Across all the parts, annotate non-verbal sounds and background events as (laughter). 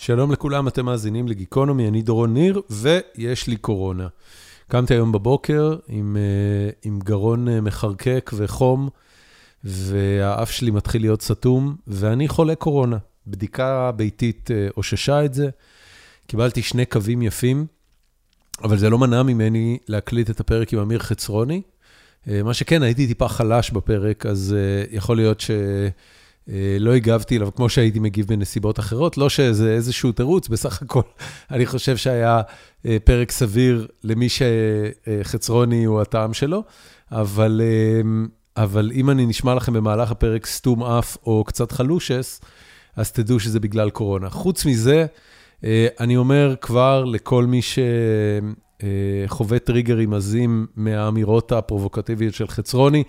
שלום לכולם, אתם מאזינים לגיקונומי, אני דורון ניר, ויש לי קורונה. קמתי היום בבוקר עם, אה, עם גרון אה, מחרקק וחום, והאף שלי מתחיל להיות סתום, ואני חולה קורונה. בדיקה ביתית אה, אוששה את זה. קיבלתי שני קווים יפים, אבל זה לא מנע ממני להקליט את הפרק עם אמיר חצרוני. מה שכן, הייתי טיפה חלש בפרק, אז יכול להיות ש... אה, לא הגבתי אליו כמו שהייתי מגיב בנסיבות אחרות, לא שזה איזשהו תירוץ, בסך הכל (laughs) אני חושב שהיה אה, פרק סביר למי שחצרוני הוא הטעם שלו, אבל, אה, אבל אם אני נשמע לכם במהלך הפרק סתום אף או קצת חלושס, אז תדעו שזה בגלל קורונה. חוץ מזה, אני אומר כבר לכל מי שחווה טריגרים עזים מהאמירות הפרובוקטיביות של חצרוני,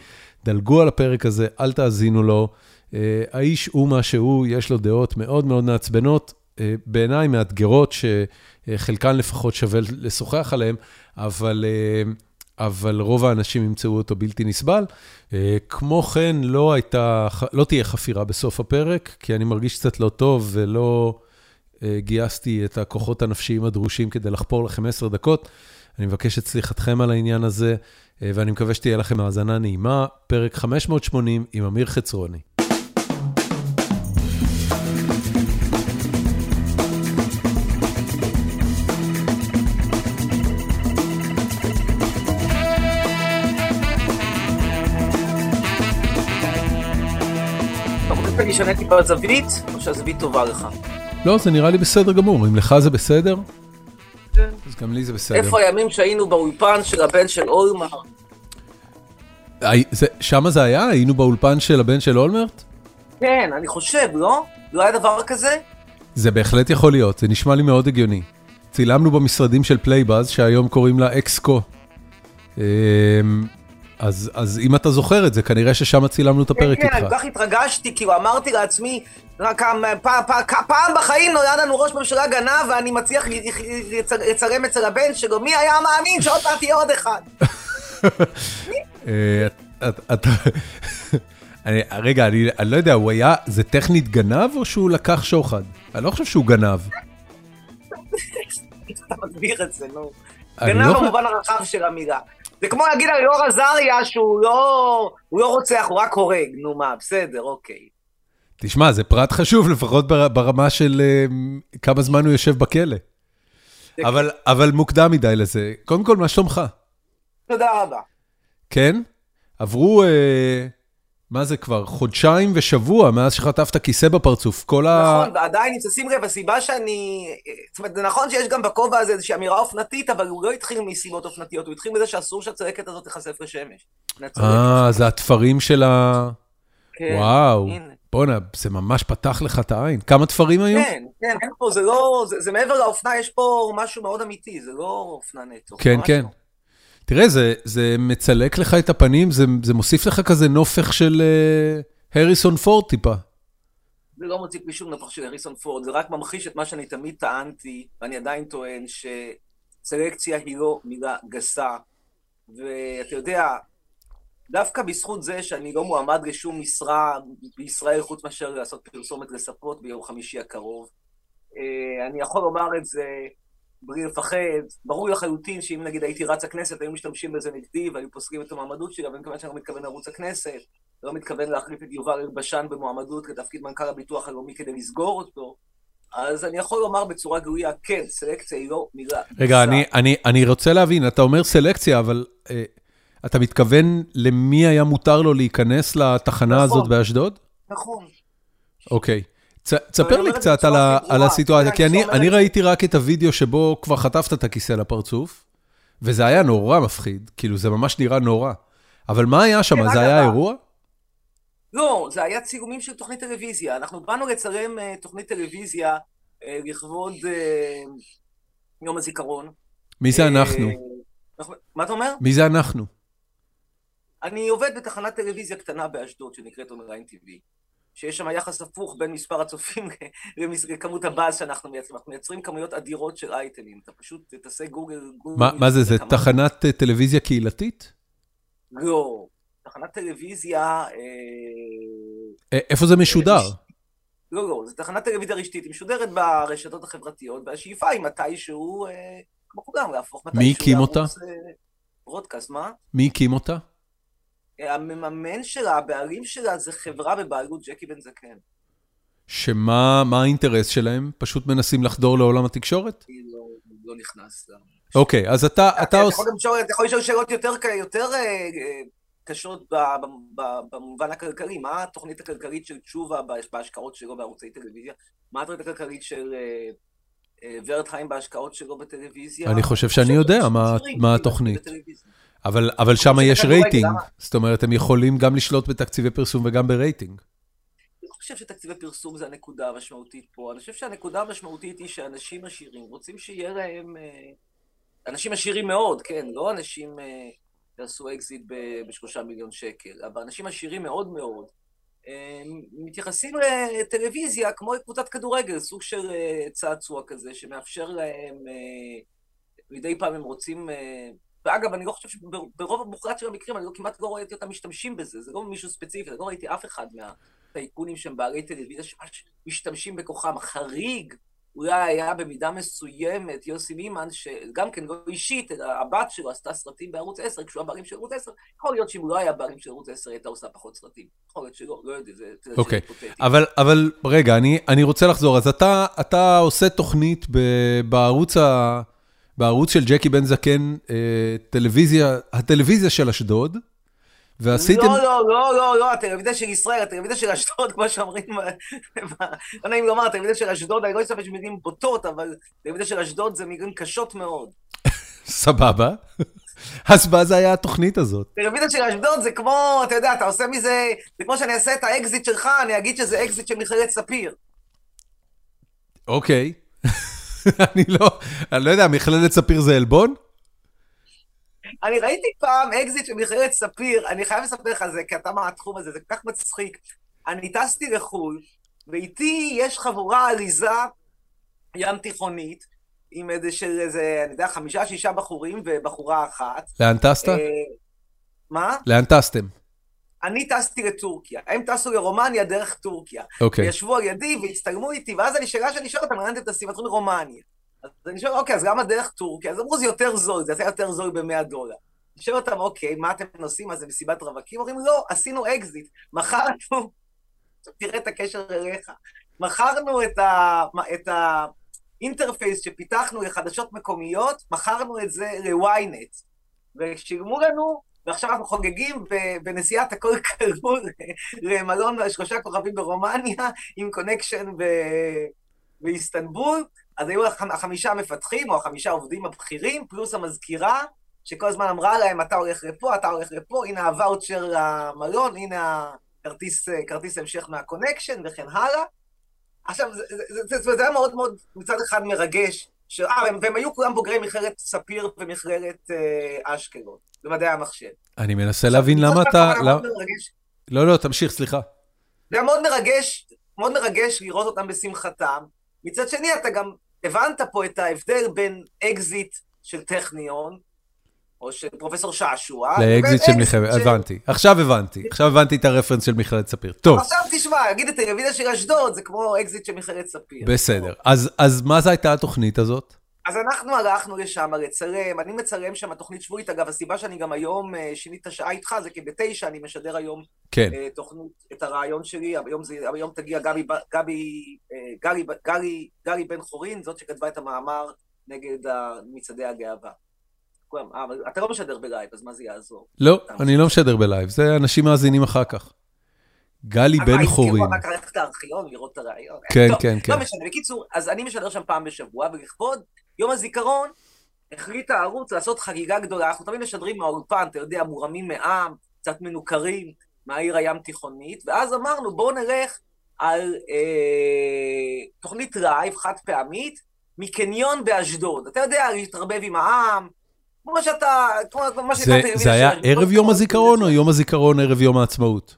דלגו על הפרק הזה, אל תאזינו לו. אה, האיש הוא מה שהוא, יש לו דעות מאוד מאוד מעצבנות, אה, בעיניי מאתגרות, שחלקן לפחות שווה לשוחח עליהן, אבל... אה, אבל רוב האנשים ימצאו אותו בלתי נסבל. כמו כן, לא הייתה, לא תהיה חפירה בסוף הפרק, כי אני מרגיש קצת לא טוב ולא גייסתי את הכוחות הנפשיים הדרושים כדי לחפור לכם עשר דקות. אני מבקש את סליחתכם על העניין הזה, ואני מקווה שתהיה לכם האזנה נעימה. פרק 580 עם אמיר חצרוני. אשנה טיפה זווית, או שהזווית טובה לך? לא, זה נראה לי בסדר גמור. אם לך זה בסדר. אז גם לי זה בסדר. איפה הימים שהיינו באולפן של הבן של אולמרט? שמה זה היה? היינו באולפן של הבן של אולמרט? כן, אני חושב, לא? לא היה דבר כזה? זה בהחלט יכול להיות, זה נשמע לי מאוד הגיוני. צילמנו במשרדים של פלייבאז, שהיום קוראים לה אקסקו. אז, אז אם אתה זוכר את זה, כנראה ששם צילמנו את הפרק איתך. כן, כן, כל כך התרגשתי, כאילו אמרתי לעצמי, רק פעם, פעם, פעם בחיים נולד לנו ראש ממשלה גנב ואני מצליח לצלם אצל הבן שלו, מי היה מאמין שעוד פעם תהיה עוד אחד? (laughs) אה, רגע, אני לא יודע, הוא היה, זה טכנית גנב או שהוא לקח שוחד? אני לא חושב שהוא גנב. (laughs) אתה מסביר את זה, נו. גנב לא במובן הרחב של המילה. זה כמו להגיד על ליאור עזריה שהוא לא, הוא לא רוצח, הוא רק הורג, נו מה, בסדר, אוקיי. תשמע, זה פרט חשוב, לפחות ברמה של uh, כמה זמן הוא יושב בכלא. אבל, אבל מוקדם מדי לזה. קודם כל, מה שלומך? תודה רבה. כן? עברו... Uh, מה זה כבר, חודשיים ושבוע מאז שחטפת כיסא בפרצוף, כל ה... נכון, ועדיין, שים לב, הסיבה שאני... זאת אומרת, זה נכון שיש גם בכובע הזה איזושהי אמירה אופנתית, אבל הוא לא התחיל מסיבות אופנתיות, הוא התחיל מזה שאסור שהצלקת הזאת תיחשף לשמש. אה, זה התפרים של ה... כן, וואו. בואנה, זה ממש פתח לך את העין. כמה תפרים היו? כן, כן, אין פה, זה לא... זה, זה מעבר לאופנה, יש פה משהו מאוד אמיתי, זה לא אופנה נטו. כן, כן. לא. תראה, זה זה מצלק לך את הפנים, זה זה מוסיף לך כזה נופך של uh, הריסון פורד טיפה. זה לא מוסיף לי שום נופך של הריסון פורד, זה רק ממחיש את מה שאני תמיד טענתי, ואני עדיין טוען, שסלקציה היא לא מילה גסה. ואתה יודע, דווקא בזכות זה שאני לא מועמד לשום משרה בישראל, חוץ מאשר לעשות פרסומת לספות ביום חמישי הקרוב, אה, אני יכול לומר את זה בלי לפחד. ברור לחלוטין שאם נגיד הייתי רץ הכנסת, היו משתמשים בזה נגדי והיו פוסקים את המועמדות שלי, אבל מכיוון שאני לא מתכוון לרוץ הכנסת, לא מתכוון להחליף את יובל אלבשן במועמדות לתפקיד מנכ"ל הביטוח הלאומי כדי לסגור אותו, אז אני יכול לומר בצורה גלויה, כן, סלקציה היא לא מילה. רגע, אני, אני, אני רוצה להבין, אתה אומר סלקציה, אבל אה, אתה מתכוון למי היה מותר לו להיכנס לתחנה נכון, הזאת באשדוד? נכון. אוקיי. Okay. תספר לי קצת על הסיטואציה, כי אני ראיתי רק את הוידאו שבו כבר חטפת את הכיסא לפרצוף, וזה היה נורא מפחיד, כאילו זה ממש נראה נורא. אבל מה היה שם? זה היה אירוע? לא, זה היה צילומים של תוכנית טלוויזיה. אנחנו באנו לצלם אה, תוכנית טלוויזיה אה, לכבוד אה, יום הזיכרון. מי זה אנחנו? מה אתה אומר? מי זה אנחנו? אני עובד בתחנת טלוויזיה קטנה באשדוד שנקראת אונליין TV. שיש שם יחס הפוך בין מספר הצופים (laughs) לכמות הבאז שאנחנו מייצרים. אנחנו מייצרים כמויות אדירות של אייטמים. אתה פשוט תעשה גוגל... מה, מה זה, זה תחנת uh, טלוויזיה קהילתית? לא, תחנת טלוויזיה... אה, איפה זה משודר? לא, לא, זו תחנת טלוויזיה רשתית, היא משודרת ברשתות החברתיות, והשאיפה היא מתישהו, אה, כמו כולם, להפוך מתישהו מי הקים אותה? ברודקאסט, מה? מי הקים אותה? המממן שלה, הבעלים שלה, זה חברה בבעלות ג'קי בן זקן. שמה האינטרס שלהם? פשוט מנסים לחדור לעולם התקשורת? אני לא, לא נכנס. אוקיי, אז אתה... אתה עוש... אתה יכול לשאול שאלות יותר, יותר אה, קשות במובן הכלכלי. מה התוכנית הכלכלית של תשובה בהשקעות שלו בערוצי טלוויזיה? מה התוכנית הכלכלית של אה, אה, ורטהיים בהשקעות שלו בטלוויזיה? אני חושב שאני יודע מה התוכנית. אבל, אבל שם יש רייטינג, זאת אומרת, הם יכולים גם לשלוט בתקציבי פרסום וגם ברייטינג. אני חושב שתקציבי פרסום זה הנקודה המשמעותית פה. אני חושב שהנקודה המשמעותית היא שאנשים עשירים רוצים שיהיה להם... אה, אנשים עשירים מאוד, כן, לא אנשים שעשו אקזיט בשלושה מיליון שקל, אבל אנשים עשירים מאוד מאוד, מתייחסים לטלוויזיה כמו קבוצת כדורגל, סוג של אה, צעצוע כזה, שמאפשר להם, אה, מדי פעם הם רוצים... ואגב, אני לא חושב שברוב המוחלט של המקרים, אני לא, כמעט לא ראיתי אותם משתמשים בזה, זה לא מישהו ספציפי, אני לא ראיתי אף אחד מהטייקונים שהם בעלי טלוויזיה שמשתמשים בכוחם. החריג אולי היה במידה מסוימת יוסי מימן, שגם כן לא אישית, אלא הבת שלו עשתה סרטים בערוץ 10, כשהוא היה בעלים של ערוץ 10, יכול להיות שאם הוא לא היה בעלים של ערוץ 10, הייתה עושה פחות סרטים. יכול להיות שלא, לא יודע, זה... אוקיי, אבל, אבל רגע, אני, אני רוצה לחזור. אז אתה, אתה עושה תוכנית ב, בערוץ, ה, בערוץ של ג'קי בן זקן, אה, טלוויזיה, הטלוויזיה של אשדוד, ועשיתם... לא, לא, לא, לא, לא, הטלוויזיה של ישראל, הטלוויזיה של אשדוד, כמו שאומרים, (laughs) לא נעים לומר, הטלוויזיה של אשדוד, אני לא אשתמש במילים בוטות, אבל הטלוויזיה של אשדוד זה מילים קשות מאוד. סבבה. אז מה זה היה התוכנית הזאת? טלוויזיה של אשדוד זה כמו, אתה יודע, אתה עושה מזה, זה כמו שאני אעשה את האקזיט שלך, אני אגיד שזה אקזיט של מכללת ספיר. אוקיי. (laughs) אני לא, אני לא יודע, מכללת ספיר זה עלבון? אני ראיתי פעם אקזיט של מכללת ספיר, אני חייב לספר לך זה, כי אתה מהתחום הזה, זה כל כך מצחיק. אני טסתי לחו"ל, ואיתי יש חבורה עליזה ים תיכונית, עם איזה של איזה, אני יודע, חמישה, שישה בחורים ובחורה אחת. לאן טסת? אה, מה? לאן טסתם? אני טסתי לטורקיה, הם טסו לרומניה דרך טורקיה. אוקיי. Okay. וישבו על ידי והצטלמו איתי, ואז אני שאלה שאני שואל אותם, לאן אתם טסים? אתם רומניה. אז אני שואל, אוקיי, אז למה דרך טורקיה? אז אמרו, זה יותר זול, זה יצא יותר זול ב-100 דולר. אני שואל אותם, אוקיי, מה אתם עושים? מה זה מסיבת רווקים? אומרים, לא, עשינו אקזיט, מכרנו, (laughs) תראה את הקשר אליך, מכרנו את, ה... את האינטרפייס שפיתחנו לחדשות מקומיות, מכרנו את זה ל-ynet, ושילמו לנו, ועכשיו אנחנו חוגגים בנסיעת הכל כלול למלון שלושה כוכבים ברומניה, עם קונקשן באיסטנבול, אז היו החמישה המפתחים, או החמישה העובדים הבכירים, פלוס המזכירה, שכל הזמן אמרה להם, אתה הולך לפה, אתה הולך לפה, הנה הוואוצ'ר למלון, הנה הכרטיס, כרטיס המשך מהקונקשן, וכן הלאה. עכשיו, זה, זה, זה, זה, היה מאוד מאוד מצד אחד מרגש, ש... אה, והם, והם היו כולם בוגרי מכללת ספיר ומכללת אה, אשקלון, במדעי המחשב. אני מנסה להבין למה אתה... לא, לא, תמשיך, סליחה. זה היה מאוד מרגש, מאוד מרגש לראות אותם בשמחתם. מצד שני, אתה גם הבנת פה את ההבדל בין אקזיט של טכניון, או של פרופסור שעשוע, לאקזיט של מכללת, הבנתי. עכשיו הבנתי, עכשיו הבנתי את הרפרנס של מכללת ספיר. טוב. עכשיו תשמע, אגיד את טלוויזיה של אשדוד, זה כמו אקזיט של מכללת ספיר. בסדר. אז מה זו הייתה התוכנית הזאת? אז אנחנו הלכנו לשם לצלם, אני מצלם שם תוכנית שבועית, אגב, הסיבה שאני גם היום אה, שיניתי את השעה איתך, זה כי בתשע אני משדר היום כן. אה, תוכנית, את הרעיון שלי, היום, זה, היום תגיע גבי, גבי, אה, גלי, גלי, גלי בן חורין, זאת שכתבה את המאמר נגד מצעדי הגאווה. אבל אתה לא משדר בלייב, אז מה זה יעזור? לא, אני לא משדר בלייב, זה אנשים מאזינים אחר כך. גלי בן חורין. רק ללכת לארכיון, לראות את הריאיון. כן, כן, כן. לא משנה, בקיצור, אז אני משדר שם פעם בשבוע, ולכבוד יום הזיכרון, החליט הערוץ לעשות חגיגה גדולה. אנחנו תמיד משדרים מהאולפן, אתה יודע, מורמים מעם, קצת מנוכרים, מהעיר הים תיכונית, ואז אמרנו, בואו נלך על אה, תוכנית לייב חד פעמית מקניון באשדוד. אתה יודע, להתערבב עם העם, כמו שאתה, כמו מה שאתה... זה, זה היה ערב יום הזיכרון או יום הזיכרון ערב יום העצמאות?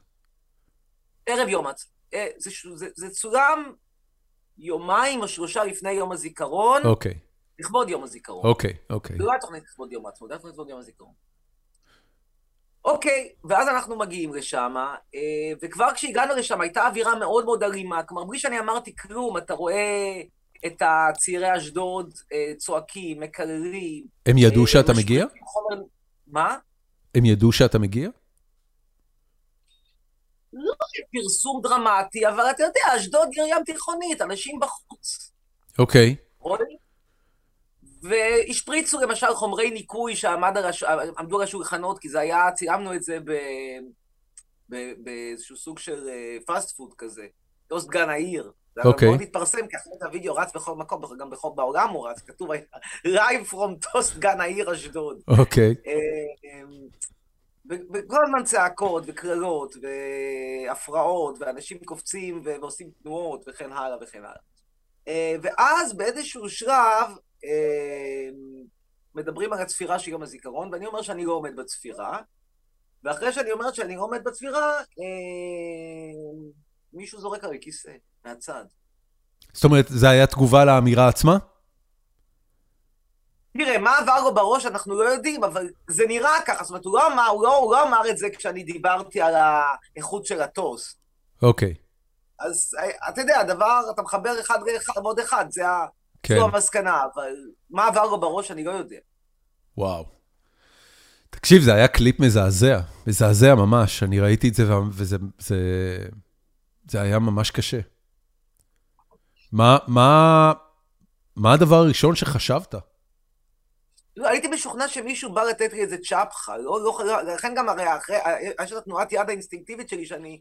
ערב יום העצמאות. אה, זה, זה, זה צולם יומיים או שלושה לפני יום הזיכרון. אוקיי. Okay. לכבוד יום הזיכרון. אוקיי, אוקיי. זה לא היה תוכנית לכבוד יום העצמאות, זה היה תוכנית לכבוד יום הזיכרון. אוקיי, ואז אנחנו מגיעים לשם, וכבר כשהגענו לשם הייתה אווירה מאוד מאוד אלימה, כלומר, בלי שאני אמרתי כלום, אתה רואה את הצעירי אשדוד צועקים, מקללים. הם ידעו שאתה מגיע? חומר... מה? הם ידעו שאתה מגיע? לא פרסום דרמטי, אבל אתה יודע, אשדוד עיר ים תיכונית, אנשים בחוץ. אוקיי. רואים? והשפריצו למשל חומרי ניקוי שעמדו על השולחנות, כי זה היה, צילמנו את זה באיזשהו סוג של פאסט פוד כזה, טוסט גן העיר. זה okay. מאוד התפרסם, כי אחרת הווידאו רץ בכל מקום, גם בכל בעולם הוא רץ, כתוב Live from טוסט גן העיר אשדוד. אוקיי. וכל הזמן צעקות וקללות והפרעות, ואנשים קופצים ועושים תנועות וכן הלאה וכן הלאה. ואז באיזשהו שלב מדברים על הצפירה של יום הזיכרון, ואני אומר שאני לא עומד בצפירה, ואחרי שאני אומר שאני לא עומד בצפירה, מישהו זורק עלי כיסא מהצד. זאת אומרת, זה היה תגובה לאמירה עצמה? תראה, מה עבר לו בראש אנחנו לא יודעים, אבל זה נראה ככה, זאת אומרת, הוא לא אמר, הוא לא, הוא לא אמר את זה כשאני דיברתי על האיכות של הטוס. אוקיי. אז אתה יודע, הדבר, אתה מחבר אחד ועוד אחד, זה ה... כן. זו המסקנה, אבל מה עבר לו בראש אני לא יודע. וואו. תקשיב, זה היה קליפ מזעזע, מזעזע ממש, אני ראיתי את זה וזה זה, זה היה ממש קשה. מה, מה, מה הדבר הראשון שחשבת? לא, הייתי משוכנע שמישהו בא לתת לי איזה צ'פחה, לא, לא, לא, לכן גם הרי אחרי, יש את התנועת יד האינסטינקטיבית שלי שאני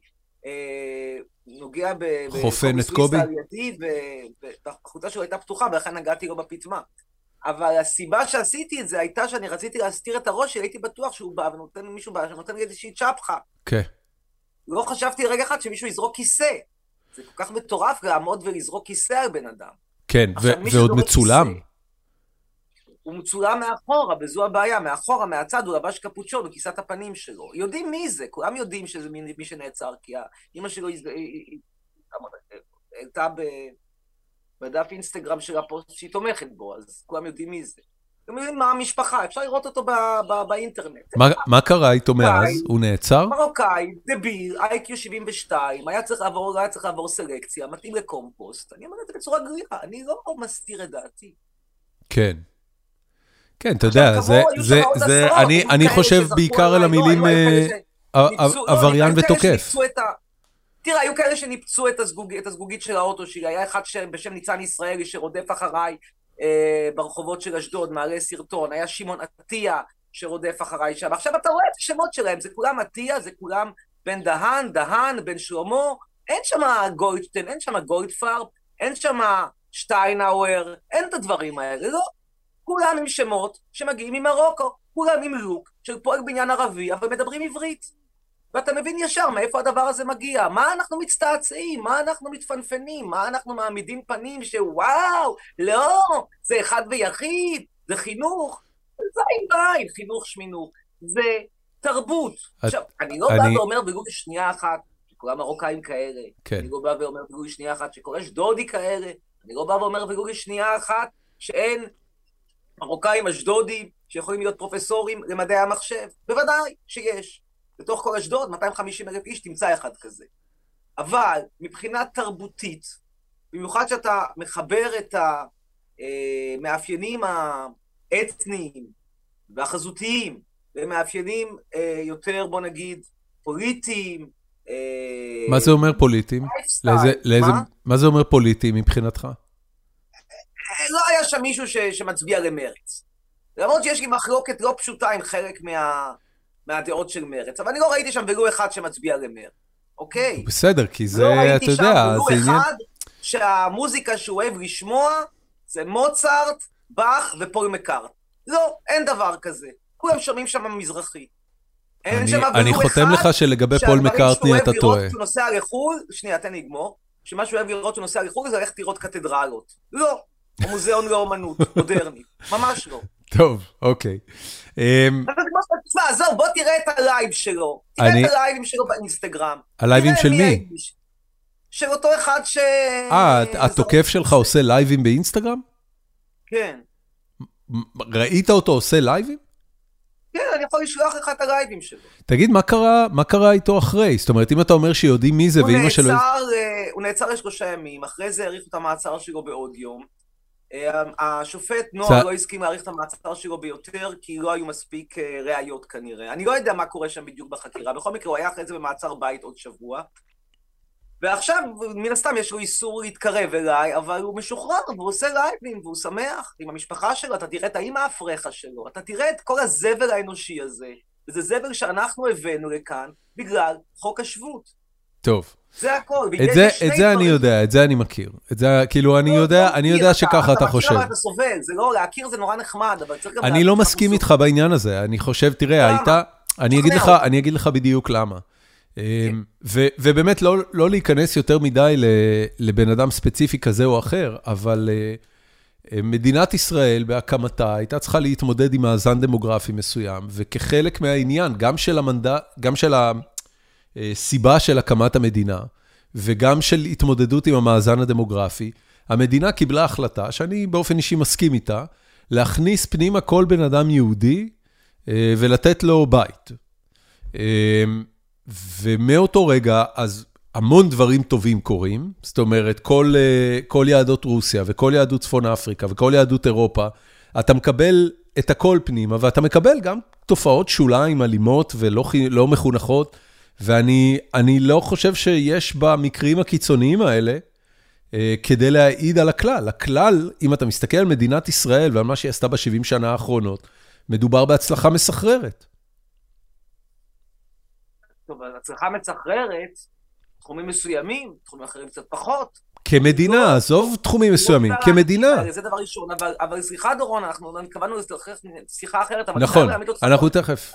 אה, נוגע חופן את קובי? והחולצה שלו הייתה פתוחה, ולכן נגעתי לו בפטמה. אבל הסיבה שעשיתי את זה הייתה שאני רציתי להסתיר את הראש שלי, הייתי בטוח שהוא בא ונותן מישהו בא, שנותן לי איזושהי צ'פחה. כן. לא חשבתי רגע אחד שמישהו יזרוק כיסא. זה כל כך מטורף לעמוד ולזרוק כיסא על בן אדם. כן, ועוד מצולם. כיסא, הוא מצולם מאחורה, וזו הבעיה, מאחורה, מהצד, הוא לבש קפוצ'ון בכיסת הפנים שלו. יודעים מי זה, כולם יודעים שזה מי שנעצר, כי אימא שלו העלתה בדף אינסטגרם של הפוסט שהיא תומכת בו, אז כולם יודעים מי זה. הם יודעים מה המשפחה, אפשר לראות אותו באינטרנט. מה קרה איתו מאז? הוא נעצר? מרוקאי, דביל, איי-קיו 72, היה צריך לעבור סלקציה, מתאים לקומפוסט. אני אומר את זה בצורה גריעה, אני לא מסתיר את דעתי. כן. כן, אתה יודע, זה, זה, זה, אני, אני חושב בעיקר על המילים עבריין ותוקף. תראה, היו כאלה שניפצו את, הזגוג, את הזגוגית של האוטו שלי, היה אחד בשם ניצן ישראלי שרודף אחריי אה, ברחובות של אשדוד, מעלה סרטון, היה שמעון עטיה שרודף אחריי שם. עכשיו אתה רואה את השמות שלהם, זה כולם עטיה, זה כולם בן דהן, דהן, בן שלמה, אין שם גולדשטיין, אין שם גולדפרב, אין שם שטיינאוור, אין את הדברים האלה, לא. כולם עם שמות שמגיעים ממרוקו, כולם עם לוק של פועל בניין ערבי, אבל מדברים עברית. ואתה מבין ישר מאיפה הדבר הזה מגיע. מה אנחנו מצטעצעים? מה אנחנו מתפנפנים? מה אנחנו מעמידים פנים שוואו, לא, זה אחד ויחיד, זה חינוך. זין בעין, חינוך שמינוך. זה תרבות. את, עכשיו, אני לא אני... בא ואומר בגוגל שנייה אחת, שכל המרוקאים כאלה. כן. אני לא בא ואומר בגוגל שנייה אחת שקורא דודי כאלה. אני לא בא ואומר בגוגל שנייה אחת שאין מרוקאים, אשדודים, שיכולים להיות פרופסורים למדעי המחשב? בוודאי שיש. בתוך כל אשדוד, 250 אלף איש, תמצא אחד כזה. אבל מבחינה תרבותית, במיוחד שאתה מחבר את המאפיינים האתניים והחזותיים למאפיינים אה, יותר, בוא נגיד, פוליטיים. אה, מה זה אומר פוליטיים? לאיזה, לאיזה, מה? מה זה אומר פוליטיים מבחינתך? לא היה שם מישהו ש, שמצביע למרץ. למרות שיש לי מחלוקת לא פשוטה עם חלק מה, מהדעות של מרץ, אבל אני לא ראיתי שם ולו אחד שמצביע למרץ, אוקיי? בסדר, כי זה, לא אתה יודע, זה עניין... לא ראיתי שם ולו אחד שהמוזיקה שהוא אוהב לשמוע זה מוצרט, באך ופול מקארט. לא, אין דבר כזה. כולם שומעים שם מזרחי. אני, אני חותם לך שלגבי פול מקארטני אתה טועה. שהדברים שהוא אוהב לראות כשהוא נוסע לחו"ל, שנייה, תן לי לגמור, שמה שהוא אוהב לראות כשהוא נוסע לחו"ל זה ללכת לראות קתדרלות. לא, או מוזיאון לאומנות מודרנית, ממש לא. טוב, אוקיי. אמ, תשמע, עזוב, בוא תראה את הלייב שלו. תראה את הלייבים שלו באינסטגרם. הלייבים של מי? של אותו אחד ש... אה, התוקף שלך עושה לייבים באינסטגרם? כן. ראית אותו עושה לייבים? כן, אני יכול לשלוח לך את הלייבים שלו. תגיד, מה קרה, מה קרה איתו אחרי? זאת אומרת, אם אתה אומר שיודעים מי זה ואימא שלו... הוא נעצר לשלושה ימים, אחרי זה האריכו את המעצר שלו בעוד יום. אה, השופט נוער לא הסכים להאריך את המעצר שלו ביותר, כי לא היו מספיק אה, ראיות כנראה. אני לא יודע מה קורה שם בדיוק בחקירה. בכל מקרה, הוא היה אחרי זה במעצר בית עוד שבוע. ועכשיו, מן הסתם יש לו איסור להתקרב אליי, אבל הוא משוחרר, והוא עושה לייבים, והוא שמח עם המשפחה שלו, אתה תראה את האמא הפרחה שלו, אתה תראה את כל הזבל האנושי הזה, וזה זבל שאנחנו הבאנו לכאן בגלל חוק השבות. טוב. זה הכל. את זה, את זה אני יודע, את זה אני מכיר. את זה, כאילו, אני לא, יודע, לא אני יודע שככה אתה חושב. אתה מכיר אבל אתה סובל, זה לא, להכיר זה נורא נחמד, אבל צריך גם... אני לא מסכים איתך בעניין הזה, אני חושב, תראה, הייתה... אני אגיד לך, אני אגיד לך בדיוק למה. כן. אמ, ובאמת, לא, לא להיכנס יותר מדי לבן אדם ספציפי כזה או אחר, אבל אה, אה, מדינת ישראל בהקמתה הייתה צריכה להתמודד עם מאזן דמוגרפי מסוים, וכחלק מהעניין, גם של המנדט, גם של הסיבה של הקמת המדינה, וגם של התמודדות עם המאזן הדמוגרפי, המדינה קיבלה החלטה, שאני באופן אישי מסכים איתה, להכניס פנימה כל בן אדם יהודי אה, ולתת לו בית. אמ, ומאותו רגע, אז המון דברים טובים קורים, זאת אומרת, כל, אה, כל יהדות רוסיה וכל יהדות צפון אפריקה וכל יהדות אירופה, אתה מקבל את הכל פנימה, ואתה מקבל גם תופעות שוליים אלימות ולא לא מחונכות, ואני לא חושב שיש במקרים הקיצוניים האלה, אה, כדי להעיד על הכלל. הכלל, אם אתה מסתכל על מדינת ישראל ועל מה שהיא עשתה ב-70 שנה האחרונות, מדובר בהצלחה מסחררת. טוב, הצלחה מצחררת, תחומים מסוימים, תחומים אחרים קצת פחות. כמדינה, לא, עזוב תחומים מסוימים, כמדינה. זה דבר ראשון, אבל סליחה דורון, אנחנו קבענו שיחה אחרת, אבל... נכון, אנחנו תכף.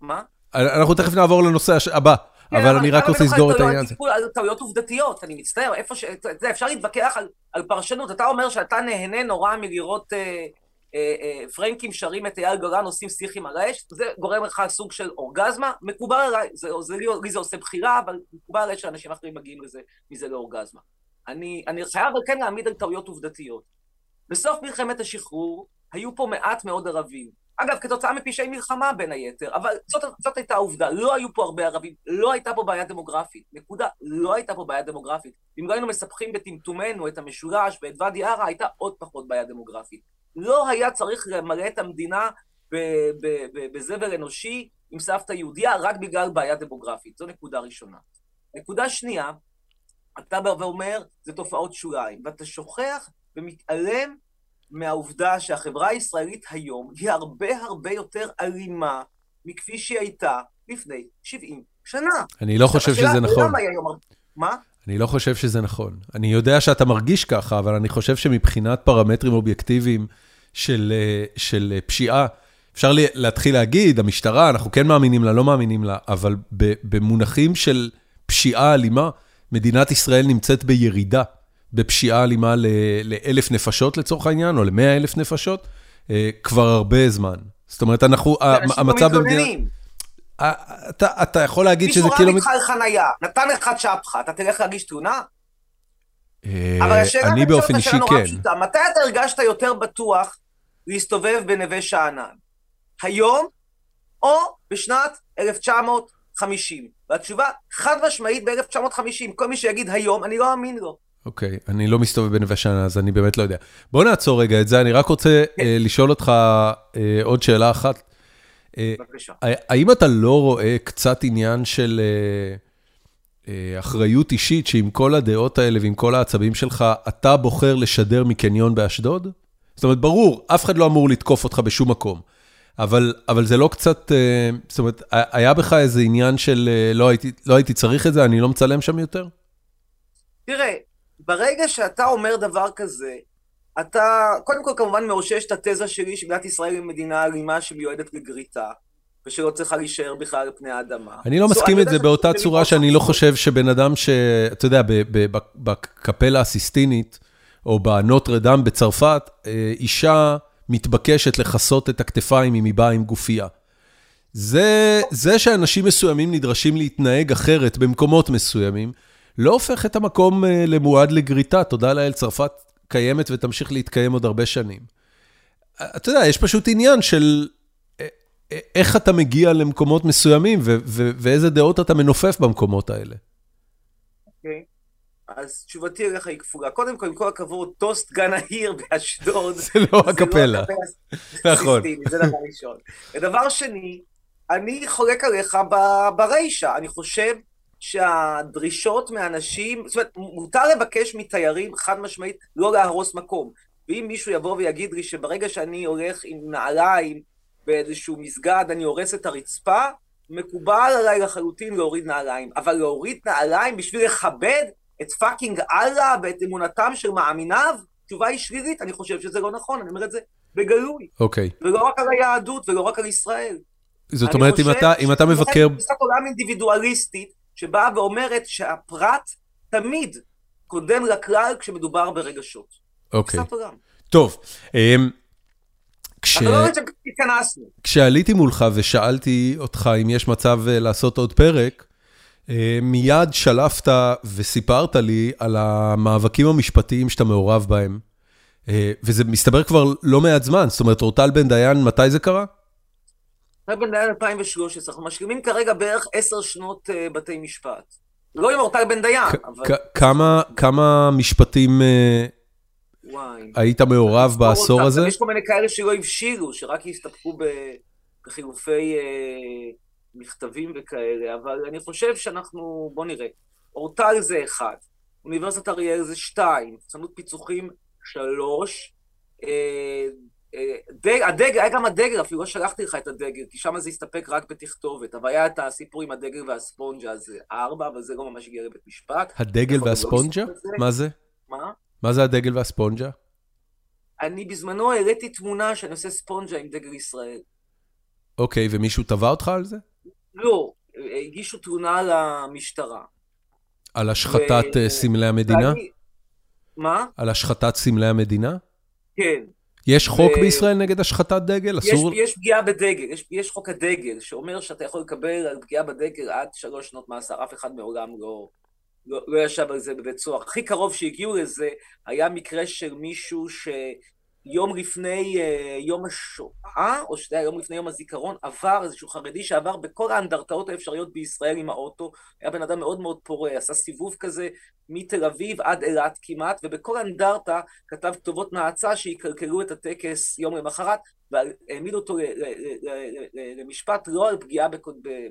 מה? אנחנו תכף נעבור לנושא הבא, כן, אבל אני רק רוצה לסגור את העניין הזה. על טעויות עובדתיות, אני מצטער, איפה ש... אפשר להתווכח על פרשנות, אתה אומר שאתה נהנה נורא מלראות אה, אה, אה, פרנקים שרים את אייל גולן עושים שיחים על האש, זה גורם לך סוג של אורגזמה, מקובל עליי, זה, זה, לי, לי זה עושה בחירה, אבל מקובל עליי שאנשים אחרים מגיעים לזה, מזה לאורגזמה. אני, אני חייב אבל כן להעמיד על טעויות עובדתיות. בסוף מלחמת השחרור היו פה מעט מאוד ערבים. אגב, כתוצאה מפשעי מלחמה בין היתר, אבל זאת, זאת הייתה העובדה, לא היו פה הרבה ערבים, לא הייתה פה בעיה דמוגרפית, נקודה, לא הייתה פה בעיה דמוגרפית. אם לא היינו מספחים בטמטומנו את המשולש ואת ואדי ערה, הייתה עוד פחות בעיה דמוגרפית. לא היה צריך למלא את המדינה בזבל אנושי עם סבתא יהודייה רק בגלל בעיה דמוגרפית. זו נקודה ראשונה. נקודה שנייה, אתה בא ואומר, זה תופעות שוליים, ואתה שוכח ומתעלם מהעובדה שהחברה הישראלית היום היא הרבה הרבה יותר אלימה מכפי שהיא הייתה לפני 70 שנה. אני לא חושב שזה נכון. מה? אני לא חושב שזה נכון. אני יודע שאתה מרגיש ככה, אבל אני חושב שמבחינת פרמטרים אובייקטיביים של, אה, של פשיעה, אפשר להתחיל להגיד, המשטרה, אנחנו כן מאמינים לה, לא מאמינים לה, אבל במונחים של פשיעה אלימה, מדינת ישראל נמצאת בירידה בפשיעה אלימה לאלף נפשות לצורך העניין, או למאה אלף נפשות, אה, כבר הרבה זמן. זאת אומרת, אנחנו, המצב במדינה... אה, אתה, אתה יכול להגיד שזה כאילו... מישהו רב איתך על חנייה, נתן לך צ'פחה, אתה תלך להגיש? אבל השאלה אני באופן אישי כן. פשוטה, מתי אתה הרגשת יותר בטוח להסתובב בנווה שאנן? היום או בשנת 1950? והתשובה חד משמעית ב-1950. כל מי שיגיד היום, אני לא אאמין לו. אוקיי, okay, אני לא מסתובב בנווה שאנן, אז אני באמת לא יודע. בוא נעצור רגע את זה, אני רק רוצה uh, לשאול אותך uh, עוד שאלה אחת. בבקשה. האם אתה לא רואה קצת עניין של uh, uh, אחריות אישית, שעם כל הדעות האלה ועם כל העצבים שלך, אתה בוחר לשדר מקניון באשדוד? זאת אומרת, ברור, אף אחד לא אמור לתקוף אותך בשום מקום. אבל, אבל זה לא קצת, uh, זאת אומרת, היה בך איזה עניין של uh, לא, הייתי, לא הייתי צריך את זה, אני לא מצלם שם יותר? תראה, ברגע שאתה אומר דבר כזה, אתה, קודם כל כמובן מאושש את התזה שלי שמדינת ישראל היא מדינה אלימה שמיועדת לגריטה, ושלא צריכה להישאר בכלל על פני האדמה. אני לא מסכים את זה באותה צורה שאני לא חושב שבן אדם ש... אתה יודע, בקפלה הסיסטינית, או בנוטרדם בצרפת, אה, אישה מתבקשת לכסות את הכתפיים אם היא באה עם גופייה. זה, זה שאנשים מסוימים נדרשים להתנהג אחרת במקומות מסוימים, לא הופך את המקום אה, למועד לגריטה. תודה לאל, צרפת קיימת ותמשיך להתקיים עוד הרבה שנים. אתה יודע, יש פשוט עניין של... אה, איך אתה מגיע למקומות מסוימים ואיזה דעות אתה מנופף במקומות האלה. אוקיי. אז תשובתי אליך היא כפולה. קודם כל, עם כל הכבוד, טוסט גן העיר באשדוד. זה לא הקפלה. (laughs) נכון. זה דבר ראשון. ודבר שני, אני חולק עליך ברישה. אני חושב שהדרישות מאנשים, זאת אומרת, מותר לבקש מתיירים חד משמעית לא להרוס מקום. ואם מישהו יבוא ויגיד לי שברגע שאני הולך עם נעליים באיזשהו מסגד, אני הורס את הרצפה, מקובל עליי לחלוטין להוריד נעליים. אבל להוריד נעליים בשביל לכבד את fucking אללה ואת אמונתם של מאמיניו, תשובה היא שלילית, אני חושב שזה לא נכון, אני אומר את זה בגלוי. אוקיי. Okay. ולא רק על היהדות ולא רק על ישראל. זאת אומרת, אם אתה, אם אתה מבקר... אני חושב שתפיסת עולם אינדיבידואליסטית, שבאה ואומרת שהפרט תמיד קודם לכלל כשמדובר ברגשות. אוקיי. Okay. טוב. אמ, כש... לא. כשעליתי מולך ושאלתי אותך אם יש מצב אה, לעשות עוד פרק, אה, מיד שלפת וסיפרת לי על המאבקים המשפטיים שאתה מעורב בהם. אה, וזה מסתבר כבר לא מעט זמן, זאת אומרת, אורטל בן דיין, מתי זה קרה? בן דיין 2013, אנחנו משלימים כרגע בערך עשר שנות uh, בתי משפט. לא עם אורטל בן דיין, אבל... כמה, משפטים וואי. היית מעורב בעשור. הזה? יש כל מיני כאלה שלא הבשילו, שרק הסתפקו בחילופי... Uh, מכתבים וכאלה, אבל אני חושב שאנחנו, בוא נראה, אורטל זה אחד, אוניברסיטת אריאל זה שתיים, צנות פיצוחים שלוש, אה, אה, דג, הדגל, היה גם הדגל, אפילו לא שלחתי לך את הדגל, כי שם זה הסתפק רק בתכתובת, אבל היה את הסיפור עם הדגל והספונג'ה, זה ארבע, אבל זה לא ממש הגיע לבית משפט. הדגל לא והספונג'ה? לא מה זה? מה? מה זה הדגל והספונג'ה? אני בזמנו העליתי תמונה שאני עושה ספונג'ה עם דגל ישראל. אוקיי, ומישהו תבע אותך על זה? לא, הגישו תלונה למשטרה. על השחתת ו... אה, סמלי המדינה? ואני... מה? על השחתת סמלי המדינה? כן. יש חוק ו... בישראל נגד השחתת דגל? אסור... יש, יש פגיעה בדגל, יש, יש חוק הדגל, שאומר שאתה יכול לקבל על פגיעה בדגל עד שלוש שנות מאסר, אף אחד מעולם לא, לא, לא ישב על זה בבית סוהר. הכי קרוב שהגיעו לזה היה מקרה של מישהו ש... יום לפני uh, יום השואה, או שזה היה יום לפני יום הזיכרון, עבר איזשהו חרדי שעבר בכל האנדרטאות האפשריות בישראל עם האוטו, היה בן אדם מאוד מאוד פורה, עשה סיבוב כזה מתל אביב עד אילת כמעט, ובכל אנדרטה כתב כתובות נאצה שיקלקלו את הטקס יום למחרת, והעמיד אותו למשפט לא על פגיעה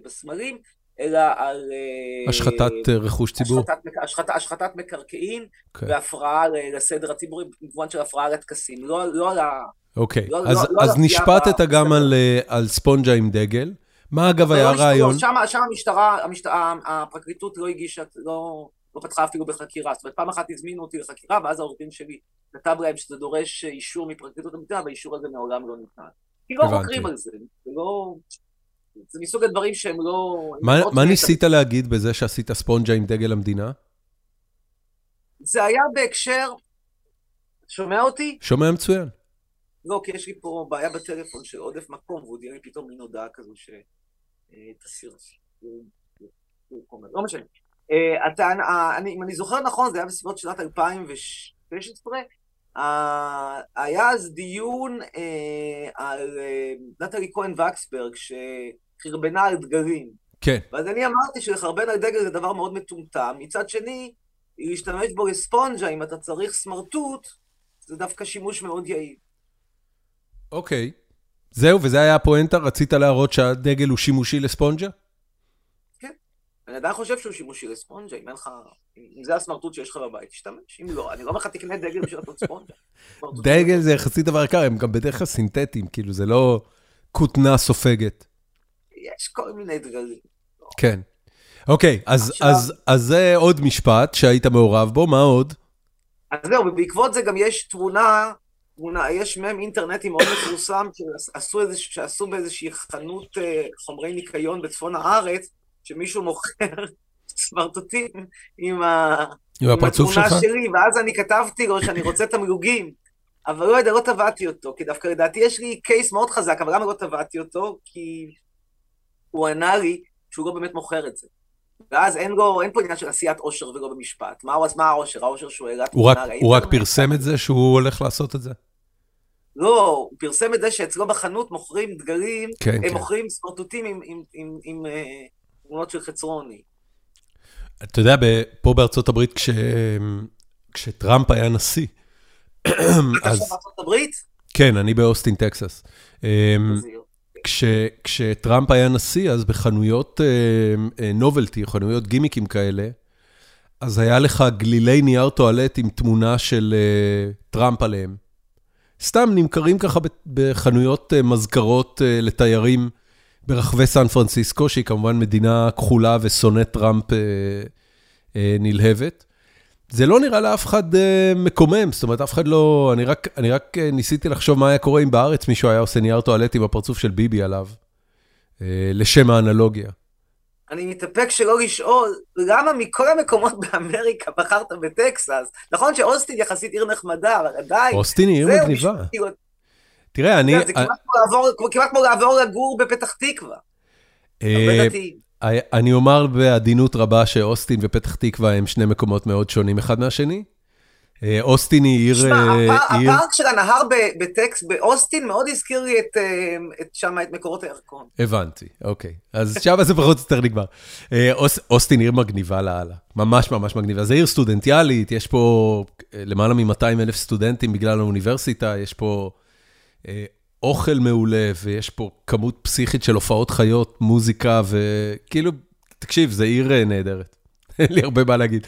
בסמלים, אלא על... אה, השחתת אה, רכוש ציבור. השחתת, השחת, השחתת מקרקעין okay. אוקיי. והפרעה לסדר הציבורי, במובן של הפרעה לטקסים, לא, לא על ה... אוקיי. לא, אז, לא, אז לא נשפטת גם על, אה, על ספונג'ה עם דגל. מה אגב היה הרעיון? שם, שם המשטרה, המשטרה, הפרקליטות לא הגישה, לא, לא פתחה אפילו בחקירה. זאת אומרת, פעם אחת הזמינו אותי לחקירה, ואז העורך דין שלי כתב להם שזה דורש אישור מפרקליטות המדינה, והאישור הזה מעולם לא ניתן. כי לא חוקרים על זה, זה לא... זה מסוג הדברים שהם לא... מה, מה ניסית להגיד בזה שעשית ספונג'ה עם דגל המדינה? זה היה בהקשר... שומע אותי? שומע מצוין. לא, כי יש לי פה בעיה בטלפון של עודף מקום, והוא דיבר לי פתאום מין הודעה כזו ש... אה, תסיר. לא משנה. אה, אם אני זוכר נכון, זה היה בסביבות שנת 2016, היה אז דיון אה, על נטלי כהן וקסברג, חרבנה על דגלים. כן. ואז אני אמרתי שלחרבן על דגל זה דבר מאוד מטומטם. מצד שני, להשתמש בו לספונג'ה, אם אתה צריך סמרטוט, זה דווקא שימוש מאוד יעיל. אוקיי. זהו, וזה היה הפואנטה? רצית להראות שהדגל הוא שימושי לספונג'ה? אני עדיין חושב שהוא שימושי לספונג'ה, אם אין לך... אם זה הסמרטוט שיש לך בבית, תשתמש. אם לא, אני לא אומר לך תקנה דגל בשביל לעשות ספונג'ה. דגל זה יחסית דבר יקר, הם גם בדרך כלל סינתטיים, כאילו זה לא כותנה סופגת. יש כל מיני דגלים. כן. אוקיי, אז, עכשיו... אז, אז זה עוד משפט שהיית מעורב בו, מה עוד? אז זהו, ובעקבות זה גם יש תמונה, תמונה יש מם אינטרנטי מאוד מפורסם, שעשו באיזושהי חנות אה, חומרי ניקיון בצפון הארץ, שמישהו מוכר סמרטוטים עם, ה... עם, עם התמונה שלך? שלי, ואז אני כתבתי לו שאני רוצה תמלוגים. אבל לא יודע, לא תבעתי אותו, כי דווקא לדעתי יש לי קייס מאוד חזק, אבל למה לא תבעתי אותו? כי הוא ענה לי שהוא לא באמת מוכר את זה. ואז אין לו, אין פה עניין של עשיית עושר ולא במשפט. מה, מה העושר? העושר שהוא העלה הוא, רק, הוא רק פרסם את זה שהוא הולך לעשות את זה? לא, הוא פרסם את זה שאצלו בחנות מוכרים דגלים, כן, הם כן. מוכרים סמרטוטים עם- עם- עם- עם אה, תמונות של חצרוני. אתה יודע, פה בארצות הברית, כש- כשטראמפ היה נשיא, אתה אז עכשיו בארצות הברית? כן, אני באוסטין, טקסס. אמ. כש, כשטראמפ היה נשיא, אז בחנויות novelty, חנויות גימיקים כאלה, אז היה לך גלילי נייר טואלט עם תמונה של אה, טראמפ עליהם. סתם נמכרים ככה בחנויות אה, מזכרות אה, לתיירים ברחבי סן פרנסיסקו, שהיא כמובן מדינה כחולה ושונאת טראמפ אה, אה, נלהבת. זה לא נראה לאף אחד אה, מקומם, זאת אומרת, אף אחד לא... אני רק, אני רק אה, ניסיתי לחשוב מה היה קורה אם בארץ מישהו היה עושה נייר טואלט עם הפרצוף של ביבי עליו, אה, לשם האנלוגיה. אני מתאפק שלא לשאול, למה מכל המקומות באמריקה בחרת בטקסס? נכון שאוסטין יחסית עיר נחמדה, אבל עדיין... אוסטין היא עיר מגניבה. תראה, אני... זה כמעט כמו לעבור- לגור בפתח תקווה. אה. אני אומר בעדינות רבה שאוסטין ופתח תקווה הם שני מקומות מאוד שונים אחד מהשני. אה, אוסטין היא עיר... שמע, אה, הפארק של הנהר ב- בטקס, באוסטין, מאוד הזכיר לי את, שם, את מקורות הירקון. הבנתי, אוקיי. אז שם זה פחות או יותר נגמר. אוס- אוסטין עיר מגניבה לאללה. ממש ממש מגניבה. זו עיר סטודנטיאלית, יש פה למעלה מ-200 אלף סטודנטים בגלל האוניברסיטה, יש פה אוכל מעולה, ויש פה כמות פסיכית של הופעות חיות, מוזיקה, וכאילו, תקשיב, זו עיר אה, נהדרת. (laughs) אין לי הרבה מה להגיד.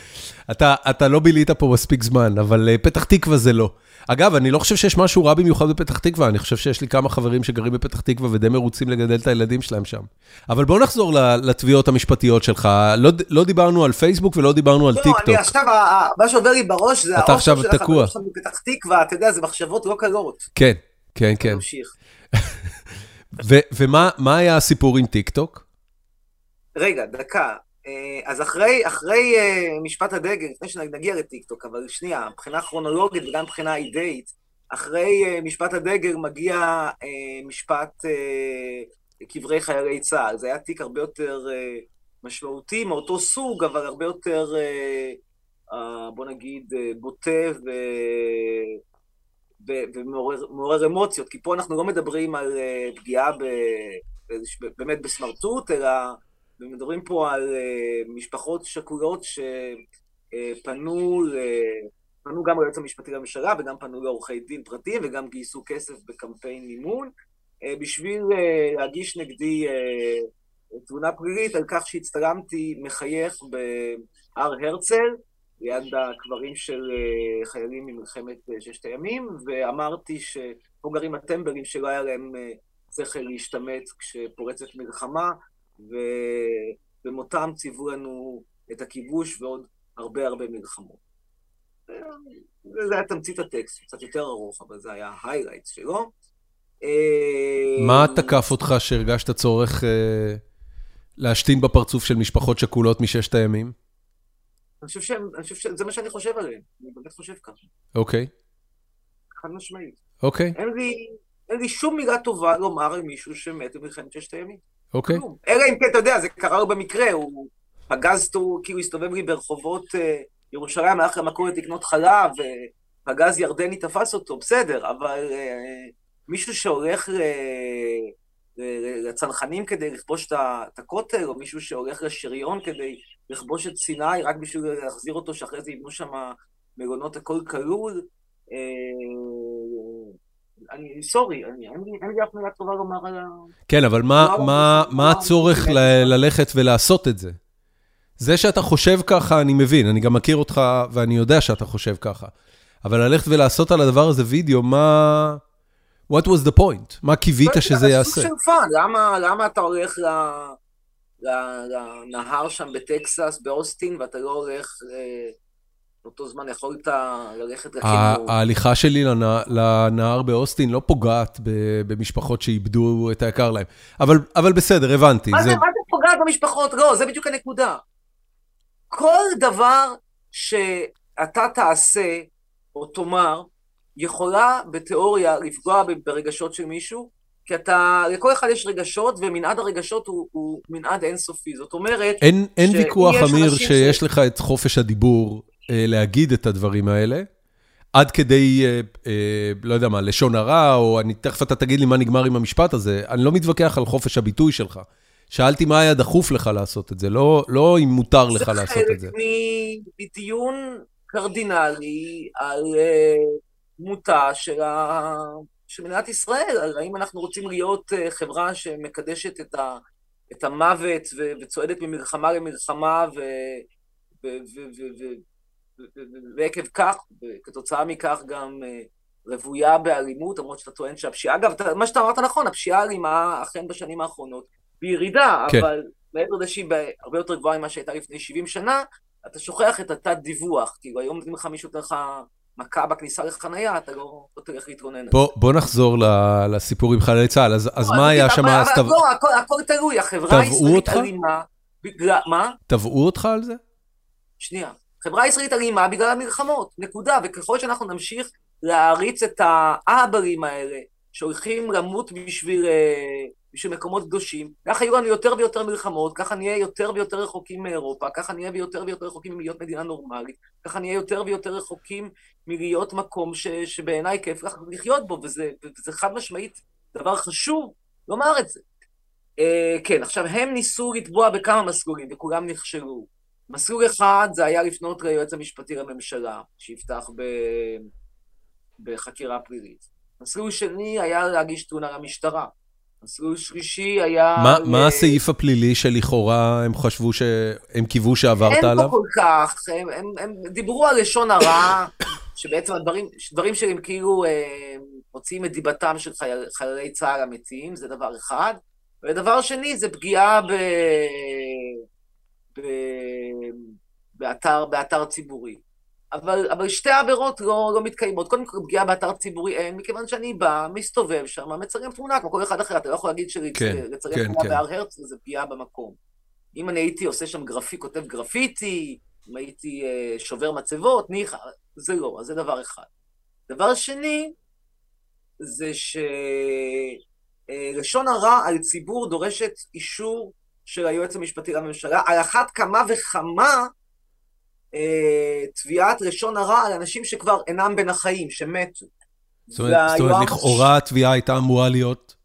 אתה, אתה לא בילית פה מספיק זמן, אבל אה, פתח תקווה זה לא. אגב, אני לא חושב שיש משהו רע במיוחד בפתח תקווה, אני חושב שיש לי כמה חברים שגרים בפתח תקווה ודי מרוצים לגדל את הילדים שלהם שם. אבל בואו נחזור לתביעות המשפטיות שלך. לא, לא דיברנו על פייסבוק ולא דיברנו על לא, טיק אני. עכשיו, מה שעובר לי בראש זה אתה עכשיו האושר של. החברים שלנו בפתח תקווה, אתה יודע, זה מחשבות לא קלות. כן, כן, כן. נמשיך. ומה מה היה הסיפור עם טיק טוק? רגע, דקה. אה, אז אחרי, אחרי אה, משפט הדגל, לפני שנגיע לטיקטוק, אבל שנייה, מבחינה כרונולוגית וגם מבחינה אידאית, אחרי אה, משפט הדגל מגיע משפט קברי חיילי צה"ל. זה היה תיק הרבה יותר משמעותי, מאותו סוג, אבל הרבה יותר, בוא נגיד, בוטה. ו- ומעורר מעורר אמוציות, כי פה אנחנו לא מדברים על אה, פגיעה ב, באמת בסמרטוט, אלא ומדברים פה על uh, משפחות שכולות שפנו uh, פנו גם ליועץ המשפטי לממשלה וגם פנו לעורכי דין פרטיים וגם גייסו כסף בקמפיין מימון בשביל להגיש נגדי תלונה פלילית על כך שהצטלמתי מחייך בהר הרצל ליד הקברים של uh, חיילים ממלחמת uh, ששת הימים ואמרתי שפה גרים הטמבלים שלא היה להם uh, שכל להשתמט כשפורצת מלחמה ובמותם ציוו לנו את הכיבוש ועוד הרבה הרבה מלחמות. זה היה תמצית הטקסט, קצת יותר ארוך, אבל זה היה ההיילייטס שלו. מה תקף אותך שהרגשת צורך אה, להשתין בפרצוף של משפחות שכולות מששת הימים? אני חושב שהם, אני חושב שזה מה שאני חושב עליהם, אני באמת חושב ככה, אוקיי, חד משמעית. אוקיי, אין לי, אין לי שום מילה טובה לומר על מישהו שמת במלחמת ששת הימים. אוקיי. כלום. אלא אם כן, אתה יודע, זה קרה לו במקרה, הוא פגז אותו, כאילו הסתובב לי ברחובות אה, ירושלים, הלך למכולת לקנות חלב, ופגז ירדני תפס אותו, בסדר, אבל אה, מישהו שהולך לצנחנים כדי לכבוש את הכותל, או מישהו שהולך לשריון כדי לכבוש את סיני, רק בשביל להחזיר אותו, שאחרי זה יבנו שם מלונות הכל כלול. אה, אני, סורי, אין לי- אף מילה טובה לומר על ה... כן, אבל מה, הצורך ללכת ולעשות את זה? זה שאתה חושב ככה, אני מבין, אני גם מכיר אותך ואני יודע שאתה חושב ככה. אבל ללכת ולעשות על הדבר הזה וידאו, מה... What was the point? מה קיווית שזה זה יעשה? סוג של fun, למה, למה אתה הולך ל, ל, לנהר שם בטקסס, באוסטין, ואתה לא הולך, אה, באותו זמן יכולת ללכת לכאילו... ההליכה שלי לנה- לנהר באוסטין לא פוגעת ב- במשפחות שאיבדו את היקר להם. אבל, אבל בסדר, הבנתי. מה זה... זה, מה זה פוגעת במשפחות? לא, זה בדיוק הנקודה. כל דבר שאתה תעשה או תאמר, יכולה בתיאוריה לפגוע ברגשות של מישהו, כי אתה, לכל אחד יש רגשות, ומנעד הרגשות הוא, הוא מנעד אינסופי. זאת אומרת, אין, אין ויכוח, אמיר, אנשים ש- שיש לך את חופש הדיבור אה, להגיד את הדברים האלה, עד כדי, אה, אה, לא יודע מה, לשון הרע, או אני, תכף אתה תגיד לי מה נגמר עם המשפט הזה, אני לא מתווכח על חופש הביטוי שלך. שאלתי מה היה דחוף לך לעשות את זה, לא, לא אם מותר לך לעשות את זה. זה חלק מדיון קרדינלי על uh, דמותה של, ה... של מדינת ישראל, על האם אנחנו רוצים להיות uh, חברה שמקדשת את, ה... את המוות ו... וצועדת ממלחמה למלחמה, ו... ו... ו... ו... ו... ועקב כך, וכתוצאה מכך גם uh, רוויה באלימות, למרות שאתה טוען שהפשיעה, אגב, מה שאתה אמרת נכון, הפשיעה האלימה אכן בשנים האחרונות בירידה, כן. אבל מעבר לזה שהיא הרבה יותר גבוהה ממה שהייתה לפני 70 שנה, אתה שוכח את התת-דיווח, כאילו היום אם לך מישהו נותן לך מכה בכניסה לחנייה, אתה לא, תלך להתרונן. בוא, בוא נחזור לסיפור עם חיילי צה"ל, אז, אז לא, מה היה שם? אבל תב... לא, הכל, הכל תלוי, החברה הישראלית אלימה, בגלל, מה? תבעו אותך על זה? שנייה. חברה הישראלית אלימה בגלל המלחמות, נקודה, וככל שאנחנו נמשיך להעריץ את האהברים האלה, שהולכים למות בשביל... אה, בשביל מקומות קדושים, ככה יהיו לנו יותר ויותר מלחמות, ככה נהיה יותר ויותר רחוקים מאירופה, ככה נהיה יותר ויותר רחוקים מלהיות מדינה נורמלית, ככה נהיה יותר ויותר רחוקים מלהיות מקום ש, שבעיניי כיף לחיות בו, וזה, וזה חד משמעית דבר חשוב לומר את זה. Uh, כן, עכשיו, הם ניסו לתבוע בכמה מסלולים, וכולם נכשלו. מסלול אחד זה היה לפנות ליועץ המשפטי לממשלה, שיפתח ב... בחקירה פלילית. מסלול שני היה להגיש תלונה למשטרה. מסלול שלישי היה... מה, ל... מה הסעיף הפלילי שלכאורה הם חשבו ש... הם קיוו שעברת אין עליו? אין פה כל כך, הם, הם, הם דיברו על לשון הרע, (coughs) שבעצם הדברים, דברים שהם כאילו אה, מוציאים את דיבתם של חייל, חיילי צה"ל המתים, זה דבר אחד. ודבר שני, זה פגיעה ב... ב... באתר, באתר ציבורי. אבל, אבל שתי העבירות לא, לא מתקיימות. קודם כל, פגיעה באתר ציבורי אין, מכיוון שאני בא, מסתובב שם, מצלם תמונה כמו כל אחד אחר. אתה לא יכול להגיד שלצלם כן, כן, תמונה כן. בהר הרצל זה פגיעה במקום. אם אני הייתי עושה שם גרפי, כותב גרפיטי, אם הייתי אה, שובר מצבות, ניחא, זה לא, אז זה דבר אחד. דבר שני, זה שלשון אה, הרע על ציבור דורשת אישור של היועץ המשפטי לממשלה, על אחת כמה וכמה תביעת לשון הרע על אנשים שכבר אינם בין החיים, שמתו. זאת אומרת, לכאורה התביעה הייתה אמורה להיות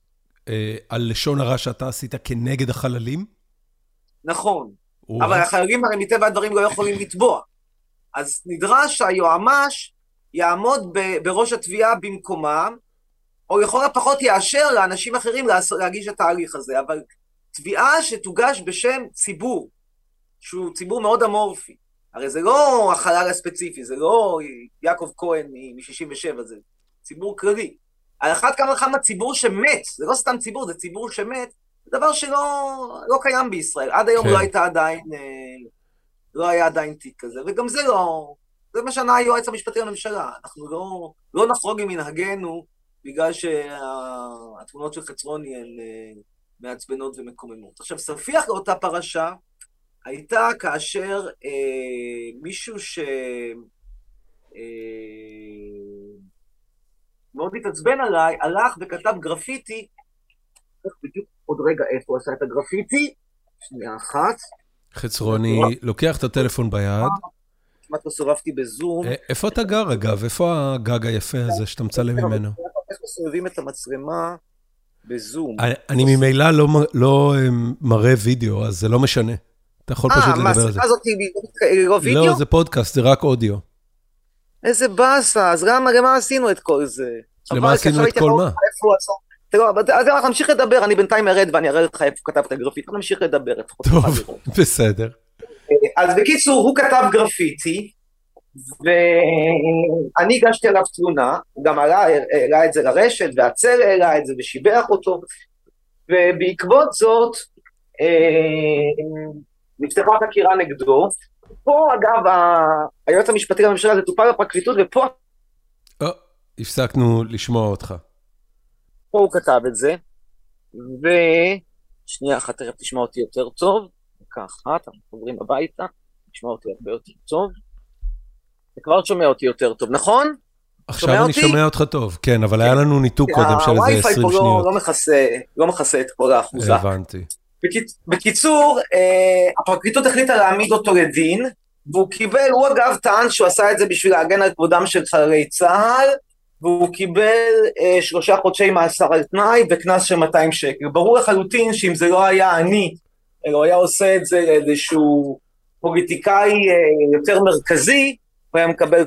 אה, על לשון הרע שאתה עשית כנגד החללים? נכון, אבל החללים הרי מטבע הדברים לא יכולים לתבוע. אז נדרש שהיועמ"ש יעמוד בראש התביעה במקומם, או לכל הפחות יאשר לאנשים אחרים להגיש את ההליך הזה, אבל תביעה שתוגש בשם ציבור, שהוא ציבור מאוד אמורפי, הרי זה לא החלל הספציפי, זה לא יעקב כהן מ-67, זה ציבור כללי. על אחת כמה וכמה ציבור שמת, זה לא סתם ציבור, זה ציבור שמת, זה דבר שלא לא קיים בישראל. עד היום כן. לא הייתה עדיין, אה, לא היה עדיין תיק כזה, וגם זה לא, זה מה שענה היועץ המשפטי לממשלה. אנחנו לא, לא נחרוג ממנהגנו בגלל שהתמונות של חצרוני הן אה, מעצבנות ומקוממות. עכשיו, ספיח לאותה פרשה, הייתה כאשר אה, מישהו ש... אה, מאוד התעצבן עליי, הלך וכתב גרפיטי, בדיוק עוד רגע איפה הוא עשה את הגרפיטי, שנייה אחת. חצרוני, לוקח את הטלפון ביד. כמעט לא סורבתי בזום. אה, איפה אתה גר אגב? איפה הגג היפה הזה שאתה מצלם ממנו? איך מסובבים את המצלמה בזום? אני ממילא לא, לא אה, מראה וידאו, אז זה לא משנה. אתה יכול פשוט לדבר על זה. אה, מה, השיחה הזאת היא לא וידאו? לא, זה פודקאסט, זה רק אודיו. איזה באסה, אז למה עשינו את כל זה? למה עשינו את כל מה? אז אנחנו נמשיך לדבר, אני בינתיים ארד ואני אראה לך איפה כתב את הגרפיטי, נמשיך לדבר. טוב, בסדר. אז בקיצור, הוא כתב גרפיטי, ואני הגשתי עליו תלונה, גם העלה את זה לרשת, והצל העלה את זה ושיבח אותו, ובעקבות זאת, אה, נפתחה חקירה נגדו. פה, אגב, היועץ המשפטי לממשלה זה טופל בפרקליטות, ופה... או, הפסקנו לשמוע אותך. פה הוא כתב את זה, ו... שנייה אחת, תכף תשמע אותי יותר טוב. דקה אחת, אנחנו חוזרים הביתה, תשמע אותי הרבה יותר טוב. אתה כבר שומע אותי יותר טוב, נכון? עכשיו אני שומע אותך טוב, כן, אבל היה לנו ניתוק קודם של איזה 20 שניות. הווי-פיי פה לא מכסה את כל האחוזה. הבנתי. בקיצור, אה, הפרקליטות החליטה להעמיד אותו לדין, והוא קיבל, הוא אגב טען שהוא עשה את זה בשביל להגן על כבודם של חללי צה"ל, והוא קיבל אה, שלושה חודשי מאסר על תנאי וקנס של 200 שקל. ברור לחלוטין שאם זה לא היה אני, אלא הוא היה עושה את זה לאיזשהו פוליטיקאי אה, יותר מרכזי, הוא היה מקבל...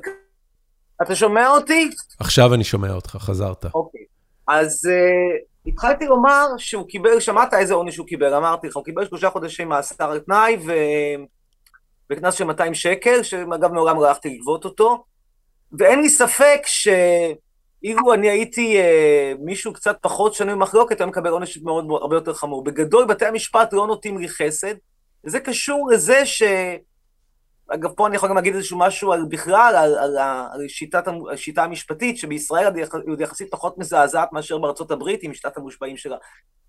אתה שומע אותי? עכשיו אני שומע אותך, חזרת. אוקיי. אז אה, התחלתי לומר שהוא קיבל, שמעת איזה עונש הוא קיבל, אמרתי לך, הוא קיבל שלושה חודשי מאסר על תנאי. וקנס של 200 שקל, שאגב מעולם לא הלכתי לגבות אותו, ואין לי ספק שאילו אני הייתי אה, מישהו קצת פחות שנוי במחלוקת, אני מקבל עונש מאוד, מאוד הרבה יותר חמור. בגדול, בתי המשפט לא נוטים לי חסד, וזה קשור לזה ש... אגב, פה אני יכול גם להגיד איזשהו משהו על בכלל, על, על, על שיטת, השיטה המשפטית, שבישראל היא יחסית פחות מזעזעת מאשר בארצות הברית עם שיטת המושבעים שלה.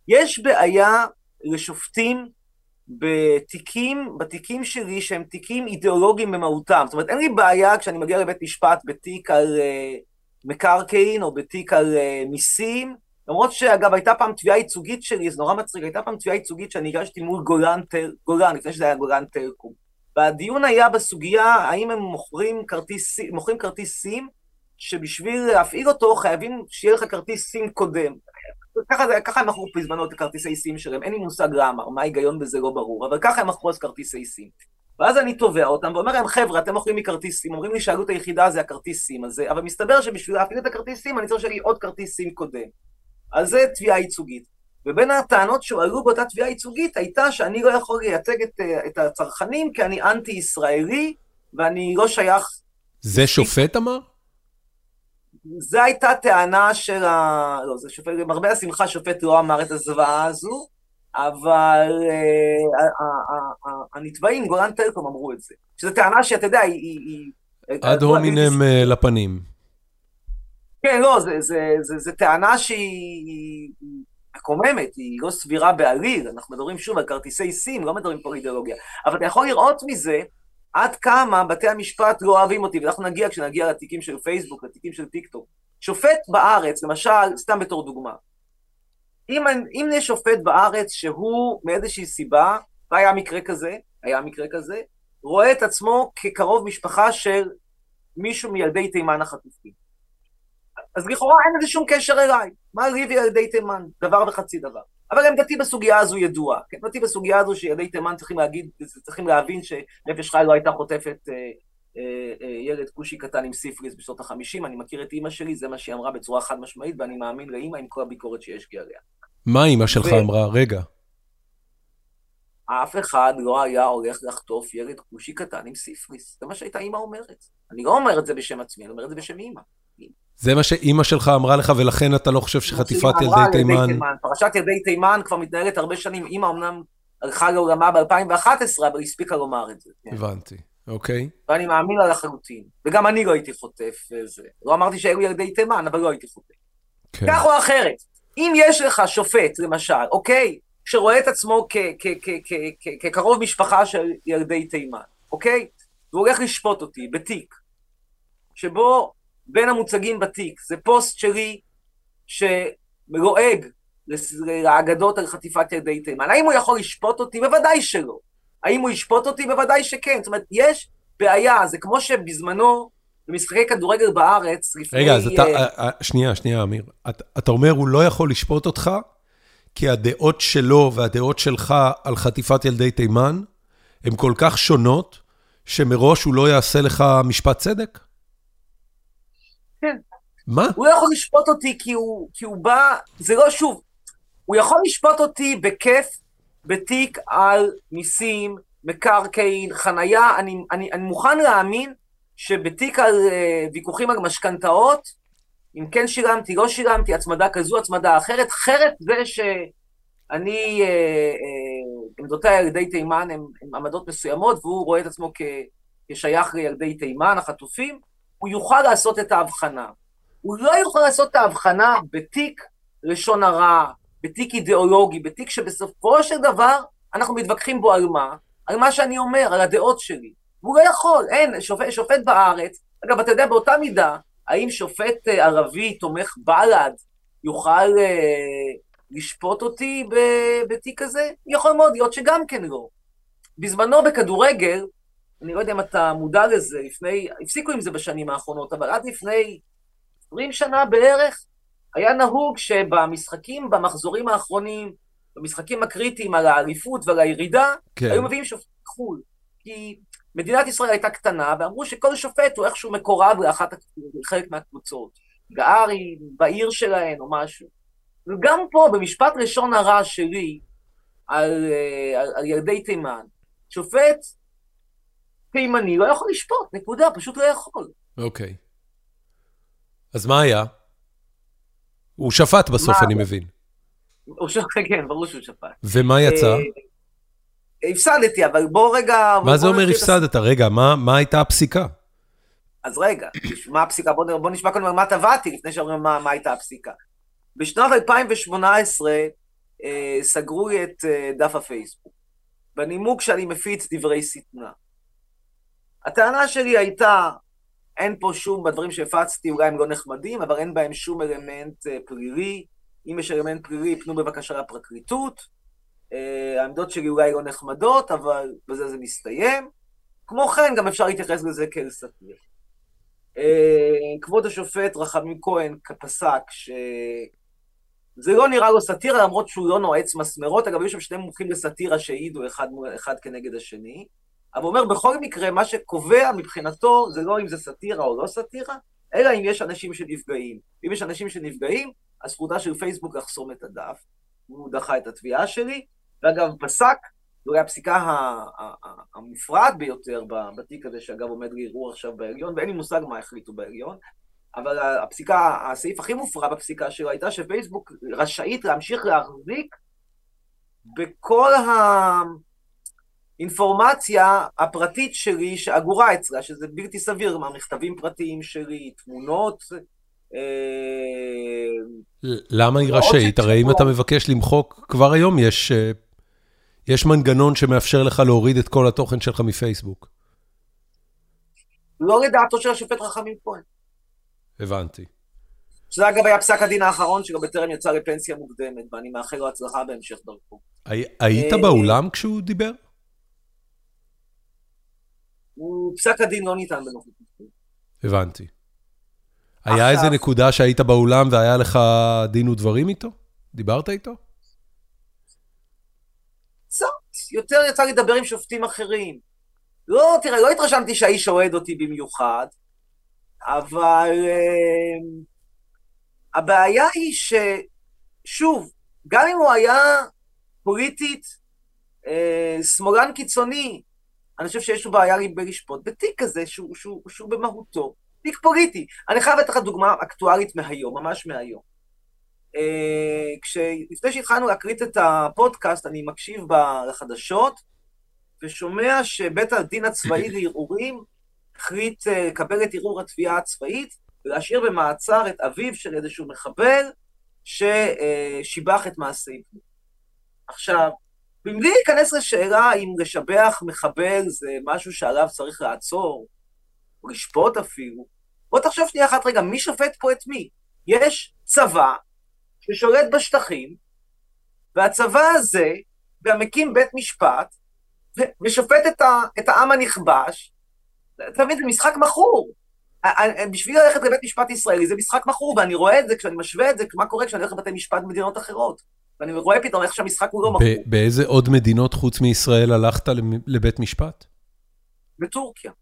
יש בעיה לשופטים בתיקים, בתיקים שלי שהם תיקים אידיאולוגיים במהותם. זאת אומרת, אין לי בעיה כשאני מגיע לבית משפט בתיק על uh, מקרקעין או בתיק על uh, מיסים, למרות שאגב, הייתה פעם תביעה ייצוגית שלי, זה נורא מצחיק, הייתה פעם תביעה ייצוגית שאני הגשתי מול גולן, גולן, לפני שזה היה גולן טלקום. והדיון היה בסוגיה האם הם מוכרים כרטיס, מוכרים כרטיס סים, שבשביל להפעיל אותו חייבים שיהיה לך כרטיס סים קודם. ככה, ככה הם מכרו בזמנו את הכרטיסי סים שלהם, אין לי מושג למה, מה ההיגיון בזה לא ברור, אבל ככה הם מכרו אז כרטיסי סים. ואז אני תובע אותם ואומר להם, חבר'ה, אתם מוכרים לי כרטיס סים, אומרים לי שהעלות היחידה זה הכרטיס סים הזה, אבל מסתבר שבשביל להפעיל את הכרטיס סים אני צריך שיהיה לי עוד כרטיס סים קודם. אז זה תביעה ייצוגית. ובין הטענות שהועלו באותה תביעה ייצוגית הייתה שאני לא יכול לייצג את, את הצרכנים כי אני אנטי-ישראלי ואני לא שייך... זה שופט אמר? זו הייתה טענה של ה... לא, זה שופט, למרבה השמחה שופט לא אמר את הזוועה הזו, אבל uh, הנתבעים, גולן טלקום אמרו את זה. שזו טענה שאתה יודע, היא... עד הומינם uh, לפנים. כן, לא, זו טענה שהיא מקוממת, היא לא סבירה בעליל. אנחנו מדברים שוב על כרטיסי סים, לא מדברים פה על אידיאולוגיה. אבל אתה יכול לראות מזה עד כמה בתי המשפט לא אוהבים אותי, ואנחנו נגיע, כשנגיע לתיקים של פייסבוק, לתיקים של טיק טוק. שופט בארץ, למשל, סתם בתור דוגמה, אם, אם יש שופט בארץ שהוא מאיזושהי סיבה, והיה מקרה כזה, היה מקרה כזה, רואה את עצמו כקרוב משפחה של מישהו מילדי תימן החטופים. אז לכאורה אין לזה שום קשר אליי. מה לי וילדי תימן? דבר וחצי דבר. אבל עמדתי בסוגיה הזו ידועה. כן, עמדתי בסוגיה הזו שילדי תימן צריכים להגיד, צריכים להבין שנפש חי לא הייתה חוטפת אה, אה, אה, ילד כושי קטן עם סיפריס בשנות החמישים. אני מכיר את אימא שלי, זה מה שהיא אמרה בצורה חד משמעית, ואני מאמין לאימא עם כל הביקורת שיש לי עליה. מה אימא שלך ו... אמרה? רגע. אף אחד לא היה הולך לחטוף ילד כושי קטן עם סיפריס. זה מה שהייתה אימא אומרת. אני לא אומר את זה בשם עצמי, אני אומר את זה בשם אימא. זה מה שאימא שלך אמרה לך, ולכן אתה לא חושב שחטיפת ילדי תימן... פרשת ילדי תימן כבר מתנהלת הרבה שנים. אימא אמנם הלכה לעולמה ב-2011, אבל הספיקה לומר את זה. כן. הבנתי, אוקיי. ואני מאמין לה לחלוטין. וגם אני לא הייתי חוטף זה. לא אמרתי שהיו ילדי תימן, אבל לא הייתי חוטף. כן. כך או אחרת, אם יש לך שופט, למשל, אוקיי? שרואה את עצמו כקרוב משפחה של ילדי תימן, אוקיי? והוא הולך לשפוט אותי בתיק, שבו בין המוצגים בתיק. זה פוסט שלי שלועג לאגדות על חטיפת ילדי תימן. האם הוא יכול לשפוט אותי? בוודאי שלא. האם הוא ישפוט אותי? בוודאי שכן. זאת אומרת, יש בעיה, זה כמו שבזמנו, במשחקי כדורגל בארץ, לפני... רגע, אז אתה, uh, שנייה, שנייה, אמיר. אתה, אתה אומר, הוא לא יכול לשפוט אותך, כי הדעות שלו והדעות שלך על חטיפת ילדי תימן הן כל כך שונות, שמראש הוא לא יעשה לך משפט צדק? מה? הוא לא יכול לשפוט אותי כי הוא, כי הוא בא, זה לא שוב, הוא יכול לשפוט אותי בכיף, בתיק על מיסים, מקרקעין, חנייה, אני, אני, אני מוכן להאמין שבתיק על uh, ויכוחים על משכנתאות, אם כן שילמתי, לא שילמתי, הצמדה כזו, הצמדה אחרת, חרף זה שאני, uh, uh, עמדותיי על ידי תימן הן עמדות מסוימות, והוא רואה את עצמו כ, כשייך לילדי תימן, החטופים, הוא יוכל לעשות את ההבחנה. הוא לא יוכל לעשות את ההבחנה בתיק לשון הרע, בתיק אידיאולוגי, בתיק שבסופו של דבר אנחנו מתווכחים בו על מה? על מה שאני אומר, על הדעות שלי. והוא לא יכול, אין, שופט, שופט בארץ, אגב, אתה יודע, באותה מידה, האם שופט אה, ערבי תומך בל"ד יוכל אה, לשפוט אותי בתיק הזה? יכול מאוד להיות שגם כן לא. בזמנו בכדורגל, אני לא יודע אם אתה מודע לזה, לפני, הפסיקו עם זה בשנים האחרונות, אבל עד לפני 20 שנה בערך, היה נהוג שבמשחקים, במחזורים האחרונים, במשחקים הקריטיים על האליפות ועל הירידה, כן. היו מביאים שופטים חו"ל. כי מדינת ישראל הייתה קטנה, ואמרו שכל שופט הוא איכשהו מקורב לאחת, חלק מהקבוצות. גארי, בעיר שלהן או משהו. וגם פה, במשפט לשון הרע שלי על, אה, על, על ילדי תימן, שופט תימני לא יכול לשפוט, נקודה, פשוט לא יכול. אוקיי. Okay. אז מה היה? הוא שפט בסוף, אני מבין. הוא שפט, כן, ברור שהוא שפט. ומה יצא? אה, הפסדתי, אבל בוא רגע... מה זה אומר הפסדת? רגע, מה הייתה הפסיקה? אז רגע, מה הפסיקה? בוא נשמע קודם מה טבעתי, לפני שאומרים מה הייתה הפסיקה. בשנת 2018 אה, סגרו את אה, דף הפייסבוק, בנימוק שאני מפיץ דברי שטנה. הטענה שלי הייתה, אין פה שום, בדברים שהפצתי אולי הם לא נחמדים, אבל אין בהם שום אלמנט אה, פלילי. אם יש אלמנט פלילי, פנו בבקשה לפרקליטות. אה, העמדות שלי אולי לא נחמדות, אבל בזה זה מסתיים. כמו כן, גם אפשר להתייחס לזה כאל סאטיר. אה, כבוד השופט רחמים כהן פסק שזה לא נראה לו סאטירה, למרות שהוא לא נועץ מסמרות. אגב, היו שם שני מומחים לסאטירה שהעידו אחד, אחד כנגד השני. הוא אומר, בכל מקרה, מה שקובע מבחינתו זה לא אם זה סאטירה או לא סאטירה, אלא אם יש אנשים שנפגעים. אם יש אנשים שנפגעים, אז זכותה של פייסבוק לחסום את הדף. הוא דחה את התביעה שלי, ואגב, פסק, זו הייתה הפסיקה המופרעת ביותר בתיק הזה, שאגב עומד לערעור עכשיו בעליון, ואין לי מושג מה החליטו בעליון, אבל הפסיקה, הסעיף הכי מופרע בפסיקה שלו הייתה שפייסבוק רשאית להמשיך להחזיק בכל ה... האינפורמציה הפרטית שלי שאגורה אצלה, שזה בלתי סביר, מה, מכתבים פרטיים שלי, תמונות. אה, למה היא רשאית? הרי אם אתה מבקש למחוק, כבר היום יש, אה, יש מנגנון שמאפשר לך להוריד את כל התוכן שלך מפייסבוק. לא לדעתו של השופט רחמים כהן. הבנתי. שזה אגב היה פסק הדין האחרון שלו בטרם יצא לפנסיה מוקדמת, ואני מאחל לו הצלחה בהמשך דרכו. היית אה, באולם כשהוא דיבר? הוא, פסק הדין לא ניתן בנוכחות. הבנתי. היה איזה נקודה שהיית באולם והיה לך דין ודברים איתו? דיברת איתו? קצת, יותר יצא לי לדבר עם שופטים אחרים. לא, תראה, לא התרשמתי שהאיש אוהד אותי במיוחד, אבל uh, הבעיה היא ששוב, גם אם הוא היה פוליטית uh, שמאלן קיצוני, אני חושב שיש לו בעיה בלשפוט בתיק כזה שהוא, שהוא, שהוא במהותו תיק פוליטי. אני חייב לתת לך דוגמה אקטואלית מהיום, ממש מהיום. Uh, כשלפני שהתחלנו להקליט את הפודקאסט, אני מקשיב לחדשות, ושומע שבית הדין הצבאי לערעורים החליט uh, לקבל את ערעור התביעה הצבאית ולהשאיר במעצר את אביו של איזשהו מחבל ששיבח את מעשי פנים. עכשיו, מבלי להיכנס לשאלה אם לשבח מחבל זה משהו שעליו צריך לעצור, או לשפוט אפילו, בוא תחשוב שנייה אחת רגע, מי שופט פה את מי? יש צבא ששולט בשטחים, והצבא הזה גם מקים בית משפט, ושופט את, ה, את העם הנכבש, אתה מבין, זה משחק מכור. בשביל ללכת לבית משפט ישראלי זה משחק מכור, ואני רואה את זה כשאני משווה את זה, מה קורה כשאני הולך לבתי משפט במדינות אחרות. ואני רואה פתאום איך שהמשחק הוא לא מכור. באיזה עוד מדינות חוץ מישראל הלכת לבית משפט? בטורקיה.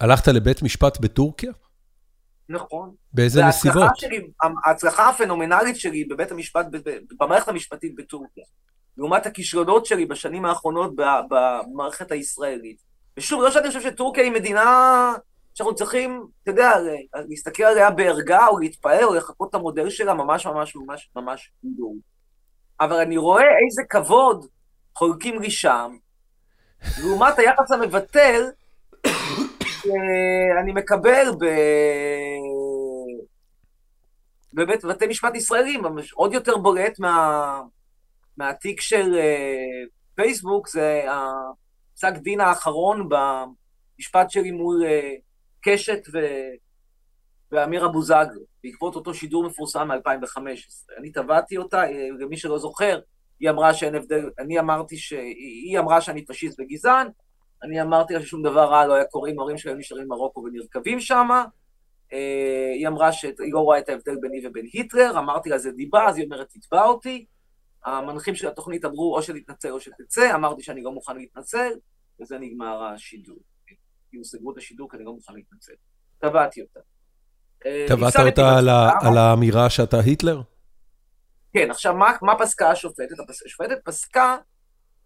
הלכת לבית משפט בטורקיה? נכון. באיזה נסיבות? שלי, ההצלחה הפנומנלית שלי בבית המשפט, במערכת המשפטית בטורקיה, לעומת הכישלונות שלי בשנים האחרונות במערכת הישראלית. ושוב, לא שאני חושב שטורקיה היא מדינה שאנחנו צריכים, אתה יודע, להסתכל עליה בערגה, או להתפעל, או לחכות את המודל שלה ממש ממש ממש ממש גדול. אבל אני רואה איזה כבוד חולקים לי שם, לעומת היחס המבטל שאני מקבל ב... בבית בתי משפט ישראלים, עוד יותר בולט מה... מהתיק של uh, פייסבוק, זה הפסק דין האחרון במשפט שלי מול uh, קשת ו... ואמיר אבוזגלו, בעקבות אותו שידור מפורסם מ-2015. אני תבעתי אותה, אה, למי שלא זוכר, היא אמרה שאין הבדל, אני אמרתי ש... היא אמרה שאני פשיסט וגזען, אני אמרתי לה ששום דבר רע לא היה קורה אם ההורים שלהם נשארים במרוקו ונרקבים שם. אה, היא אמרה שהיא לא רואה את ההבדל ביני ובין היטלר, אמרתי לה זה דיבה, אז היא אומרת תתבע אותי. המנחים של התוכנית אמרו או שתתנצל או שתצא, אמרתי שאני לא מוכן להתנצל, וזה נגמר השידור. כאילו סגרו את השידור כי אני לא מוכן להתנצל. תבעתי אותה. אה, תבעת אותה על האמירה שאתה היטלר? כן, עכשיו מה, מה פסקה השופטת? השופטת פסקה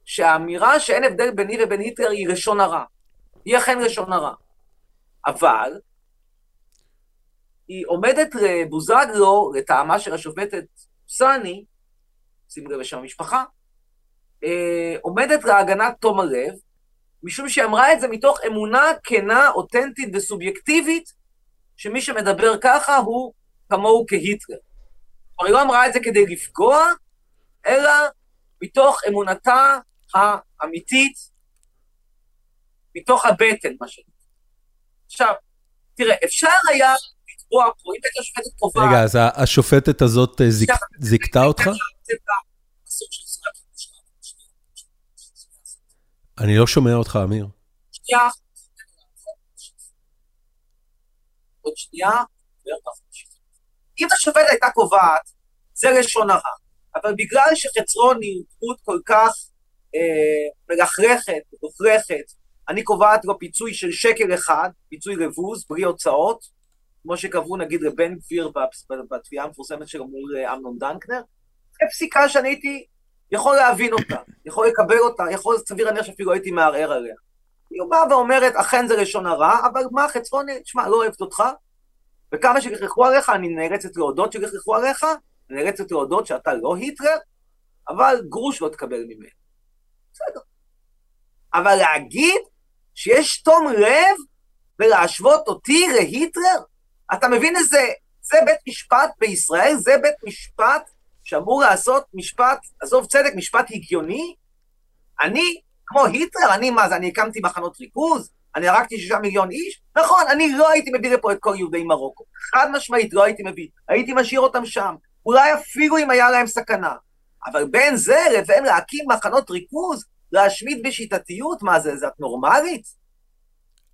שהאמירה שאין הבדל ביני ובין היטלר היא לשון הרע. היא אכן לשון הרע. אבל היא עומדת לבוזגלו, לטעמה של השופטת סני, שים לב לשם המשפחה, אה, עומדת להגנת תום הלב, משום שהיא אמרה את זה מתוך אמונה כנה, אותנטית וסובייקטיבית, שמי שמדבר ככה הוא כמוהו כהיטלר. כלומר, היא לא אמרה את זה כדי לפגוע, אלא מתוך אמונתה האמיתית, מתוך הבטן, מה שנקרא. עכשיו, תראה, אפשר היה לקבוע פה, אם הייתה שופטת קובעת... רגע, אז השופטת הזאת אה, זיכתה אותך? אני לא שומע אותך, אמיר. שנייה. עוד שנייה, אם השופטת הייתה קובעת, זה לשון הרע. אבל בגלל שחצרוני הוא דמות כל כך אה, מלכלכת, מלוכלכת, אני קובעת לו פיצוי של שקל אחד, פיצוי לבוז, בלי הוצאות, כמו שקבעו נגיד לבן גביר בתביעה המפורסמת שלו מול אה, אמנון דנקנר. זו פסיקה שאני הייתי יכול להבין אותה, יכול לקבל אותה, יכול, סביר להניח שאפילו הייתי מערער עליה. היא באה ואומרת, אכן זה לשון הרע, אבל מה, חצרוני, תשמע, לא אוהבת אותך, וכמה שגחכו עליך, אני נאלצת להודות שגחכו עליך, נאלצת להודות שאתה לא היטלר, אבל גרוש לא תקבל ממנו. בסדר. אבל להגיד שיש תום לב ולהשוות אותי להיטלר? אתה מבין איזה... זה בית משפט בישראל? זה בית משפט שאמור לעשות משפט, עזוב צדק, משפט הגיוני? אני, כמו היטלר, אני מה זה, אני הקמתי מחנות ריכוז? אני הרגתי שישה מיליון איש? נכון, אני לא הייתי מביא לפה את כל יהודי מרוקו. חד משמעית, לא הייתי מביא. הייתי משאיר אותם שם. אולי אפילו אם היה להם סכנה. אבל בין זה לבין להקים מחנות ריכוז, להשמיד בשיטתיות, מה זה, זה את נורמלית?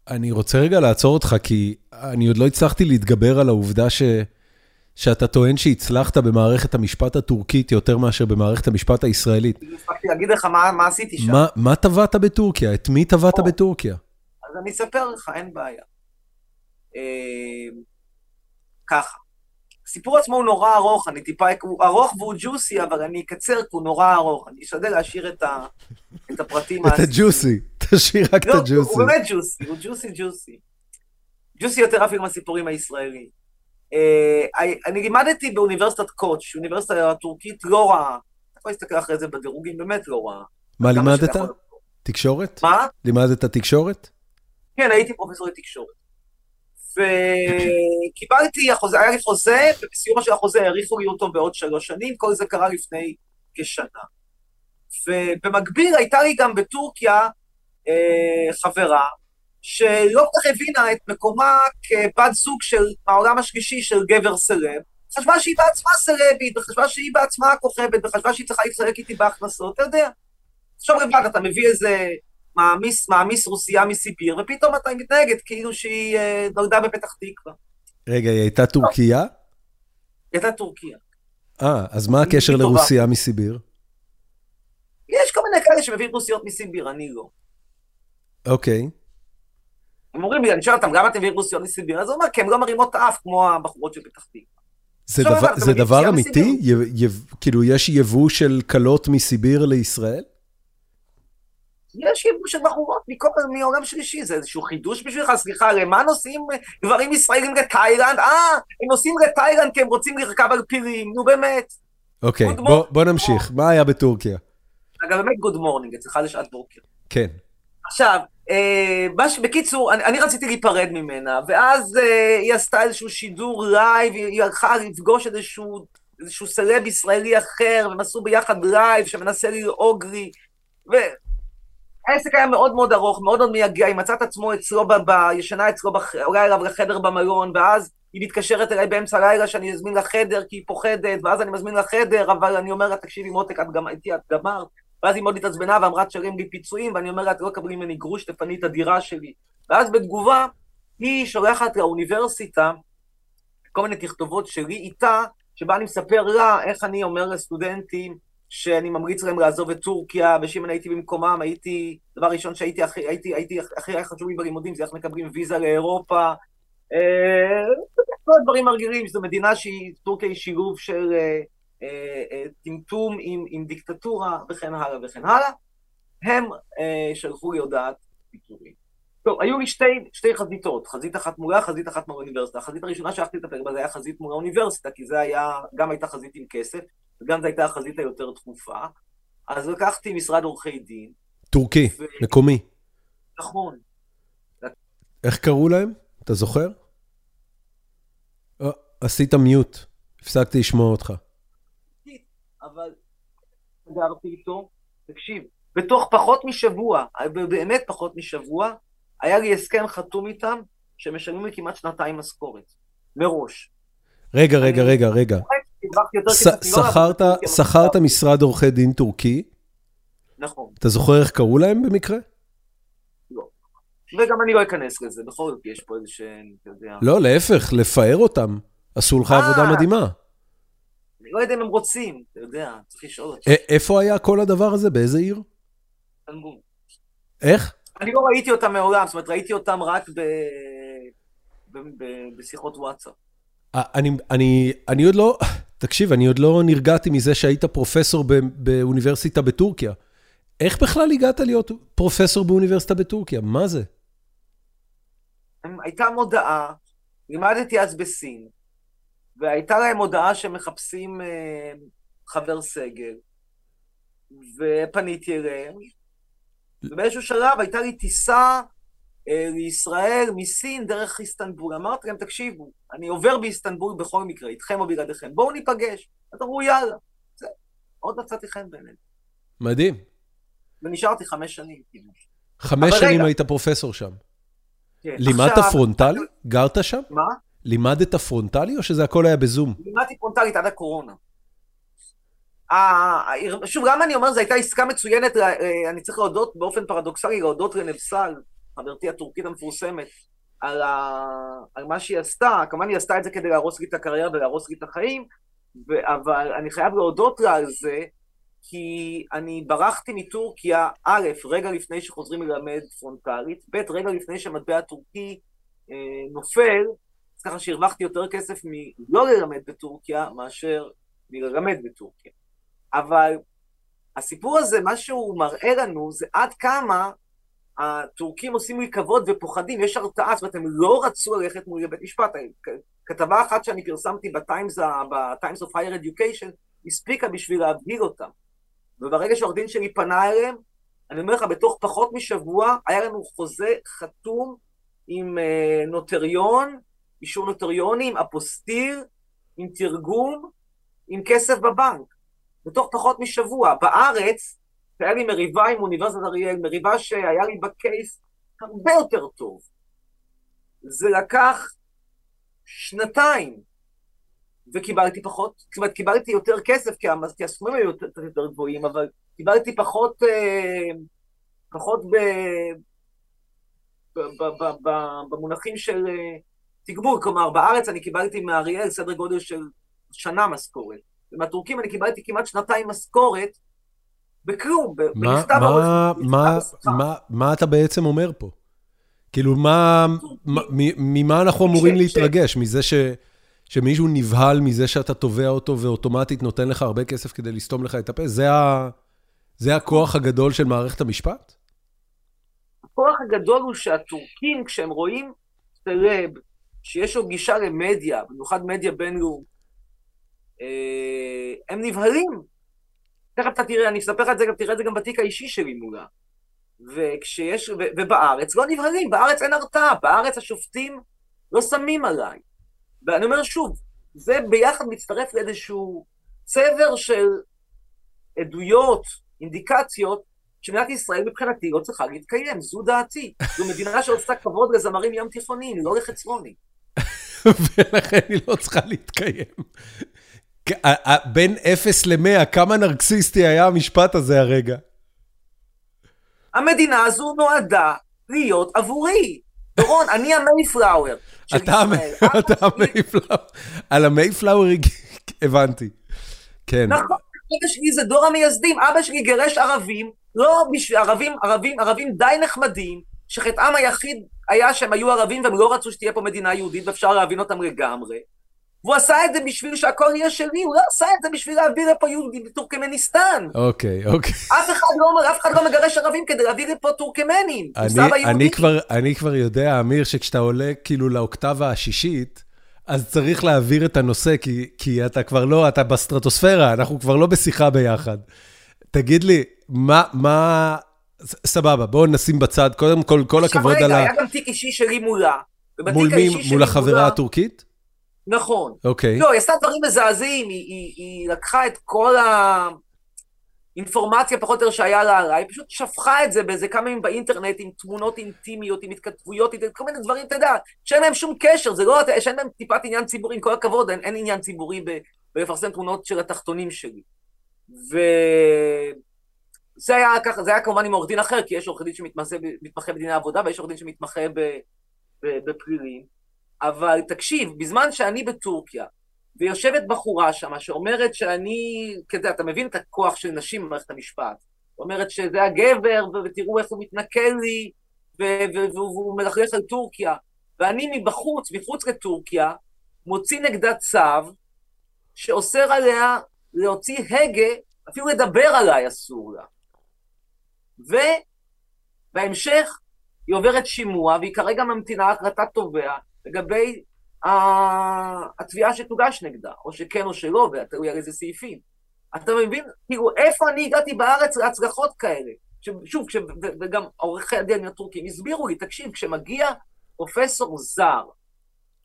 אני רוצה רגע לעצור אותך, כי אני עוד לא הצלחתי להתגבר על העובדה ש... שאתה טוען שהצלחת במערכת המשפט הטורקית יותר מאשר במערכת המשפט הישראלית. אני הספקתי להגיד לך מה, מה עשיתי שם. מה, טבעת בטורקיה? את מי טבעת בטורקיה? אז אני אספר לך, אין בעיה. אה, ככה. הסיפור עצמו הוא נורא ארוך, אני טיפה, הוא ארוך והוא ג'וסי, אבל אני אקצר כי הוא נורא ארוך. אני אשתדל להשאיר את, ה, את הפרטים את הג'וסי, תשאיר רק את לא, הג'וסי. הוא באמת ג'וסי, הוא ג'וסי ג'וסי. ג'וסי יותר אפילו מהסיפורים הישראלים. Uh, אני לימדתי באוניברסיטת קוץ', אוניברסיטה הטורקית לא רעה. אתה יכול להסתכל אחרי זה בדירוגים, באמת לא רעה. מה לימדת? תקשורת? מה? לימדת תקשורת? כן, הייתי פרופסור לתקשורת. וקיבלתי, היה לי חוזה, ובסיומו של החוזה האריכו לי אותו בעוד שלוש שנים, כל זה קרה לפני כשנה. ובמקביל הייתה לי גם בטורקיה אה, חברה, שלא כל כך הבינה את מקומה כבת זוג של העולם השלישי של גבר סרב, חשבה שהיא בעצמה סרבית, וחשבה שהיא בעצמה כוכבת, וחשבה שהיא צריכה להתחלק איתי בהכנסות, אתה יודע. עכשיו לבד אתה מביא איזה מעמיס, מעמיס רוסייה מסיביר, ופתאום אתה מתנהגת כאילו שהיא אה, נולדה בפתח תקווה. רגע, היא הייתה טורקיה? היא הייתה טורקיה. אה, אז מה הקשר לרוסייה מסיביר? יש כל מיני כאלה שמביאים רוסיות מסיביר, אני לא. אוקיי. הם אומרים לי, אני שואל אותם, למה אתם מביאים רוסיות מסיביר? אז הוא אומר, כי הם לא מרימות האף כמו הבחורות של פתח תקווה. זה דבר אמיתי? כאילו, יש יבוא של כלות מסיביר לישראל? יש יבוא של בחורות מעולם שלישי, זה איזשהו חידוש בשבילך, סליחה, למה נוסעים גברים ישראלים לתאילנד? אה, הם נוסעים לתאילנד כי הם רוצים לרכב על פירים, נו באמת. אוקיי, בוא נמשיך, מה היה בטורקיה? אגב, באמת good morning, אצלך לשעת בוקר. כן. עכשיו, אה, בקיצור, אני, אני רציתי להיפרד ממנה, ואז אה, היא עשתה איזשהו שידור לייב, היא הלכה לפגוש איזשהו, איזשהו סלב ישראלי אחר, והם עשו ביחד לייב שמנסה ללעוג לי, והעסק היה מאוד מאוד ארוך, מאוד מאוד מייגע, היא מוצאת עצמה אצלו, ב, ב, ישנה אצלו, בח, עולה אליו לחדר במלון, ואז היא מתקשרת אליי באמצע הלילה שאני אזמין לחדר כי היא פוחדת, ואז אני מזמין לחדר, אבל אני אומר לה, תקשיבי מותק, את, גם, את גמרת. ואז היא מאוד התעצבנה ואמרה, תשלם לי פיצויים, ואני אומר לה, את לא תקבלי ממני גרוש, תפני את הדירה שלי. ואז בתגובה, היא שולחת לאוניברסיטה כל מיני תכתובות שלי איתה, שבה אני מספר לה איך אני אומר לסטודנטים שאני ממליץ להם לעזוב את טורקיה, ושאם אני הייתי במקומם, הייתי, דבר ראשון שהייתי הכי, הייתי, הייתי, הכי חשוב לי בלימודים, זה איך מקבלים ויזה לאירופה. אה, כל הדברים מרגילים, שזו מדינה שהיא, טורקיה היא שילוב של אה, טמטום עם, עם דיקטטורה וכן הלאה וכן הלאה. הם שלחו לי הודעת פיטורים. טוב, היו לי שתי, שתי חזיתות, חזית אחת מולה, חזית אחת מול האוניברסיטה. החזית הראשונה שהלכתי לטפל בה זה היה חזית מול האוניברסיטה, כי זה היה, גם הייתה חזית עם כסף, וגם זו הייתה החזית היותר דחופה. אז לקחתי משרד עורכי דין. טורקי, ו... מקומי. נכון. איך קראו להם? אתה זוכר? או, עשית מיוט, הפסקתי לשמוע אותך. אבל גרתי איתו, תקשיב, בתוך פחות משבוע, באמת פחות משבוע, היה לי הסכם חתום איתם, שמשלמים לי כמעט שנתיים משכורת, מראש. רגע, רגע, רגע, רגע. שכרת משרד עורכי דין טורקי? נכון. אתה זוכר איך קראו להם במקרה? לא. וגם אני לא אכנס לזה, בכל זאת יש פה איזה שהם, אתה יודע... לא, להפך, לפאר אותם. עשו לך עבודה אה. מדהימה. אני לא יודע אם הם רוצים, אתה יודע, צריך לשאול אותם. איפה היה כל הדבר הזה? באיזה עיר? איך? אני לא ראיתי אותם מעולם, זאת אומרת, ראיתי אותם רק ב... ב... ב... בשיחות וואטסאפ. אני, אני, אני עוד לא, (laughs) תקשיב, אני עוד לא נרגעתי מזה שהיית פרופסור ב, באוניברסיטה בטורקיה. איך בכלל הגעת להיות פרופסור באוניברסיטה בטורקיה? מה זה? הייתה מודעה, לימדתי אז בסין, והייתה להם מודעה שמחפשים אה, חבר סגל, ופניתי אליהם, ובאיזשהו שלב הייתה לי טיסה אה, לישראל מסין דרך איסטנבול. אמרתי להם, תקשיבו, אני עובר באיסטנבול בכל מקרה, איתכם או בלעדיכם, בואו ניפגש. אז אמרו, יאללה. זה, עוד מצאתי חן ביניהם. מדהים. ונשארתי חמש שנים, כאילו. חמש שנים רגע. היית פרופסור שם. כן. לימדת פרונטלי? גרת שם? מה? לימדת פרונטלי או שזה הכל היה בזום? לימדתי פרונטלית עד הקורונה. שוב, למה אני אומר, זו הייתה עסקה מצוינת, אה, אני צריך להודות באופן פרדוקסלי, להודות לנבסל, חברתי הטורקית המפורסמת, על, ה... על מה שהיא עשתה. כמובן היא עשתה את זה כדי להרוס לי את הקריירה ולהרוס לי את החיים, ו... אבל אני חייב להודות לה על זה, כי אני ברחתי מטורקיה, א', רגע לפני שחוזרים ללמד פרונטלית, ב', רגע לפני שהמטבע הטורקי אה, נופל, ככה שהרווחתי יותר כסף מלא ללמד בטורקיה מאשר מללמד בטורקיה. אבל הסיפור הזה, מה שהוא מראה לנו זה עד כמה הטורקים עושים לי כבוד ופוחדים, יש הרתעה, זאת אומרת, הם לא רצו ללכת מול בית משפט. כתבה אחת שאני פרסמתי בטיימס, ב Times of Higher Education, הספיקה בשביל להבהיל אותם. וברגע שהעורך דין שלי פנה אליהם, אני אומר לך, בתוך פחות משבוע היה לנו חוזה חתום עם אה, נוטריון, אישור נוטריוני, עם אפוסטיל, עם תרגום, עם כסף בבנק. בתוך פחות משבוע. בארץ, היה לי מריבה עם אוניברסיטת אריאל, מריבה שהיה לי בה case הרבה יותר טוב. זה לקח שנתיים, וקיבלתי פחות, זאת אומרת, קיבלתי יותר כסף, כי הסכומים היו יותר, יותר גבוהים, אבל קיבלתי פחות, אה, פחות ב, ב, ב, ב, ב, במונחים של אה, תגבור. כלומר, בארץ אני קיבלתי מאריאל סדר גודל של שנה משכורת. ומהטורקים אני קיבלתי כמעט שנתיים משכורת בכלום, במכתב מה אתה בעצם אומר פה? כאילו, מה, ממה אנחנו אמורים להתרגש? מזה ש... שמישהו נבהל מזה שאתה תובע אותו ואוטומטית נותן לך הרבה כסף כדי לסתום לך את הפה? זה, ה... זה הכוח הגדול של מערכת המשפט? הכוח הגדול הוא שהטורקים, כשהם רואים סלב, שיש לו גישה למדיה, במיוחד מדיה בינלאומית, אה, הם נבהלים. תכף אתה תראה, אני אספר לך את זה, תראה את זה גם בתיק האישי שלי מולה. וכשיש, ו, ובארץ לא נבהלים, בארץ אין הרתעה, בארץ השופטים לא שמים עליי. ואני אומר שוב, זה ביחד מצטרף לאיזשהו צבר של עדויות, אינדיקציות, שמדינת ישראל מבחינתי לא צריכה להתקיים, זו דעתי. זו מדינה שעושה כבוד לזמרים ים תיכוניים, לא לחצרוני. ולכן היא לא צריכה להתקיים. בין 0 ל-100, כמה נרקסיסטי היה המשפט הזה הרגע? המדינה הזו נועדה להיות עבורי. דורון, אני המייפלאואר. אתה המייפלאואר. על המייפלאואר הבנתי. כן. נכון, אבא שלי זה דור המייסדים. אבא שלי גירש ערבים, לא בשביל ערבים, ערבים, ערבים די נחמדים, שחטאם היחיד היה שהם היו ערבים והם לא רצו שתהיה פה מדינה יהודית ואפשר להבין אותם לגמרי. והוא עשה את זה בשביל שהכל יהיה שלי, הוא לא עשה את זה בשביל להביא לפה יהודים בטורקמניסטן. אוקיי, אוקיי. אף אחד לא, אף אחד לא מגרש ערבים כדי להביא לפה טורקמנים. אני, אני, כבר, אני כבר יודע, אמיר, שכשאתה עולה כאילו לאוקטבה השישית, אז צריך להעביר את הנושא, כי, כי אתה כבר לא, אתה בסטרטוספירה, אנחנו כבר לא בשיחה ביחד. תגיד לי, מה, מה... סבבה, בואו נשים בצד, קודם כל, כל הכבוד על ה... היה גם תיק אישי שלי מולה. מול מי? מול החברה הטורקית? נכון. אוקיי. לא, היא עשתה דברים מזעזעים, היא, היא, היא לקחה את כל האינפורמציה פחות או יותר שהיה לה עליי, היא פשוט שפכה את זה באיזה כמה ימים באינטרנט עם תמונות אינטימיות, עם התכתבויות, עם כל מיני דברים, אתה יודע, שאין להם שום קשר, זה לא, שאין להם טיפת עניין ציבורי, עם כל הכבוד, אין, אין עניין ציבורי ב, בלפרסם תמונות של התחתונים שלי. ו... זה היה ככה, זה היה כמובן עם עורך דין אחר, כי יש עורך דין שמתמחה בדיני עבודה ויש עורך דין שמתמחה בפלילים. אבל תקשיב, בזמן שאני בטורקיה, ויושבת בחורה שם שאומרת שאני, כזה, אתה מבין את הכוח של נשים במערכת המשפט, אומרת שזה הגבר, ותראו איך הוא מתנכל לי, והוא מלכלך על טורקיה, ואני מבחוץ, מחוץ לטורקיה, מוציא נגדה צו שאוסר עליה להוציא הגה, אפילו לדבר עליי אסור לה. ובהמשך היא עוברת שימוע, והיא כרגע ממתינה החלטת תובע לגבי התביעה שתוגש נגדה, או שכן או שלא, ותלוי על איזה סעיפים. אתה מבין? כאילו, איפה אני הגעתי בארץ להצלחות כאלה? שוב, כש, וגם עורכי הדין הטורקים הסבירו לי, תקשיב, כשמגיע פרופסור זר,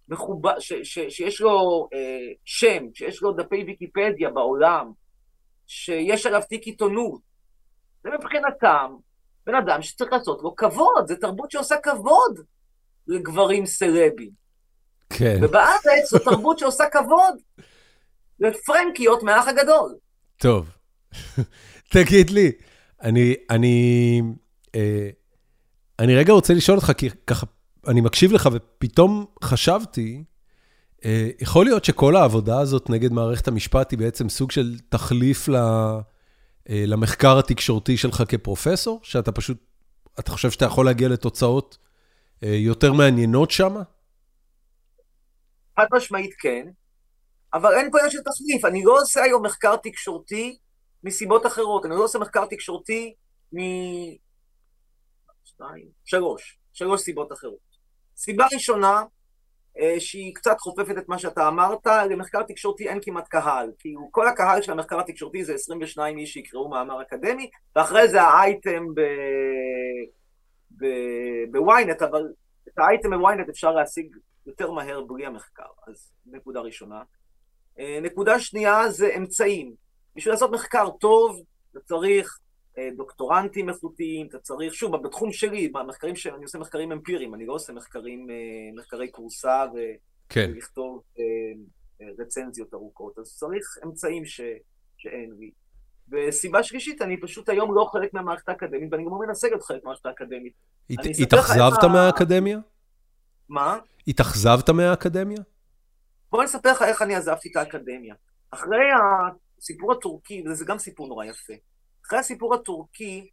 מחובה, ש, ש, שיש לו אה, שם, שיש לו דפי ויקיפדיה בעולם, שיש עליו תיק עיתונות, זה מבחינתם בן אדם שצריך לעשות לו כבוד, זה תרבות שעושה כבוד לגברים סלבים. כן. ובארץ זו תרבות שעושה כבוד לפרנקיות מהאח הגדול. טוב. (laughs) תגיד לי, אני, אני, אה, אני רגע רוצה לשאול אותך, כי ככה, אני מקשיב לך ופתאום חשבתי, אה, יכול להיות שכל העבודה הזאת נגד מערכת המשפט היא בעצם סוג של תחליף ל... אה, למחקר התקשורתי שלך כפרופסור? שאתה פשוט, אתה חושב שאתה יכול להגיע לתוצאות אה, יותר מעניינות שם? חד משמעית כן, אבל אין פה עניין של תחליף. אני לא עושה היום מחקר תקשורתי מסיבות אחרות. אני לא עושה מחקר תקשורתי מ... שתיים, שלוש, שלוש סיבות אחרות. סיבה ראשונה, אה, שהיא קצת חופפת את מה שאתה אמרת, למחקר תקשורתי אין כמעט קהל. כאילו, כל הקהל של המחקר התקשורתי זה 22 איש שיקראו מאמר אקדמי, ואחרי זה האייטם בוויינט, אבל את האייטם בוויינט אפשר להשיג יותר מהר בלי המחקר, אז נקודה ראשונה. אה, נקודה שנייה זה אמצעים. בשביל לעשות מחקר טוב, אתה צריך אה, דוקטורנטים איכותיים, אתה צריך, שוב, בתחום שלי, במחקרים שלי, אני עושה מחקרים אמפיריים, אני לא עושה מחקרים, אה, מחקרי קורסה ו... כן. ולכתוב רצנזיות ארוכות, אז צריך אמצעים ש... שאין לי. וסיבה שלישית, אני פשוט היום לא חלק מהמערכת האקדמית, ואני גם לא מנסה להיות חלק מהמערכת האקדמית. התאכזבת מהאקדמיה? מה? התאכזבת מהאקדמיה? בוא נספר לך איך אני עזבתי את האקדמיה. אחרי הסיפור הטורקי, וזה גם סיפור נורא יפה, אחרי הסיפור הטורקי,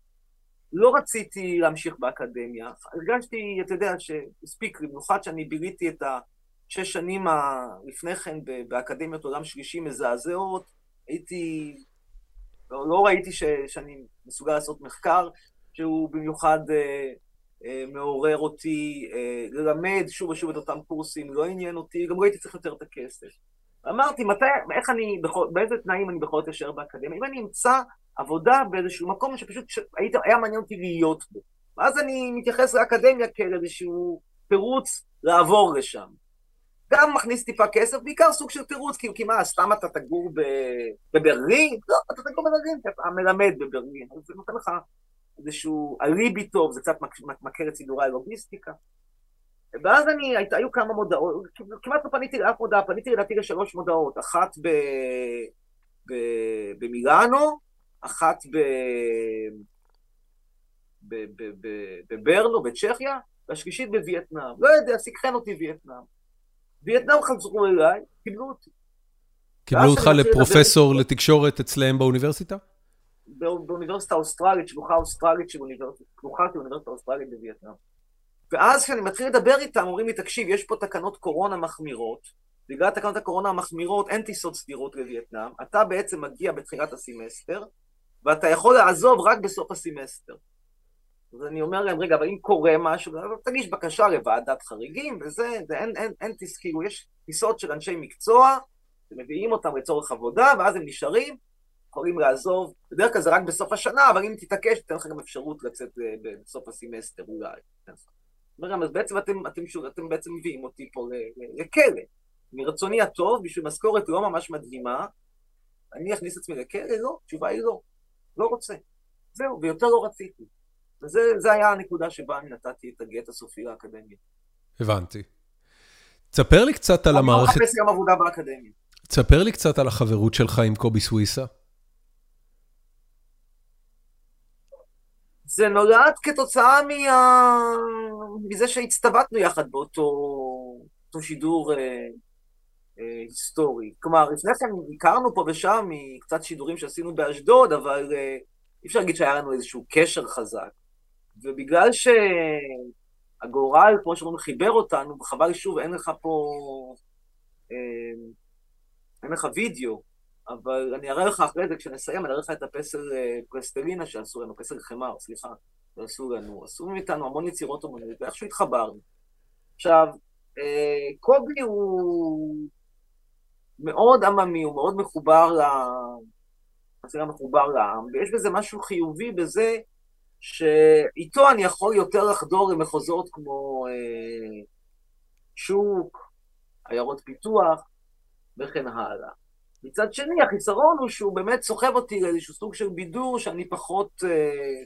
לא רציתי להמשיך באקדמיה. הרגשתי, אתה יודע, שהספיק במיוחד שאני ביליתי את השש שנים לפני כן באקדמיות עולם שלישי מזעזעות, הייתי לא, לא ראיתי ש, שאני מסוגל לעשות מחקר שהוא במיוחד אה, אה, מעורר אותי אה, ללמד שוב ושוב את אותם קורסים, לא עניין אותי, גם ראיתי צריך יותר את הכסף. אמרתי, מתי, איך אני, בכל, באיזה תנאים אני בכל זאת אשאר באקדמיה? אם אני אמצא עבודה באיזשהו מקום שפשוט היית, היה מעניין אותי להיות בו. ואז אני מתייחס לאקדמיה כאל איזשהו תירוץ לעבור לשם. גם מכניס טיפה כסף, בעיקר סוג של תירוץ, כאילו, כי מה, סתם אתה תגור בברלין? לא, אתה תגור בברלין, כי אתה מלמד בברלין, אז זה נותן לך איזשהו אליבי טוב, זה קצת מכר את סידורי הלוגיסטיקה. ואז אני, היית, היו כמה מודעות, כמעט לא פניתי לאף מודעה, פניתי לדעתי לשלוש מודעות, אחת ב, ב, במילאנו, אחת ב, בברנו, בצ'כיה, והשלישית בווייטנאם. לא יודע, סקרן אותי וייטנאם. וייטנאם חזרו אליי, קיבלו אותי. קיבלו אותך לפרופסור לתקשורת אצלם באוניברסיטה? באוניברסיטה האוסטרלית, שלוחה אוסטרלית של אוניברסיטה, שלוחה כאוניברסיטה האוסטרלית בווייטנאם. ואז כשאני מתחיל לדבר איתם, אומרים לי, תקשיב, יש פה תקנות קורונה מחמירות, בגלל תקנות הקורונה המחמירות אין טיסות סדירות לווייטנאם, אתה בעצם מגיע בתחילת הסמסטר, ואתה יכול לעזוב רק בסוף הסמסטר. אז אני אומר להם, רגע, אבל אם קורה משהו, תגיש בקשה לוועדת חריגים, וזה, זה, אין, אין, אין טיס, כאילו, יש טיסות של אנשי מקצוע, ומביאים אותם לצורך עבודה, ואז הם נשארים, יכולים לעזוב, בדרך כלל זה רק בסוף השנה, אבל אם תתעקש, תתן לך גם אפשרות לצאת אה, בסוף הסמסטר אולי. אומר אז בעצם אתם, אתם, שוב, אתם בעצם מביאים אותי פה לכלא. מרצוני הטוב, בשביל משכורת לא ממש מדהימה, אני אכניס את עצמי לכלא? לא, התשובה היא לא. לא רוצה. זהו, ויותר לא רציתי. וזה היה הנקודה שבה אני נתתי את הגט הסופי לאקדמיה. הבנתי. תספר לי קצת על המערכת... אני לא מחפש גם עבודה באקדמיה. תספר לי קצת על החברות שלך עם קובי סוויסה. זה נולד כתוצאה מה... מזה שהצטוותנו יחד באותו שידור אה, היסטורי. כלומר, לפני כן הכרנו פה ושם מקצת שידורים שעשינו באשדוד, אבל אה, אי אפשר להגיד שהיה לנו איזשהו קשר חזק. ובגלל שהגורל, כמו שאומרים, חיבר אותנו, וחבל שוב, אין לך פה... אה, אין לך וידאו, אבל אני אראה לך אחרי זה, כשנסיים, אני אראה לך את הפסל אה, פרסטלינה שעשו לנו, פסל חמר, סליחה, שעשו לנו. עשו מאיתנו המון יצירות אומנות, ואיכשהו התחברנו. עכשיו, אה, קובי הוא מאוד עממי, הוא מאוד מחובר ל... זה מחובר לעם, ויש בזה משהו חיובי בזה שאיתו אני יכול יותר לחדור למחוזות כמו אה, שוק, עיירות פיתוח וכן הלאה. מצד שני, החיסרון הוא שהוא באמת סוחב אותי לאיזשהו סוג של בידור שאני פחות, אה,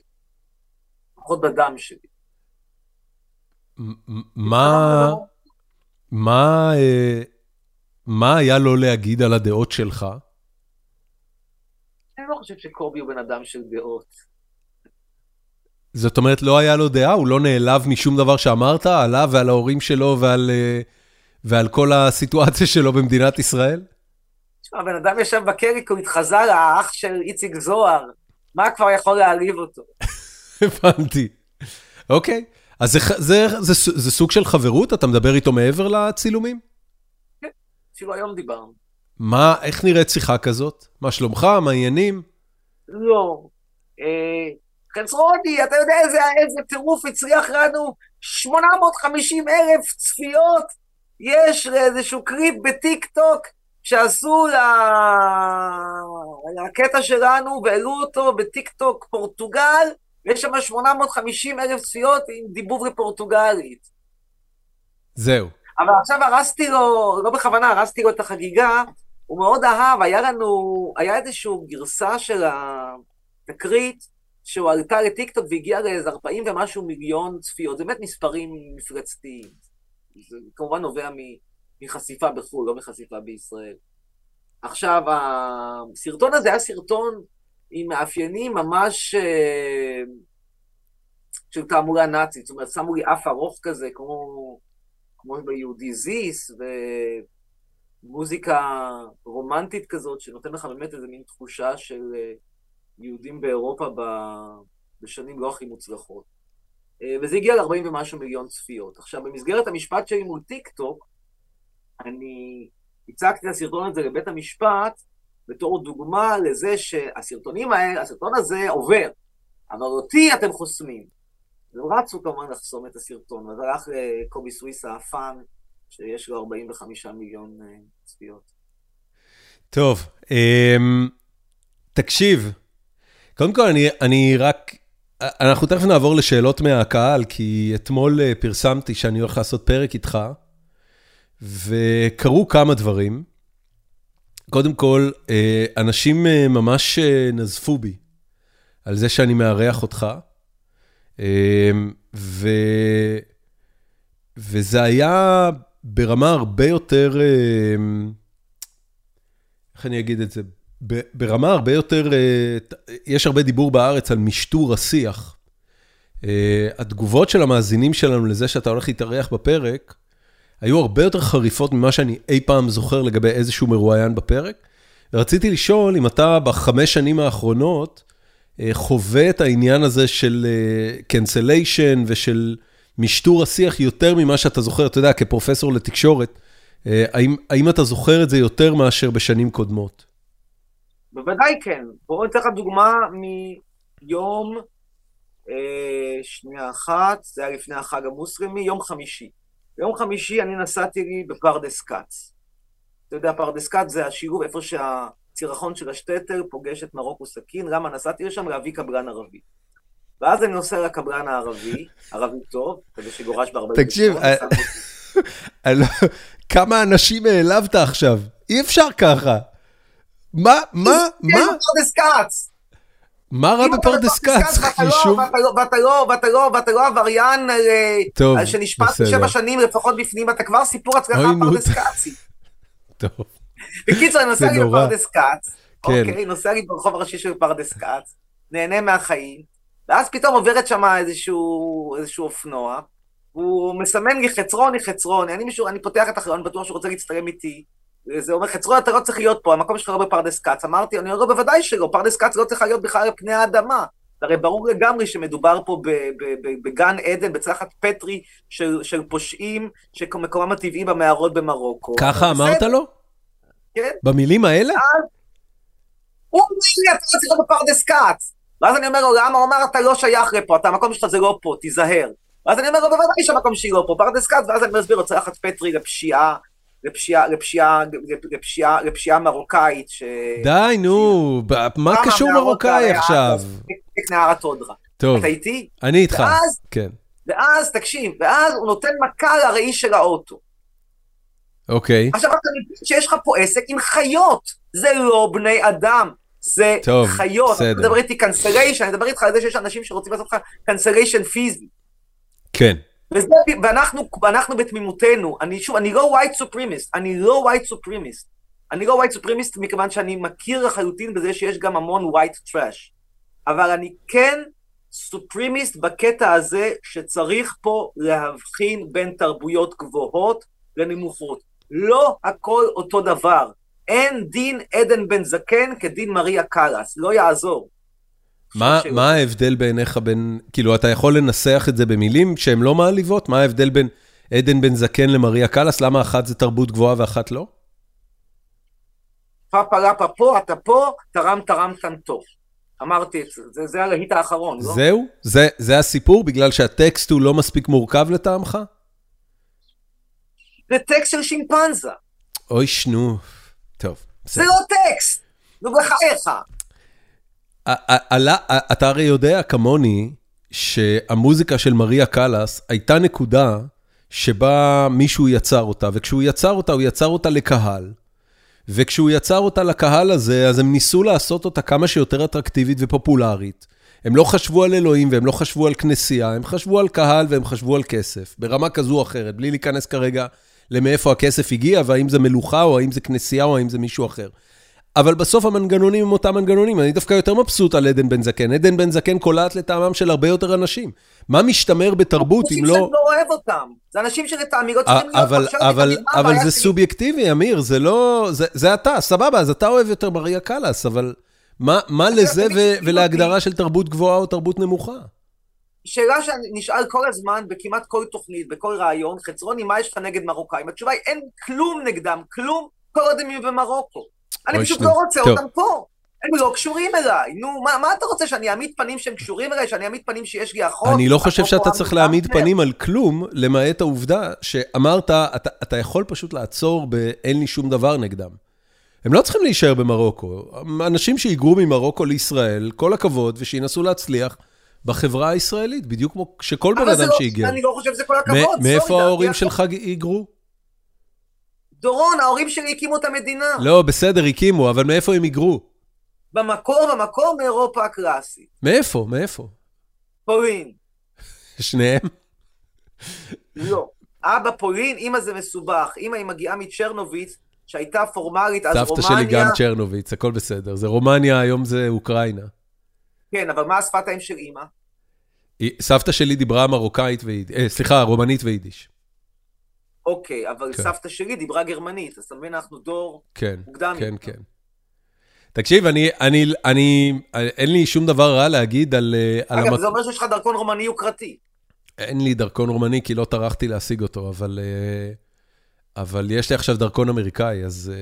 פחות בדם שלי. מה, מה, אה, מה היה לו להגיד על הדעות שלך? אני לא חושב שקובי הוא בן אדם של דעות. זאת אומרת, לא היה לו דעה? הוא לא נעלב משום דבר שאמרת עליו ועל ההורים שלו ועל, אה, ועל כל הסיטואציה שלו במדינת ישראל? תשמע, הבן אדם ישב בקריק, הוא התחזה לאח של איציק זוהר. מה כבר יכול להעליב אותו? (laughs) הבנתי. אוקיי. אז זה, זה, זה, זה, זה סוג של חברות? אתה מדבר איתו מעבר לצילומים? כן, אפילו היום דיברנו. מה, איך נראית שיחה כזאת? מה שלומך? מה העניינים? לא. אה, חצרוני, אתה יודע איזה, איזה טירוף הצליח לנו? 850 אלף צפיות יש לאיזשהו קריפ בטיק טוק שעשו לקטע שלנו והעלו אותו בטיק טוק פורטוגל, ויש שם 850 אלף צפיות עם דיבוב לפורטוגלית. זהו. אבל עכשיו הרסתי לו, לא בכוונה, הרסתי לו את החגיגה, הוא מאוד אהב, היה לנו, היה איזושהי גרסה של התקרית, שהוא עלתה לטיקטוק והגיעה לאיזה 40 ומשהו מיליון צפיות, זה באמת מספרים מפלצתיים. זה כמובן נובע מחשיפה בחו"ל, לא מחשיפה בישראל. עכשיו, הסרטון הזה היה סרטון עם מאפיינים ממש אה, של תעמולה נאצית, זאת אומרת, שמו לי אף ארוך כזה, כמו, כמו ביהודי זיס, ומוזיקה רומנטית כזאת, שנותן לך באמת איזה מין תחושה של אה, יהודים באירופה בשנים לא הכי מוצלחות. אה, וזה הגיע ל-40 ומשהו מיליון צפיות. עכשיו, במסגרת המשפט שלי מול טיק טוק, אני הצגתי את הסרטון הזה לבית המשפט בתור דוגמה לזה שהסרטונים האלה, הסרטון הזה עובר, אבל אותי אתם חוסמים. רצו כמובן לחסום את הסרטון, וזה הלך לקובי סוויסה הפאן, שיש לו 45 מיליון אה, צפיות. טוב, אמ, תקשיב, קודם כל אני, אני רק, אנחנו תכף נעבור לשאלות מהקהל, כי אתמול אה, פרסמתי שאני הולך לעשות פרק איתך, וקרו כמה דברים. קודם כל, אה, אנשים אה, ממש אה, נזפו בי על זה שאני מארח אותך, ו... וזה היה ברמה הרבה יותר, איך אני אגיד את זה? ברמה הרבה יותר, יש הרבה דיבור בארץ על משטור השיח. התגובות של המאזינים שלנו לזה שאתה הולך להתארח בפרק, היו הרבה יותר חריפות ממה שאני אי פעם זוכר לגבי איזשהו מרואיין בפרק. ורציתי לשאול אם אתה בחמש שנים האחרונות חווה את העניין הזה של cancellation ושל משטור השיח יותר ממה שאתה זוכר, אתה יודע, כפרופסור לתקשורת, האם, האם אתה זוכר את זה יותר מאשר בשנים קודמות? בוודאי כן. בואו ניתן לך דוגמה מיום, אה, שנייה אחת, זה היה לפני החג המוסלמי, יום חמישי. ביום חמישי אני נסעתי בפרדס כץ. אתה יודע, פרדס כץ זה השילוב איפה שהצירחון של השטטר פוגש את מרוקו סכין, למה נסעתי לשם להביא קבלן ערבי. ואז אני נוסע לקבלן הערבי, ערבי טוב, כזה שגורש בהרבה... תקשיב, אה, (laughs) לא- כמה אנשים העלבת עכשיו? אי אפשר ככה. מה, מה, מה? פרדס כץ. מה רע בפרדס כץ? לא- ואתה לא, ואתה לא, ואתה לא עבריין אה, שנשפט שבע שנים לפחות בפנים, אתה כבר סיפור הצלחה פרדס כצי. (laughs) טוב. בקיצור, אני נוסע לי בפרדס כץ, כן. אוקיי, נוסע לי ברחוב הראשי של פרדס כץ, נהנה מהחיים, ואז פתאום עוברת שם איזשהו אופנוע, הוא מסמן לי חצרוני, חצרוני, אני מישהו, אני פותח את החלון, בטוח שהוא רוצה להצטלם איתי. זה אומר, חצרוני, אתה לא צריך להיות פה, המקום שלך לא בפרדס כץ. אמרתי, אני אומר, בוודאי שלא, פרדס כץ לא צריכה להיות בכלל על פני האדמה. הרי ברור לגמרי שמדובר פה בגן עדן, בצלחת פטרי של, של פושעים, שמקומם הטבעי במערות במרוקו. ככה אמרת לו? כן. במילים האלה? הוא אומר לי, אתה לא צריך להיות בפרדס כץ. ואז אני אומר לו, למה? הוא אומר, אתה לא שייך לפה, אתה, המקום שלך זה לא פה, תיזהר. ואז אני אומר לו, בוודאי שהמקום שלי לא פה, פרדס כץ, ואז אני מסביר לו, צלחת פטרי לפשיעה, לפשיעה, לפשיעה, לפשיעה, לפשיעה מרוקאית, ש... די, נו, מה קשור מרוקאי עכשיו? נער התודרה. טוב, אתה איתי? אני איתך, כן. ואז, תקשיב, ואז הוא נותן מכה לראי של האוטו. אוקיי. עכשיו אתה מבין שיש לך פה עסק עם חיות, זה לא בני אדם. זה טוב, חיות, בסדר. אתה מדבר איתי cancellation, אני מדבר איתך על זה שיש אנשים שרוצים לעשות לך cancellation פיזי. כן. וזה, ואנחנו, ואנחנו בתמימותנו, אני שוב, אני לא white supremacist, אני לא white supremacist. אני לא white supremacist מכיוון שאני מכיר לחלוטין בזה שיש גם המון white trash. אבל אני כן supremacist בקטע הזה שצריך פה להבחין בין תרבויות גבוהות לנמוכות. לא הכל אותו דבר. אין דין עדן בן זקן כדין מריה קלאס, לא יעזור. מה, מה ההבדל בעיניך בין, כאילו, אתה יכול לנסח את זה במילים שהן לא מעליבות? מה ההבדל בין עדן בן זקן למריה קלאס? למה אחת זה תרבות גבוהה ואחת לא? פאפה לאפה פה, אתה פה, טרם טרם טוב. אמרתי את זה, זה, זה הלהיט האחרון, לא? זהו? זה, זה הסיפור? בגלל שהטקסט הוא לא מספיק מורכב לטעמך? זה טקסט של שימפנזה. אוי, שנו. טוב. זה לא טקסט, נו בחייך. אתה הרי יודע כמוני שהמוזיקה של מריה קלאס הייתה נקודה שבה מישהו יצר אותה, וכשהוא יצר אותה, הוא יצר אותה לקהל. וכשהוא יצר אותה לקהל הזה, אז הם ניסו לעשות אותה כמה שיותר אטרקטיבית ופופולרית. הם לא חשבו על אלוהים והם לא חשבו על כנסייה, הם חשבו על קהל והם חשבו על כסף, ברמה כזו או אחרת, בלי להיכנס כרגע למאיפה הכסף הגיע, והאם זה מלוכה, או האם זה כנסייה, או האם זה מישהו אחר. אבל בסוף המנגנונים הם אותם מנגנונים, אני דווקא יותר מבסוט על עדן בן זקן. עדן בן זקן קולט לטעמם של הרבה יותר אנשים. מה משתמר בתרבות אם לא... אנשים שאני לא אוהב אותם. זה אנשים שלטעמי לא צריכים להיות אבל, אבל, אבל זה סובייקטיבי, אמיר, זה לא... זה, זה אתה, סבבה, אז אתה אוהב יותר מריה קלאס, אבל מה, מה לזה ו, ולהגדרה של תרבות גבוהה או תרבות נמוכה? שאלה שאני נשאל כל הזמן, בכמעט כל תוכנית, בכל ראיון, חצרוני, מה יש לך נגד מרוקאים? התשובה היא, אין כלום נגדם, כלום, כל עוד הם במרוקו. אני פשוט לא רוצה אותם פה. הם לא קשורים אליי. נו, מה, מה אתה רוצה, שאני אעמיד פנים שהם קשורים אליי? שאני אעמיד פנים שיש לי אחות? אני לא חושב שאתה צריך להעמיד פנים על כלום, למעט העובדה שאמרת, אתה, אתה יכול פשוט לעצור ב"אין לי שום דבר נגדם". הם לא צריכים להישאר במרוקו. אנשים שהיגרו ממרוקו לישראל, כל הכבוד, ושינסו להצליח בחברה הישראלית, בדיוק כמו שכל בן אדם שהיגר. אני לא חושב שזה כל הכבוד. מאיפה ההורים שלך היגרו? דורון, ההורים שלי הקימו את המדינה. לא, בסדר, הקימו, אבל מאיפה הם היגרו? במקור, במקור מאירופה הקלאסית. מאיפה? מאיפה? פולין. (laughs) שניהם? לא. אבא פולין, אמא זה מסובך. אמא היא מגיעה מצ'רנוביץ, שהייתה פורמלית, אז רומניה... סבתא שלי גם צ'רנוביץ, הכל בסדר. זה רומניה, היום זה אוקראינה. כן, אבל מה השפת האם של אמא? סבתא שלי דיברה מרוקאית ויידיש, אה, סליחה, רומנית ויידיש. אוקיי, אבל כן. סבתא שלי דיברה גרמנית, אז אתה מבין, אנחנו דור כן, מוקדם. כן, כן. תקשיב, אני, אני, אני, אין לי שום דבר רע להגיד על... אה, אגב, על המק... זה אומר שיש לך דרכון רומני יוקרתי. אין לי דרכון רומני, כי לא טרחתי להשיג אותו, אבל, אה, אבל יש לי עכשיו דרכון אמריקאי, אז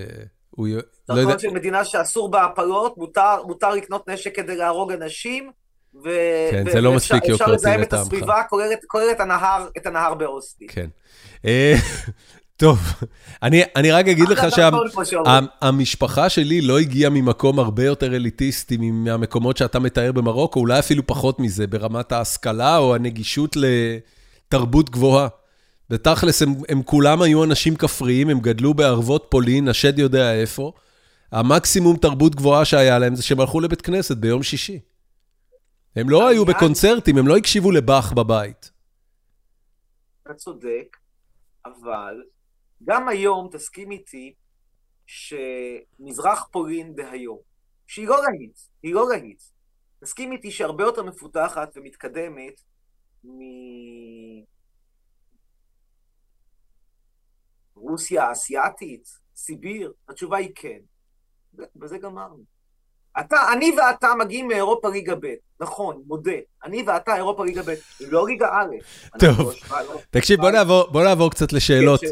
הוא... דרכון לא יודע... של מדינה שאסור בה הפלות, מותר, מותר לקנות נשק כדי להרוג אנשים, ו... כן, ו... זה לא מספיק יוקרתי לטעמך. אפשר לזהם את הסביבה, כולל את הנהר, את הנהר באוסטי. כן. (laughs) טוב, אני, אני רק אגיד לך שהמשפחה שלי לא הגיעה ממקום הרבה יותר אליטיסטי מהמקומות שאתה מתאר במרוקו, אולי אפילו פחות מזה, ברמת ההשכלה או הנגישות לתרבות גבוהה. בתכלס, הם, הם כולם היו אנשים כפריים, הם גדלו בערבות פולין, השד יודע איפה. המקסימום תרבות גבוהה שהיה להם זה שהם הלכו לבית כנסת ביום שישי. הם לא היו בקונצרטים, הם לא הקשיבו לבאך בבית. אתה צודק, אבל גם היום תסכים איתי שמזרח פולין דהיום, שהיא לא להיט, היא לא להיט, תסכים איתי שהרבה יותר מפותחת ומתקדמת מרוסיה האסייתית, סיביר, התשובה היא כן. בזה גמרנו. אתה, אני ואתה מגיעים מאירופה ליגה ב', נכון, מודה. אני ואתה אירופה ליגה ב', לא ליגה א'. טוב, לא תקשיב, בוא נעבור קצת לשאלות. כן,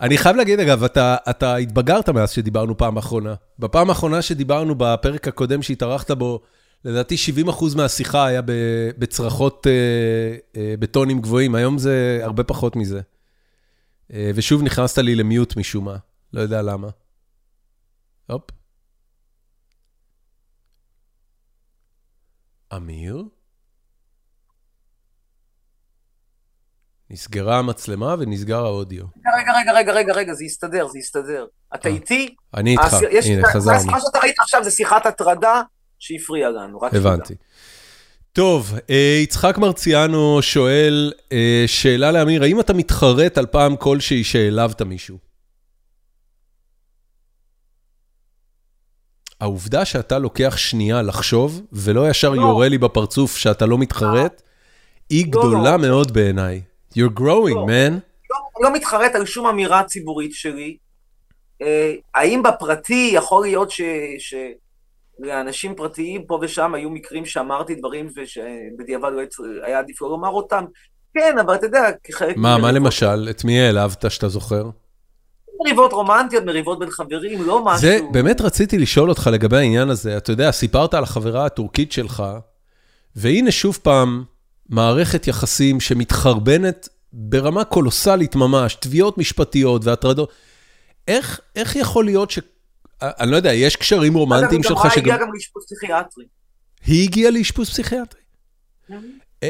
אני חייב להגיד, אגב, אתה, אתה התבגרת מאז שדיברנו פעם אחרונה. בפעם האחרונה שדיברנו, בפרק הקודם שהתארחת בו, לדעתי 70% מהשיחה היה בצרחות אה, אה, בטונים גבוהים, היום זה הרבה פחות מזה. אה, ושוב נכנסת לי למיוט משום מה, לא יודע למה. הופ. אמיר? נסגרה המצלמה ונסגר האודיו. רגע, רגע, רגע, רגע, רגע, זה יסתדר, זה יסתדר. אתה אה, איתי? אני איתך, הנה, חזרנו. מה שאתה ראית עכשיו זה שיחת הטרדה שהפריעה לנו, רק הבנתי. טוב, אה, יצחק מרציאנו שואל, אה, שאלה לאמיר, האם אתה מתחרט על פעם כלשהי שהעלבת מישהו? העובדה שאתה לוקח שנייה לחשוב, ולא ישר לא. יורה לי בפרצוף שאתה לא מתחרט, היא לא, גדולה לא. מאוד בעיניי. You're growing, לא, man. לא, לא מתחרט על שום אמירה ציבורית שלי. אה, האם בפרטי יכול להיות ש... ש... לאנשים פרטיים פה ושם היו מקרים שאמרתי דברים ושבדיעבד היה עדיף לא לומר אותם? כן, אבל אתה יודע, כחלק... מה, מה למשל? את מי העלבת שאתה זוכר? מריבות רומנטיות, מריבות בין חברים, לא משהו... זה, באמת רציתי לשאול אותך לגבי העניין הזה. אתה יודע, סיפרת על החברה הטורקית שלך, והנה שוב פעם, מערכת יחסים שמתחרבנת ברמה קולוסלית ממש, תביעות משפטיות והטרדות. איך, איך יכול להיות ש... אני לא יודע, יש קשרים רומנטיים שלך שגם... היא הגיעה גם לאשפוז פסיכיאטרי. היא הגיעה לאשפוז פסיכיאטרי? אה,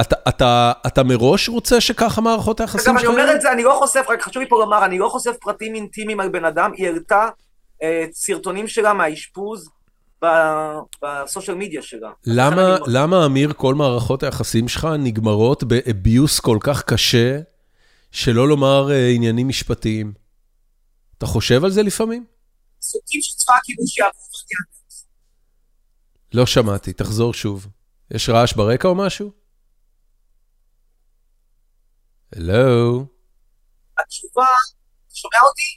אתה, אתה, אתה מראש רוצה שככה מערכות היחסים שלך? אני אומר את זה, אני לא חושף, רק חשוב לי פה לומר, אני לא חושף פרטים אינטימיים על בן אדם, היא העלתה אה, סרטונים שלה מהאשפוז בסושיאל מדיה שלה. למה, למה, אמיר, כל מערכות היחסים שלך נגמרות באביוס כל כך קשה, שלא לומר אה, עניינים משפטיים? אתה חושב על זה לפעמים? סוגים של צבא הכיבוש יעברו לא שמעתי, תחזור שוב. יש רעש ברקע או משהו? הלו? התשובה, אתה שומע אותי?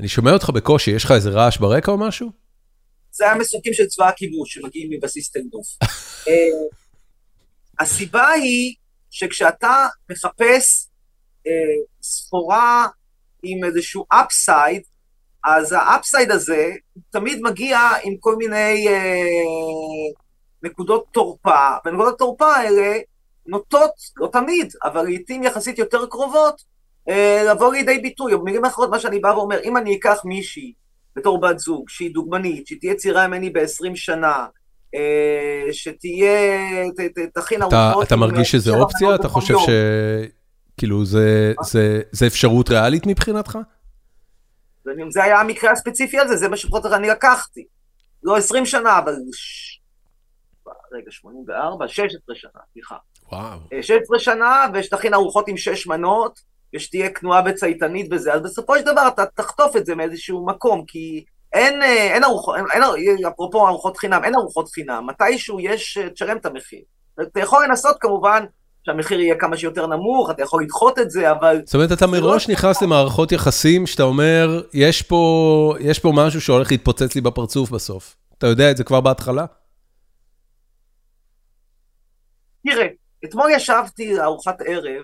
אני שומע אותך בקושי, יש לך איזה רעש ברקע או משהו? זה היה מסוקים של צבא הכיבוש שמגיעים מבסיס תלדוף. (laughs) אה, הסיבה היא שכשאתה מחפש אה, סחורה עם איזשהו אפסייד, אז האפסייד הזה תמיד מגיע עם כל מיני אה, נקודות תורפה, ונקודות התורפה האלה נוטות, לא תמיד, אבל לעיתים יחסית יותר קרובות, אה, לבוא לידי ביטוי. במילים אחרות, מה שאני בא ואומר, אם אני אקח מישהי בתור בת זוג, שהיא דוגמנית, שתהיה צעירה ממני ב-20 שנה, אה, שתהיה, ת, ת, תכין ארוחות... אתה מרגיש שזה אופציה? אתה חושב ש... כאילו, זה, זה, זה אפשרות ריאלית מבחינתך? זה היה המקרה הספציפי הזה, זה מה שפחות אני לקחתי. לא 20 שנה, אבל... רגע, 84, 16 שנה, סליחה. וואו. 16 אה, שנה, ושתכין ארוחות עם 6 מנות, ושתהיה כנועה וצייתנית בזה, אז בסופו של דבר אתה תחטוף את זה מאיזשהו מקום, כי אין, אה, אין ארוחות, אין, אין, אפרופו ארוחות חינם, אין ארוחות חינם, מתישהו יש, תשלם את המחיר. אתה יכול לנסות כמובן שהמחיר יהיה כמה שיותר נמוך, אתה יכול לדחות את זה, אבל... זאת אומרת, אתה מראש לא... נכנס למערכות יחסים שאתה אומר, יש פה, יש פה משהו שהולך להתפוצץ לי בפרצוף בסוף. אתה יודע את זה כבר בהתחלה? תראה, אתמול ישבתי לארוחת ערב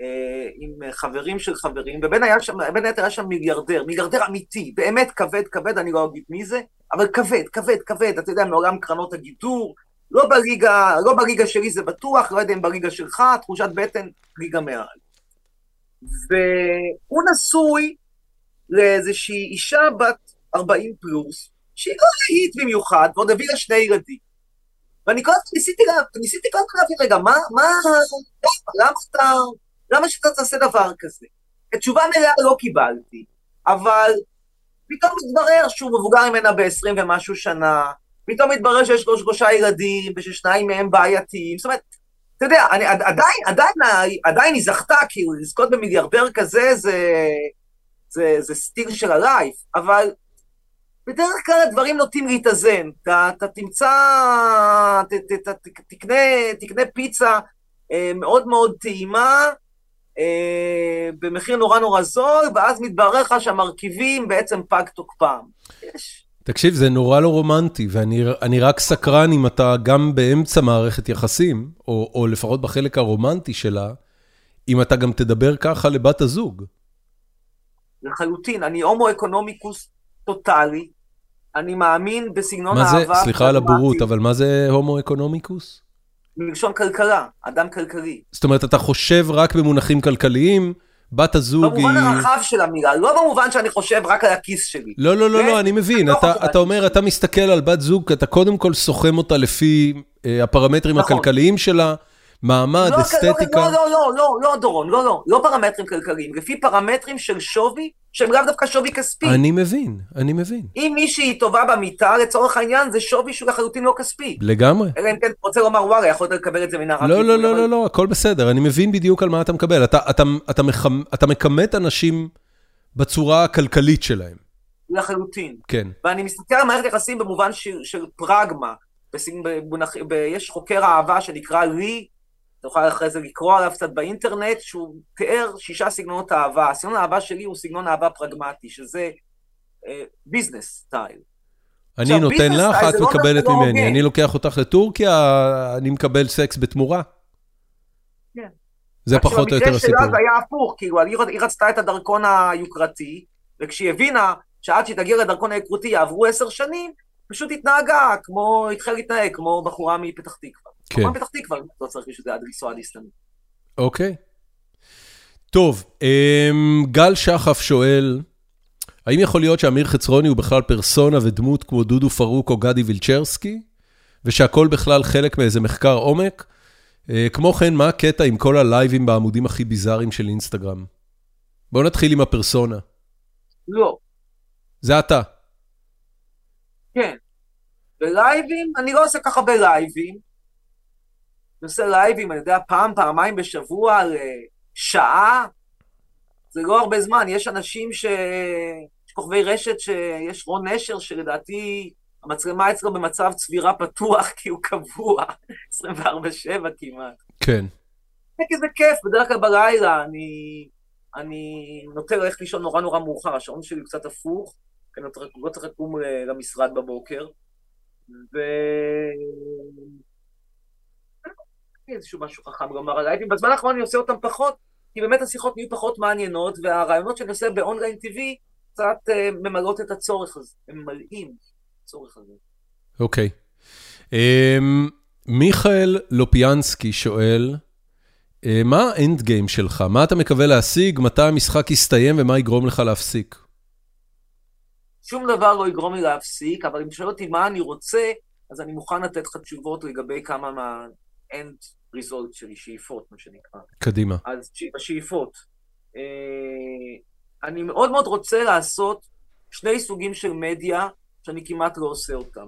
אה, עם חברים של חברים, ובין היתר היה שם מיליארדר, מיליארדר אמיתי, באמת כבד, כבד, אני לא אגיד מי זה, אבל כבד, כבד, כבד, אתה יודע, מעולם קרנות הגידור, לא בליגה, לא בליגה שלי זה בטוח, לא יודע אם בליגה שלך, תחושת בטן, ליגה מעל. והוא נשוי לאיזושהי אישה בת 40 פלוס, שהיא לא להיט במיוחד, ועוד הביא לה שני ילדים. ואני כל הזמן ניסיתי, ניסיתי כל הזמן להבין, רגע, מה, מה, למה אתה, למה שאתה תעשה דבר כזה? תשובה מלאה לא קיבלתי, אבל פתאום מתברר שהוא מבוגר ממנה ב-20 ומשהו שנה, פתאום מתברר שיש לו שלושה ילדים, וששניים מהם בעייתיים, זאת אומרת, אתה יודע, אני, עדיין, עדיין, עדיין היא זכתה, כאילו, לזכות במיליארדר כזה זה, זה, זה סטיל של הלייף, אבל בדרך כלל הדברים נוטים להתאזן. אתה, אתה תמצא, ת, ת, ת, ת, תקנה, תקנה פיצה אה, מאוד מאוד טעימה, אה, במחיר נורא נורא זול, ואז מתברר לך שהמרכיבים בעצם פג תוקפם. יש. תקשיב, זה נורא לא רומנטי, ואני רק סקרן אם אתה גם באמצע מערכת יחסים, או, או לפחות בחלק הרומנטי שלה, אם אתה גם תדבר ככה לבת הזוג. לחלוטין, אני הומו אקונומיקוס טוטאלי, אני מאמין בסגנון אהבה... מה זה, סליחה על הבורות, אבל מה זה הומו אקונומיקוס? מלשון כלכלה, אדם כלכלי. זאת אומרת, אתה חושב רק במונחים כלכליים, בת הזוג היא... במובן הרחב של המילה, לא במובן שאני חושב רק על הכיס שלי. לא, לא, לא, לא, אני מבין. לא אתה אומר, אתה מסתכל על בת זוג, אתה קודם כל סוכם אותה לפי אה, הפרמטרים נכון. הכלכליים שלה. מעמד, לא, אסתטיקה. לא, לא, לא, לא, לא, דורון, לא, לא, לא פרמטרים כלכליים, לפי פרמטרים של שווי, שהם לאו דווקא שווי כספי. אני מבין, אני מבין. אם מישהי טובה במיטה, לצורך העניין, זה שווי שהוא לחלוטין לא כספי. לגמרי. אלא אם כן רוצה לומר, וואלה, יכולת לקבל את זה מן הרב. לא, לא, לא, לא, לא, הכל בסדר, אני מבין בדיוק על מה אתה מקבל. אתה, אתה, אתה, מחמ, אתה מכמת אנשים בצורה הכלכלית שלהם. לחלוטין. כן. ואני מסתכל על מערכת יחסים במובן של, של פרגמה. במונח, ב, יש חוקר אהבה שנקרא לי תוכל אחרי זה לקרוא עליו קצת באינטרנט, שהוא תיאר שישה סגנונות אהבה. סגנון האהבה שלי הוא סגנון אהבה פרגמטי, שזה business uh, style. אני עכשיו, נותן לך, את לא מקבלת לא ממני. אני לוקח אותך לטורקיה, אני מקבל סקס בתמורה. כן. זה פחות או יותר הסיפור. במקרה שלה זה היה הפוך, כאילו, היא רצתה את הדרכון היוקרתי, וכשהיא הבינה שעד שהיא תגיע לדרכון היוקרתי יעברו עשר שנים, פשוט התנהגה כמו, התחילה להתנהג כמו בחורה מפתח תקווה. כן. בחורה מפתח תקווה, לא צריך בשביל זה עד לנסוע עד איסטנבול. אוקיי. טוב, אמ, גל שחף שואל, האם יכול להיות שאמיר חצרוני הוא בכלל פרסונה ודמות כמו דודו פרוק או גדי וילצ'רסקי, ושהכול בכלל חלק מאיזה מחקר עומק? אה, כמו כן, מה הקטע עם כל הלייבים בעמודים הכי ביזאריים של אינסטגרם? בואו נתחיל עם הפרסונה. לא. זה אתה. כן. בלייבים, אני לא עושה ככה בלייבים. אני עושה לייבים, אני יודע, פעם, פעמיים בשבוע, לשעה. זה לא הרבה זמן. יש אנשים ש... יש כוכבי רשת שיש רון נשר, שלדעתי המצלמה אצלו במצב צבירה פתוח, כי הוא קבוע, 24-7 כמעט. כן. כי זה כיף, בדרך כלל בלילה אני, אני נוטה ללכת לישון נורא נורא מאוחר, השעון שלי הוא קצת הפוך. כי אני לא צריך לקום אה, למשרד בבוקר. ו... איזשהו משהו חכם לומר עליי, ובזמן האחרון אני עושה אותם פחות, כי באמת השיחות נהיו פחות מעניינות, והרעיונות שאני עושה באונליין טבעי קצת uh, ממלאות את הצורך הזה, הם ממלאים את הצורך הזה. אוקיי. Okay. Um, מיכאל לופיאנסקי שואל, uh, מה האנד גיים שלך? מה אתה מקווה להשיג? מתי המשחק יסתיים ומה יגרום לך להפסיק? שום דבר לא יגרום לי להפסיק, אבל אם תשאל אותי מה אני רוצה, אז אני מוכן לתת לך תשובות לגבי כמה מה-end result שלי, שאיפות, מה שנקרא. קדימה. אז בשאיפות. אה, אני מאוד מאוד רוצה לעשות שני סוגים של מדיה שאני כמעט לא עושה אותם.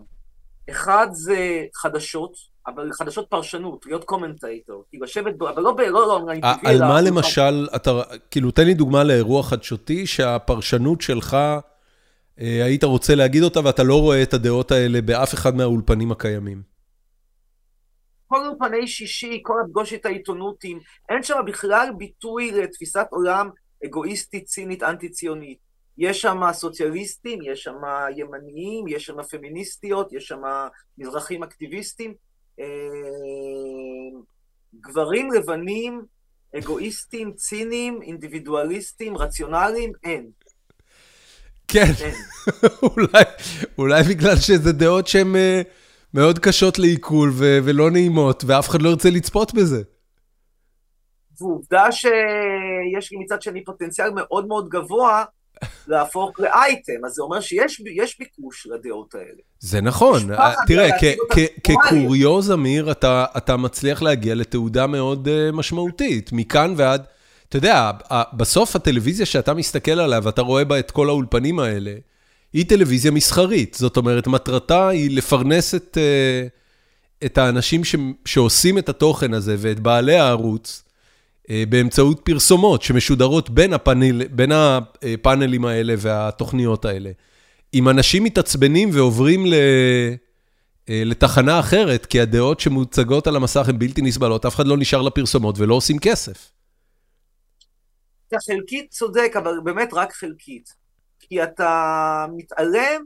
אחד זה חדשות, אבל חדשות פרשנות, להיות קומנטייטור, כאילו לשבת, אבל לא ב... לא, לא, אני טבעי... על מה למשל, אתה, כאילו, תן לי דוגמה לאירוע חדשותי שהפרשנות שלך... אה, היית רוצה להגיד אותה ואתה לא רואה את הדעות האלה באף אחד מהאולפנים הקיימים? כל אולפני שישי, כל הפגושת העיתונותים, אין שם בכלל ביטוי לתפיסת עולם אגואיסטית, צינית, אנטי-ציונית. יש שם סוציאליסטים, יש שם ימניים, יש שם פמיניסטיות, יש שם מזרחים אקטיביסטים. אה, גברים לבנים, אגואיסטים, ציניים, אינדיבידואליסטים, רציונליים, אין. כן, (laughs) אולי, אולי בגלל שזה דעות שהן uh, מאוד קשות לעיכול ולא נעימות, ואף אחד לא ירצה לצפות בזה. ועובדה שיש לי מצד שני פוטנציאל מאוד מאוד גבוה (laughs) להפוך לאייטם, אז זה אומר שיש ביקוש לדעות האלה. זה נכון, תראה, כקוריוז, אמיר, אתה, אתה מצליח להגיע לתעודה מאוד uh, משמעותית, מכאן ועד... אתה יודע, בסוף הטלוויזיה שאתה מסתכל עליה ואתה רואה בה את כל האולפנים האלה, היא טלוויזיה מסחרית. זאת אומרת, מטרתה היא לפרנס את, אה, את האנשים ש, שעושים את התוכן הזה ואת בעלי הערוץ אה, באמצעות פרסומות שמשודרות בין, הפאנל, בין הפאנלים האלה והתוכניות האלה. אם אנשים מתעצבנים ועוברים ל... אה, לתחנה אחרת, כי הדעות שמוצגות על המסך הן בלתי נסבלות, אף אחד לא נשאר לפרסומות ולא עושים כסף. אתה חלקית צודק, אבל באמת רק חלקית. כי אתה מתעלם,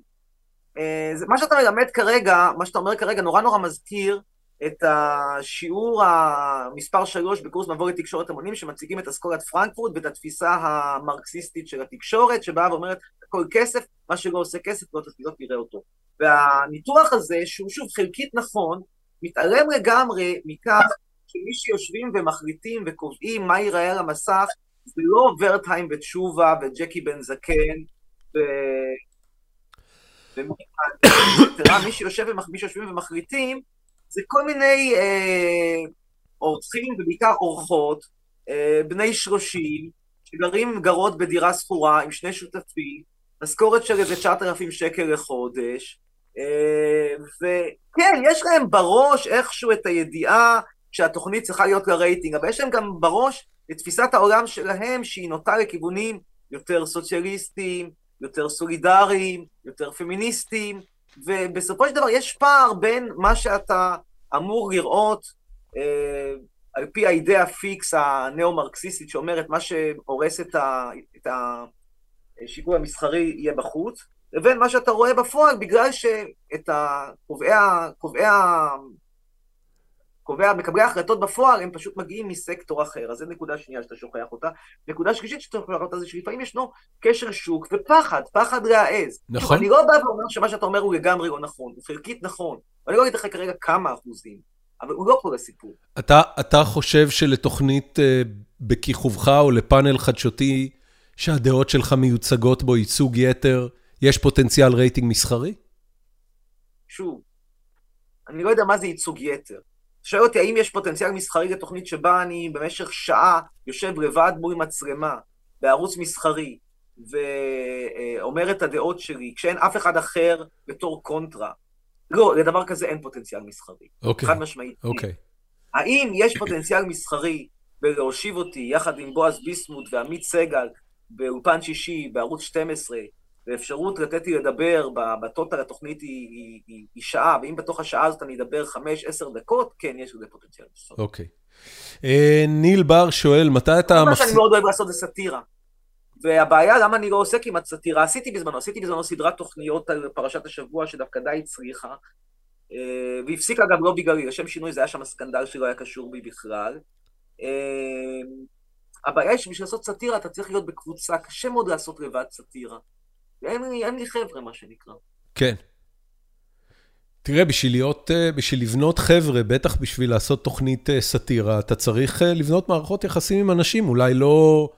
אה, זה, מה שאתה מלמד כרגע, מה שאתה אומר כרגע, נורא נורא מזכיר את השיעור המספר שלוש בקורס מבוא לתקשורת המונים, שמציגים את אסכולת פרנקפורט ואת התפיסה המרקסיסטית של התקשורת, שבאה ואומרת, הכל כסף, מה שלא עושה כסף, לא תסבירות תראה אותו. והניתוח הזה, שהוא שוב חלקית נכון, מתעלם לגמרי מכך שמי שיושבים ומחליטים וקובעים מה ייראה על המסך, זה לא ורטהיים ותשובה וג'קי בן זקן ו... מי שיושבים ומחליטים, זה כל מיני אה, אורחים, ובעיקר אורחות, אה, בני שלושים, שגרים גרות בדירה שכורה עם שני שותפים, משכורת של איזה 9,000 שקל לחודש, אה, וכן, יש להם בראש איכשהו את הידיעה שהתוכנית צריכה להיות לרייטינג, אבל יש להם גם בראש את תפיסת העולם שלהם שהיא נוטה לכיוונים יותר סוציאליסטיים, יותר סולידריים, יותר פמיניסטיים, ובסופו של דבר יש פער בין מה שאתה אמור לראות אה, על פי האידאה פיקס הנאו-מרקסיסטית שאומרת מה שהורס את, ה, את השיקול המסחרי יהיה בחוץ, לבין מה שאתה רואה בפועל בגלל שאת הקובעי קובע, מקבלי ההחלטות בפועל, הם פשוט מגיעים מסקטור אחר. אז זו נקודה שנייה שאתה שוכח אותה. נקודה שלישית שאתה שוכח אותה זה שלפעמים ישנו קשר שוק ופחד, פחד להעז. נכון. אני לא בא ואומר שמה שאתה אומר הוא לגמרי לא נכון, הוא חלקית נכון. ואני לא אגיד לך כרגע כמה אחוזים, אבל הוא לא כל הסיפור. אתה, אתה חושב שלתוכנית uh, בכיכובך או לפאנל חדשותי, שהדעות שלך מיוצגות בו ייצוג יתר, יש פוטנציאל רייטינג מסחרי? שוב, אני לא יודע מה זה ייצוג יתר. שואל אותי האם יש פוטנציאל מסחרי לתוכנית שבה אני במשך שעה יושב לבד מול מצלמה בערוץ מסחרי ואומר את הדעות שלי, כשאין אף אחד אחר בתור קונטרה. לא, לדבר כזה אין פוטנציאל מסחרי. אוקיי. חד משמעית. אוקיי. האם יש פוטנציאל מסחרי בלהושיב אותי יחד עם בועז ביסמוט ועמית סגל באולפן שישי בערוץ 12 ואפשרות לתת לי לדבר, בטוטל התוכנית היא, היא, היא, היא שעה, ואם בתוך השעה הזאת אני אדבר 5-10 דקות, כן, יש לזה פוטנציאל. אוקיי. אה, ניל בר שואל, מתי אתה... מה שאני מאוד אוהב לעשות זה סאטירה. והבעיה, למה אני לא עושה כמעט סאטירה? עשיתי בזמנו, עשיתי בזמנו סדרת תוכניות על פרשת השבוע, שדווקא די הצליחה, אה, והפסיקה גם לא בגללי, לשם שינוי זה היה שם סקנדל שלא היה קשור בי בכלל. אה, הבעיה היא שבשביל לעשות סאטירה אתה צריך להיות בקבוצה, קשה מאוד לעשות לבד סאטירה. אין אין לי חבר'ה, מה שנקרא. כן. תראה, בשביל להיות, אה, בשביל לבנות חבר'ה, בטח בשביל לעשות תוכנית אה, סאטירה, אתה צריך אה, לבנות מערכות יחסים עם אנשים, אולי לא,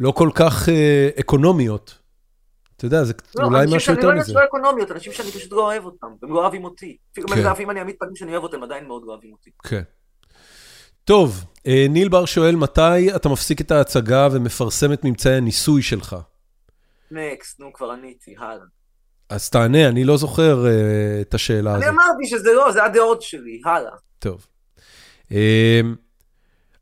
לא כל כך אקונומיות. אתה יודע, זה לא, אולי משהו יותר מזה. לא, אנשים שאני לא אקונומיות, אנשים שאני פשוט לא אוהב אותם, הם לא אוהבים אותי. אפילו כן. אם אני אעמיד פנים שאני אוהב אותם, עדיין מאוד לא אוהבים אותי. כן. טוב, ניל בר שואל, מתי אתה מפסיק את ההצגה ומפרסם את ממצאי הניסוי שלך? נקסט, נו, כבר עניתי, הלאה. אז תענה, אני לא זוכר uh, את השאלה הזאת. אני אמרתי שזה לא, זה הדעות שלי, הלאה. טוב. Uh,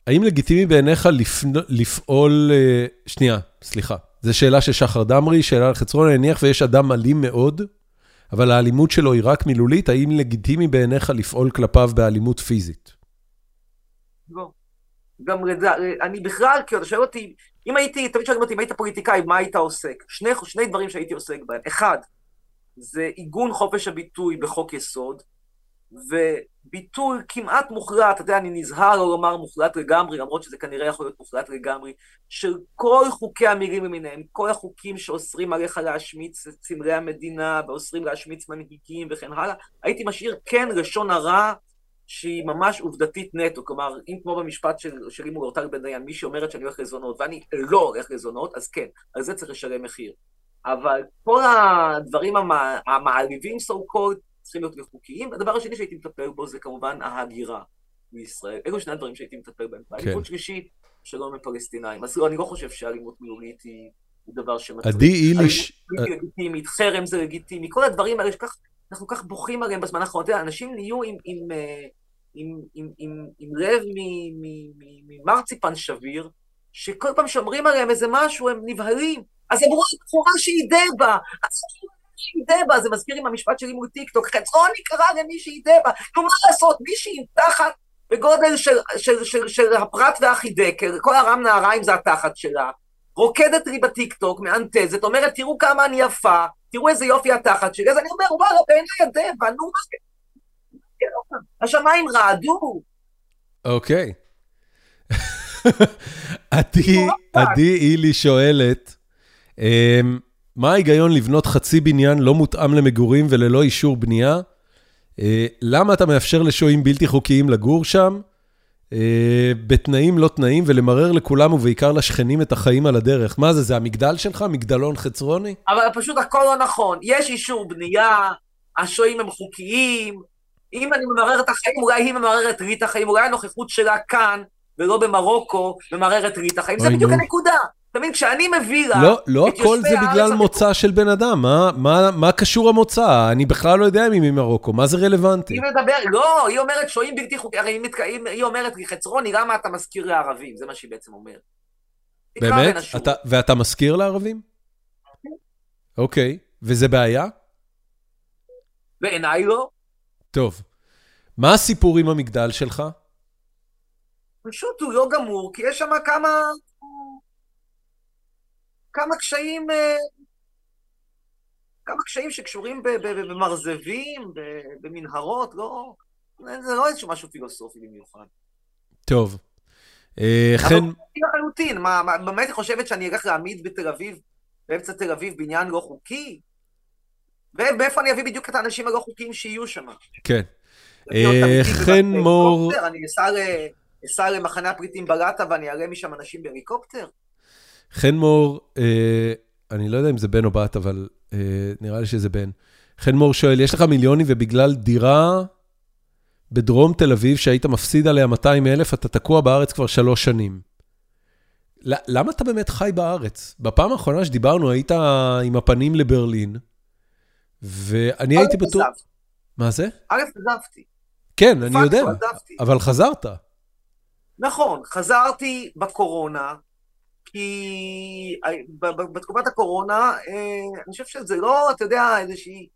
האם לגיטימי בעיניך לפנ... לפעול... Uh, שנייה, סליחה. זו שאלה של שחר דמרי, שאלה על חצרון, אני מניח ויש אדם אלים מאוד, אבל האלימות שלו היא רק מילולית, האם לגיטימי בעיניך לפעול כלפיו באלימות פיזית? לא. גם רדה, אני בכלל, כי אתה שואל אותי, אם הייתי, תמיד שואלים אותי, אם היית פוליטיקאי, מה היית עוסק? שני, שני דברים שהייתי עוסק בהם. אחד, זה עיגון חופש הביטוי בחוק יסוד, וביטוי כמעט מוחלט, אתה יודע, אני נזהר לא לומר מוחלט לגמרי, למרות שזה כנראה יכול להיות מוחלט לגמרי, של כל חוקי המילים למיניהם, כל החוקים שאוסרים עליך להשמיץ את סמלי המדינה, ואוסרים להשמיץ מנהיגים וכן הלאה, הייתי משאיר כן לשון הרע שהיא ממש עובדתית נטו, כלומר, אם כמו במשפט של, של אימו אורטל בן דיין, מי שאומרת שאני הולך לזונות ואני לא הולך לזונות, אז כן, על זה צריך לשלם מחיר. אבל כל הדברים המעליבים, so called, צריכים להיות חוקיים. הדבר השני שהייתי מטפל בו זה כמובן ההגירה מישראל. אלו שני הדברים שהייתי מטפל בהם. כן. אלימות שלישית, שלום מפלסטינאים. אז לא, אני לא חושב שאלימות מילולית היא דבר שמצריך. עדי איליש... אלימות לגיטימית, חרם זה לגיטימי, כל הדברים האלה שכך, אנחנו כך בוכים עליהם בזמן האחרון. אתה יודע, אנשים נהיו עם, עם, אה, עם, עם, עם, עם לב ממרציפן שביר, שכל פעם שאומרים עליהם איזה משהו, הם נבהלים. אז אמרו, בחורה שהיא דבה, אז מישהי דבה, זה מזכיר עם המשפט שלי מול טיקטוק, חצרוני קרא למישהי דבה. נו, מה לעשות, מישהי עם תחת בגודל של, של, של, של הפרט והחידקר, כל הרם נהריים זה התחת שלה, רוקדת לי בטיקטוק, מאנטזת, אומרת, תראו כמה אני יפה, תראו איזה יופי התחת שלי, אז אני אומר, וואלה, בעיניי הדבה, נו, מה השמיים רעדו. אוקיי. (laughs) עדי אילי שואלת, אמ, מה ההיגיון לבנות חצי בניין לא מותאם למגורים וללא אישור בנייה? אה, למה אתה מאפשר לשוהים בלתי חוקיים לגור שם? אה, בתנאים לא תנאים, ולמרר לכולם ובעיקר לשכנים את החיים על הדרך. מה זה, זה המגדל שלך? מגדלון חצרוני? אבל פשוט הכל לא נכון. יש אישור בנייה, השוהים הם חוקיים. אם אני ממרר את החיים, אולי היא ממררת לי את החיים, אולי הנוכחות שלה כאן, ולא במרוקו, ממררת לי את החיים. זה בדיוק הנקודה. אתה מבין, כשאני מביא לה... לא, לא הכל זה בגלל מוצא של בן אדם, מה, מה, מה קשור המוצא? אני בכלל לא יודע אם היא ממרוקו, מה זה רלוונטי? היא מדבר, לא, היא אומרת שוהים בלתי חוקיים, הרי היא, מתק... היא אומרת לי, חצרוני, למה אתה מזכיר לערבים? זה מה שהיא בעצם אומרת. באמת? אתה, ואתה מזכיר לערבים? כן. אוקיי, וזה בעיה? בעיניי לא. טוב. מה הסיפור עם המגדל שלך? פשוט הוא לא גמור, כי יש שם כמה כמה קשיים, אה, כמה קשיים שקשורים במרזבים, במנהרות, לא, זה לא איזשהו משהו פילוסופי במיוחד. טוב. אה, חן... אבל לחלוטין, מה, באמת חושבת שאני אלך להעמיד בתל אביב, באמצע תל אביב, בניין לא חוקי? ומאיפה אני אביא בדיוק את האנשים הלא חוקיים שיהיו שם? כן. אה, חן מור... אני אסע למחנה הפריטים בלטה ואני אעלה משם אנשים בהליקופטר? חן מור, אני לא יודע אם זה בן או בת, אבל אה, נראה לי שזה בן. חן מור שואל, יש לך מיליונים ובגלל דירה בדרום תל אביב שהיית מפסיד עליה 200 אלף, אתה תקוע בארץ כבר שלוש שנים. למה אתה באמת חי בארץ? בפעם האחרונה שדיברנו היית עם הפנים לברלין, ואני הייתי בטוח... מה זה? א', עזבתי. כן, אני יודע, אבל חזרת. נכון, חזרתי בקורונה, כי בתקופת הקורונה, אה, אני חושב שזה לא, אתה יודע, איזושהי...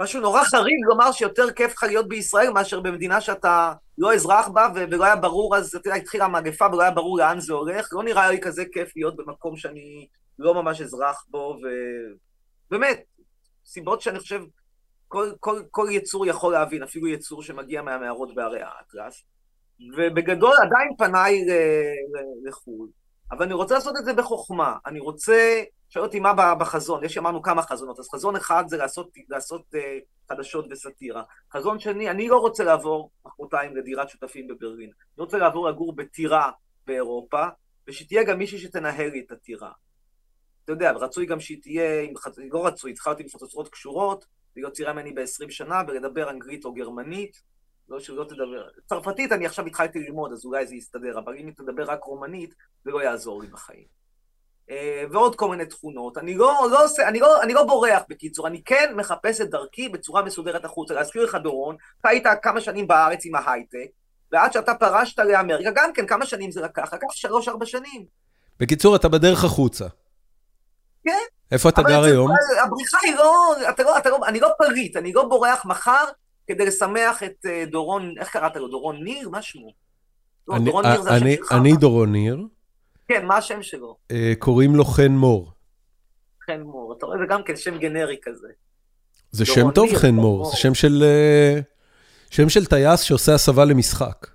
משהו נורא חריג לומר שיותר כיף לך להיות בישראל מאשר במדינה שאתה לא אזרח בה ולא היה ברור, אז אתה יודע, התחילה המגפה ולא היה ברור לאן זה הולך. לא נראה לי כזה כיף להיות במקום שאני לא ממש אזרח בו, ובאמת, סיבות שאני חושב כל, כל, כל יצור יכול להבין, אפילו יצור שמגיע מהמערות בערי האטלס. ובגדול עדיין פניי לחו"ל. אבל אני רוצה לעשות את זה בחוכמה. אני רוצה, שואל אותי מה בחזון, יש אמרנו כמה חזונות, אז חזון אחד זה לעשות, לעשות uh, חדשות וסאטירה. חזון שני, אני לא רוצה לעבור מחרתיים לדירת שותפים בברלין. אני רוצה לעבור לגור בטירה באירופה, ושתהיה גם מישהי שתנהל לי את הטירה. אתה יודע, רצוי גם שהיא תהיה, עם, לא רצוי, להיות עם חצוצרות קשורות, להיות צעירה ממני ב-20 שנה, ולדבר אנגלית או גרמנית, לא שלא תדבר. צרפתית אני עכשיו התחלתי ללמוד, אז אולי זה יסתדר, אבל אם היא תדבר רק רומנית, זה לא יעזור לי בחיים. אה, ועוד כל מיני תכונות. אני לא, לא עושה, אני לא, אני לא בורח בקיצור, אני כן מחפש את דרכי בצורה מסודרת החוצה. להזכיר לך, דורון, אתה היית כמה שנים בארץ עם ההייטק, ועד שאתה פרשת לאמריקה, גם כן, כמה שנים זה לקח? לקח שלוש-ארבע שנים. בקיצור, אתה בדרך החוצה. כן, איפה אתה גר היום? הבריחה היא לא, אתה לא, אתה לא, אני לא פריט, אני לא בורח מחר כדי לשמח את אה, דורון, איך קראת לו? דורון ניר? משהו. לא, אני- דורון ניר זה השם אני- שלך. אני דורון ניר, כן, מה השם שלו? אה, קוראים לו חן מור. חן מור. אתה רואה, זה גם כן שם גנרי כזה. זה שם טוב, חן מור. זה שם של... אה, שם של טייס שעושה הסבה למשחק.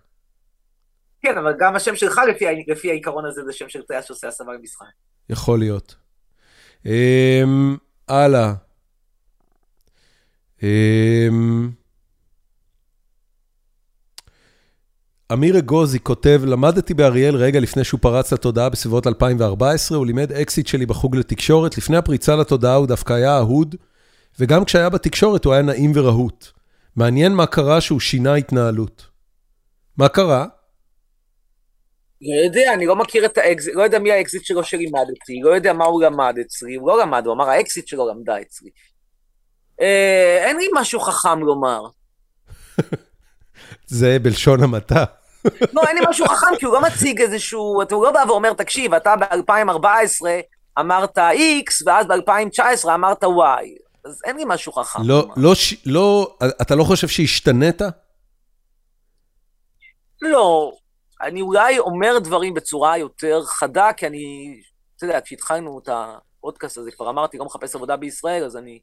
כן, אבל גם השם שלך לפי, לפי העיקרון הזה זה שם של טייס שעושה הסבה למשחק. יכול להיות. אמ, הלאה. אמ, אמיר אגוזי כותב, למדתי באריאל רגע לפני שהוא פרץ לתודעה בסביבות 2014, הוא לימד אקסית שלי בחוג לתקשורת. לפני הפריצה לתודעה הוא דווקא היה אהוד, וגם כשהיה בתקשורת הוא היה נעים ורהוט. מעניין מה קרה שהוא שינה התנהלות. מה קרה? לא יודע, אני לא מכיר את האקסית, לא יודע מי האקסית שלו שלימדתי, לא יודע מה הוא למד אצלי, הוא לא למד, הוא אמר האקסית שלו למדה אצלי. אה, אין לי משהו חכם לומר. זה בלשון המעטה. לא, אין לי משהו חכם, כי הוא לא מציג איזשהו, אתה- הוא לא בא ואומר, תקשיב, אתה ב-2014 אמרת X, ואז ב-2019 אמרת Y. אז אין לי משהו חכם. לא. לא, ש- לא, אתה לא חושב שהשתנית? לא, אני אולי אומר דברים בצורה יותר חדה, כי אני, אתה יודע, כשהתחלנו את הפודקאסט הזה, כבר אמרתי, לא מחפש עבודה בישראל, אז אני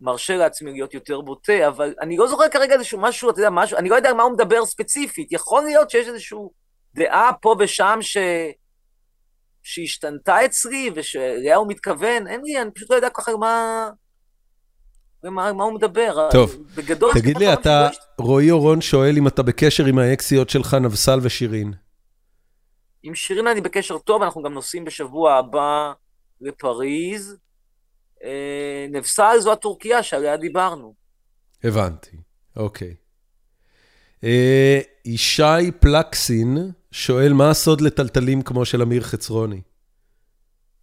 מרשה לעצמי להיות יותר בוטה, אבל אני לא זוכר כרגע איזשהו משהו, אתה יודע, משהו, אני לא יודע על מה הוא מדבר ספציפית. יכול להיות שיש איזושהי דעה פה ושם ש... שהשתנתה אצלי ושאליה הוא מתכוון, אין לי, אני פשוט לא יודע ככה מה... מה, מה הוא מדבר. טוב, בגדול, תגיד לי, אתה, רועי אורון שואל אם אתה בקשר עם האקסיות שלך, נבסל ושירין. עם שירין אני בקשר טוב, אנחנו גם נוסעים בשבוע הבא לפריז. אה, נבסל זו הטורקיה שעליה דיברנו. הבנתי, אוקיי. אה, ישי פלקסין שואל, מה הסוד לטלטלים כמו של אמיר חצרוני? אני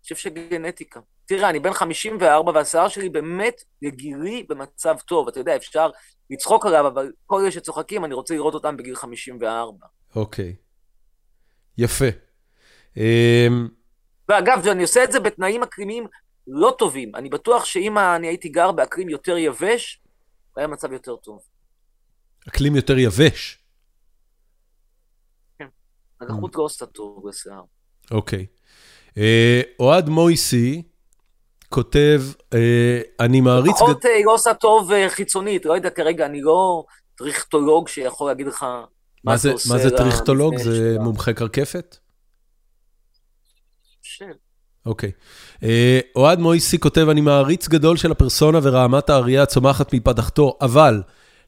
חושב שגנטיקה. תראה, אני בן 54 והשיער שלי באמת לגילי במצב טוב. אתה יודע, אפשר לצחוק עליו, אבל כל אלה שצוחקים, אני רוצה לראות אותם בגיל 54. אוקיי. יפה. אה, ואגב, אני עושה את זה בתנאים אקלימיים לא טובים. אני בטוח שאם אני הייתי גר באקלים יותר יבש, היה מצב יותר טוב. אקלים יותר יבש. הלחות לא עושה טוב לשיער. אוקיי. אה, אוהד מויסי כותב, אה, אני מעריץ... לפחות אה, היא לא עושה טוב אה, חיצונית, לא יודע כרגע, אני לא טריכטולוג שיכול להגיד לך מה זה, עושה מה זה טריכטולוג? זה. מומחה קרקפת? חושב. אוקיי. אוהד מויסי כותב, אני מעריץ גדול של הפרסונה ורעמת האריה הצומחת מפדחתו, אבל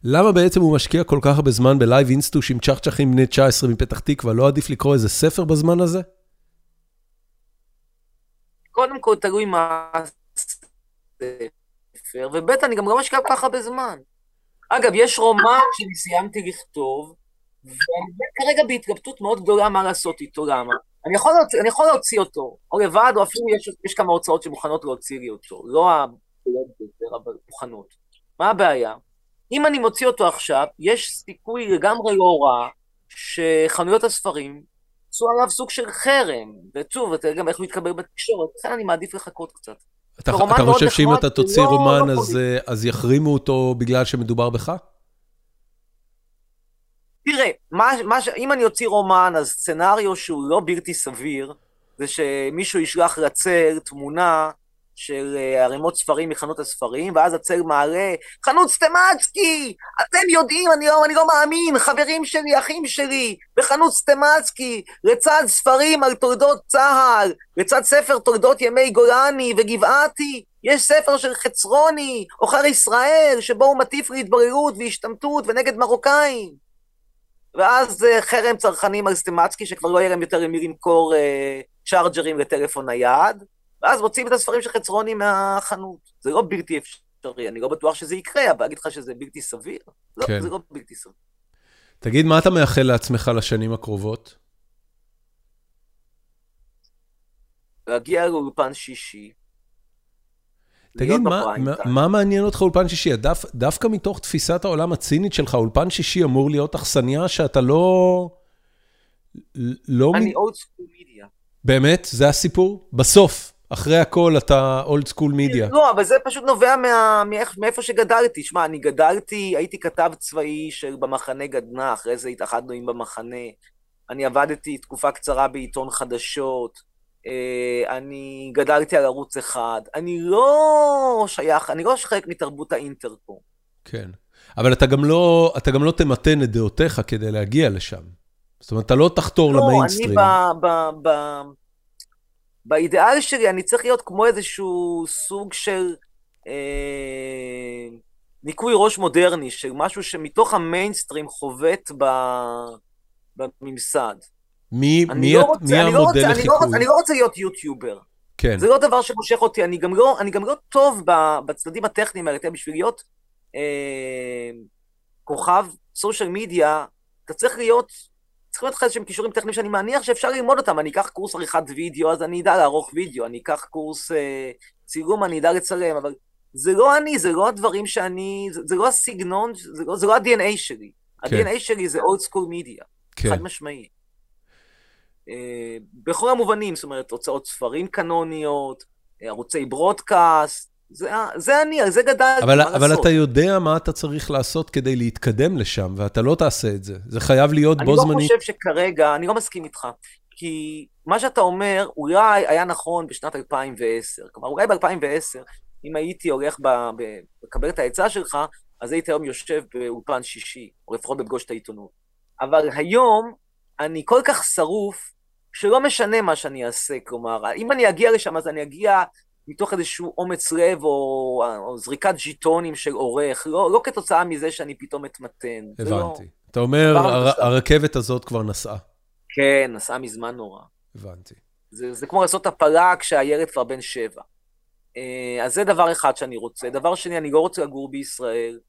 למה בעצם הוא משקיע כל כך הרבה זמן בלייב אינסטוש עם צ'חצ'חים בני 19 מפתח תקווה? לא עדיף לקרוא איזה ספר בזמן הזה? קודם כל, תלוי מה הספר, וב' אני גם לא משקיע כל כך הרבה זמן. אגב, יש רומן שאני סיימתי לכתוב, ואני כרגע בהתלבטות מאוד גדולה מה לעשות איתו, למה? אני יכול, להוציא, אני יכול להוציא אותו, או לבד, או אפילו יש, יש כמה הוצאות שמוכנות להוציא לי אותו, לא הגדולות ביותר, אבל מוכנות. מה הבעיה? אם אני מוציא אותו עכשיו, יש סיכוי לגמרי לא רע שחנויות הספרים עשו עליו סוג של חרם, ושוב, אתה גם איך הוא יתקבל בתקשורת, לכן אני מעדיף לחכות קצת. אתה, אתה חושב שאם אתה תוציא לא- רומן לא אז. אה, אז יחרימו אותו בגלל שמדובר בך? תראה, מה, מה, אם אני אוציא רומן, אז סצנריו שהוא לא בלתי סביר, זה שמישהו ישלח לצל תמונה של אה, ערימות ספרים מחנות הספרים, ואז הצל מעלה, חנות סטמצקי! אתם יודעים, אני לא, אני לא מאמין, חברים שלי, אחים שלי, בחנות סטמצקי, לצד ספרים על תולדות צה"ל, לצד ספר תולדות ימי גולני וגבעתי, יש ספר של חצרוני, עוכר ישראל, שבו הוא מטיף להתבררות והשתמטות ונגד מרוקאים. ואז אה, חרם צרכנים על סטימצקי, שכבר לא יהיה להם יותר למי למכור אה, צ'ארג'רים לטלפון נייד, ואז מוציאים את הספרים של חצרוני מהחנות. זה לא בלתי אפשרי, אני לא בטוח שזה יקרה, אבל להגיד לך שזה בלתי סביר? לא, כן. זה לא בלתי סביר. תגיד, מה אתה מאחל לעצמך לשנים הקרובות? להגיע לאולפן שישי. תגיד, מה, מה. מה מעניין אותך אולפן שישי? דו, דווקא מתוך תפיסת העולם הצינית שלך, אולפן שישי אמור להיות אכסניה שאתה לא... לא... אני מ... old school media. באמת? זה הסיפור? בסוף. אחרי הכל אתה old school media. לא, אבל זה פשוט נובע מה, מאיך, מאיפה שגדלתי. שמע, אני גדלתי, הייתי כתב צבאי של במחנה גדנ"ע, אחרי זה התאחדנו עם במחנה. אני עבדתי תקופה קצרה בעיתון חדשות. אה, אני גדלתי על ערוץ אחד. אני לא שייך, אני לא חלק מתרבות האינטרקום. כן. אבל אתה גם לא, אתה גם לא תמתן את דעותיך כדי להגיע לשם. זאת אומרת, אתה לא תחתור לא, למיינסטרים. לא, אני ב... ב, ב באידיאל שלי אני צריך להיות כמו איזשהו סוג של אה, ניקוי ראש מודרני, של משהו שמתוך המיינסטרים חובט ב, בממסד. מי, מי, לא רוצה, מי המודל לא לחיקוי? אני, לא רוצה, אני לא רוצה להיות יוטיובר. כן. זה לא דבר שמושך אותי, אני גם לא, אני גם לא טוב בצדדים הטכניים האלה, בשביל להיות אה, כוכב סושיאל מדיה, אתה צריך להיות צריך להיות לך איזשהם כישורים טכניים שאני מניח שאפשר ללמוד אותם. אני אקח קורס עריכת וידאו, אז אני אדע לערוך וידאו, אני אקח קורס אה, צילום, אני אדע לצלם, אבל זה לא אני, זה לא הדברים שאני, זה, זה לא הסגנון, זה לא, זה לא ה-DNA שלי. כן. ה-DNA שלי זה אולד סקול מדיה, חד משמעי. אה, בכל המובנים, זאת אומרת, הוצאות ספרים קנוניות, ערוצי ברודקאסט, זה, זה אני, זה גדלתי, אבל, מה אבל אתה יודע מה אתה צריך לעשות כדי להתקדם לשם, ואתה לא תעשה את זה. זה חייב להיות בו זמנית. אני לא חושב שכרגע, אני לא מסכים איתך, כי מה שאתה אומר אולי היה נכון בשנת 2010. כלומר, אולי ב-2010, אם הייתי הולך לקבל את העצה שלך, אז הייתי היום יושב באולפן שישי, או לפחות בפגוש את העיתונות. אבל היום אני כל כך שרוף, שלא משנה מה שאני אעשה, כלומר, אם אני אגיע לשם, אז אני אגיע מתוך איזשהו אומץ לב או, או זריקת ז'יטונים של עורך, לא, לא כתוצאה מזה שאני פתאום אתמתן. הבנתי. לא... אתה אומר, הר, הרכבת הזאת כבר נסעה. כן, נסעה מזמן נורא. הבנתי. זה, זה כמו לעשות הפלה כשהילד כבר בן שבע. אה, אז זה דבר אחד שאני רוצה. דבר שני, אני לא רוצה לגור בישראל.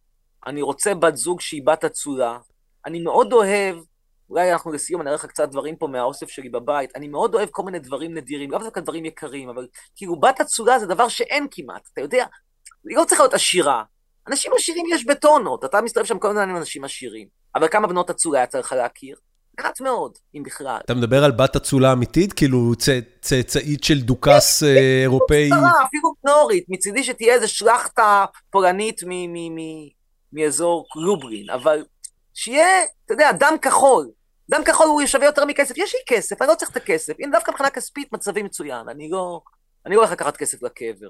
אני רוצה בת זוג שהיא בת אצולה. אני מאוד אוהב אולי אנחנו לסיום, אני אראה לך קצת דברים פה מהאוסף שלי בבית. אני מאוד אוהב כל מיני דברים נדירים, לא דווקא דברים יקרים, אבל כאילו בת אצולה זה דבר שאין כמעט, אתה יודע? היא לא צריכה להיות עשירה. אנשים עשירים יש בטונות, אתה מסתובב שם כל מיני אנשים עשירים. אבל כמה בנות אצולה יצא לך להכיר? מעט מאוד, אם בכלל. אתה מדבר על בת אצולה אמיתית? כאילו צאצאית של דוכס כן, אה, אירופאי? אפילו נורית, מצידי שתהיה איזה שלחתה פולנית מאזור לובלין, אבל שיהיה, אתה יודע, דם כחול. דם כחול הוא שווה יותר מכסף. יש לי כסף, אני לא צריך את הכסף. הנה, דווקא מבחינה כספית מצבי מצוין. אני לא, אני לא הולך לקחת כסף לקבר.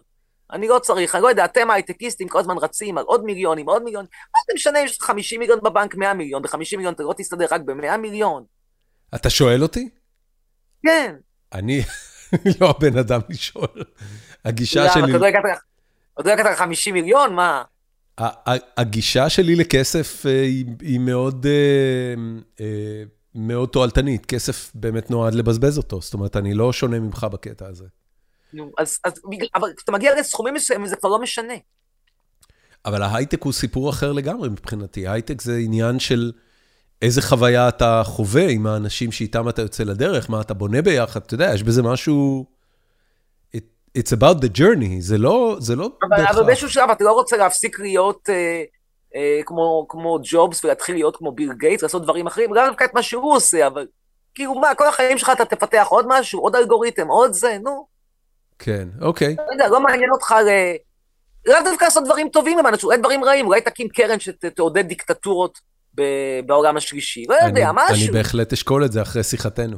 אני לא צריך, אני לא יודע, אתם הייטקיסטים כל הזמן רצים על עוד מיליונים, עוד מיליונים. מה זה משנה, יש 50 מיליון בבנק, 100 מיליון, ב-50 מיליון אתה לא תסתדר רק ב-100 מיליון. אתה שואל אותי? כן. אני לא הבן אדם לשאול. הגישה שלי... למה, עוד לא לקחת 50 מיליון? מה? הגישה שלי לכסף אה, היא מאוד... מאוד תועלתנית, כסף באמת נועד לבזבז אותו, זאת אומרת, אני לא שונה ממך בקטע הזה. נו, אז, אז אבל כשאתה מגיע לסכומים מסוימים זה כבר לא משנה. אבל ההייטק הוא סיפור אחר לגמרי מבחינתי, הייטק זה עניין של איזה חוויה אתה חווה עם האנשים שאיתם אתה יוצא לדרך, מה אתה בונה ביחד, אתה יודע, יש בזה משהו... It's about the journey, זה לא, זה לא אבל. אבל באיזשהו שלב אתה לא רוצה להפסיק להיות... אה, אה, כמו, כמו ג'ובס ולהתחיל להיות כמו ביל גייטס, לעשות דברים אחרים, גם דווקא את מה שהוא עושה, אבל כאילו מה, כל החיים שלך אתה תפתח עוד משהו, עוד אלגוריתם, עוד זה, נו. כן, אוקיי. לא יודע, לא מעניין אותך ל... לאו דווקא לעשות דברים טובים עם אנשים, אולי דברים רעים, אולי תקים קרן שתעודד דיקטטורות בעולם השלישי, לא יודע, משהו. אני בהחלט אשקול את זה אחרי שיחתנו.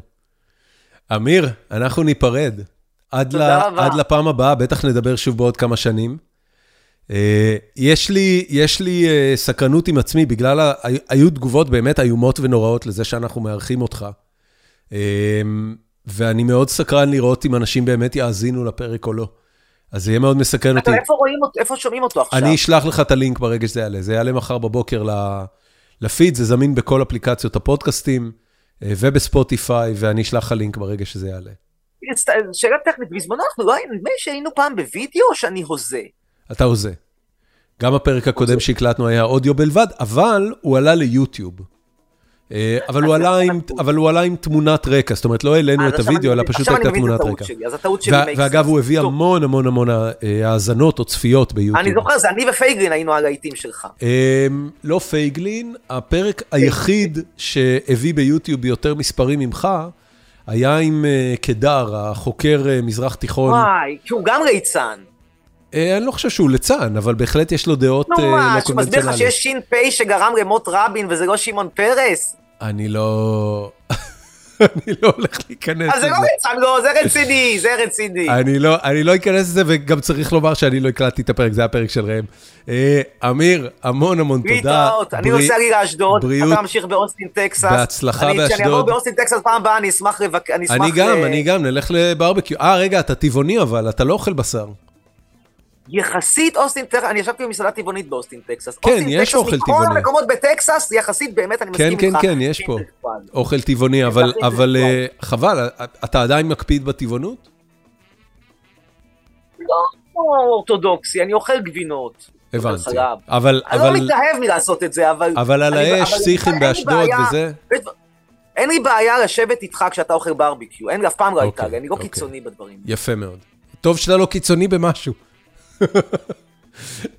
אמיר, אנחנו ניפרד. עד, ל, עד לפעם הבאה, בטח נדבר שוב בעוד כמה שנים. אה, יש לי, יש לי אה, סקרנות עם עצמי, בגלל. היו תגובות באמת איומות ונוראות לזה שאנחנו מארחים אותך. אה, ואני מאוד סקרן לראות אם אנשים באמת יאזינו לפרק או לא. אז זה יהיה מאוד מסקרן אותי. איפה רואים אותו, איפה שומעים אותו עכשיו? אני אשלח לך את הלינק ברגע שזה יעלה. זה יעלה מחר בבוקר לפיד, זה זמין בכל אפליקציות הפודקאסטים ובספוטיפיי, ואני אשלח לך לינק ברגע שזה יעלה. שאלה טכנית, בזמנו אנחנו לא היינו, נדמה לי שהיינו פעם בווידאו או שאני הוזה? אתה הוזה. גם הפרק הקודם שהקלטנו היה אודיו בלבד, אבל הוא עלה ליוטיוב. אה, אבל הוא, עלה עם, אבל הוא עלה עם תמונת רקע, זאת אומרת, לא העלינו את הוידאו, אלא פשוט הייתה תמונת רקע. אז הטעות שלי ואגב, הוא הביא המון המון המון אה, האזנות או צפיות ביוטיוב. אני זוכר, זה אני ופייגלין היינו על העיתים שלך. לא פייגלין, הפרק היחיד שהביא ביוטיוב יותר מספרים ממך, היה עם אה, קדר, החוקר מזרח תיכון. וואי, כי הוא גם ליצן. אה, אני לא חושב שהוא ליצן, אבל בהחלט יש לו דעות נו אה, מה, לא שמסביר לך קונבנציונליות. שיש ש"פ שגרם למות רבין וזה לא שמעון פרס? אני לא... (laughs) אני לא הולך להיכנס אז זה לא לזה. ליצן, לא, זה רציני, זה רציני. (laughs) אני לא, אני לא אכנס לזה, וגם צריך לומר שאני לא הקלטתי את הפרק, זה הפרק של ראם. אה, אמיר, המון המון תודה. להתראות, אני נוסע לי לאשדוד. אתה ממשיך באוסטין טקסס. בהצלחה אני- כשאני באשדוד. אעבור באוסטין טקסס פעם הבאה, אני אשמח לבק... אני אשמח... אני גם, אני גם, נלך לברבקיו. אה, רגע, אתה טבעוני אבל, אתה לא אוכל בשר. יחסית אוסטין טקסס, אני ישבתי במסעדה טבעונית באוסטין טקסס. כן, אוסטין יש טקסס אוכל מכל טבעוני. המקומות בטקסס, יחסית באמת, אני כן, מסכים כן, איתך. כן, יש פה. אינטלקטואל. אוכל טבעוני, אבל, הכי אבל אה, אינטלקטואל. חבל, אתה עדיין מקפיד בטבעונות? לא אורתודוקסי, אני אוכל גבינות. הבנתי. אבל, אני לא אבל, מתלהב מלעשות את זה, אבל... אבל על האש, לי באשדוד וזה? אין לי בעיה לשבת איתך כשאתה אוכל ברביקיו, אין לי, אף פעם לא הייתה אוקיי, לי, אני לא אוקיי. קיצוני בדברים. יפה מאוד. טוב שאתה לא קיצוני במשהו.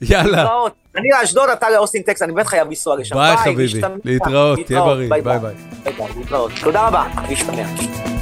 יאללה. אני לאשדוד, אתה לאוסטין טקסס, אני באמת חייב לנסוע לשם. ביי חביבי. להתראות, תהיה בריא, ביי ביי. תודה רבה, נשתמע.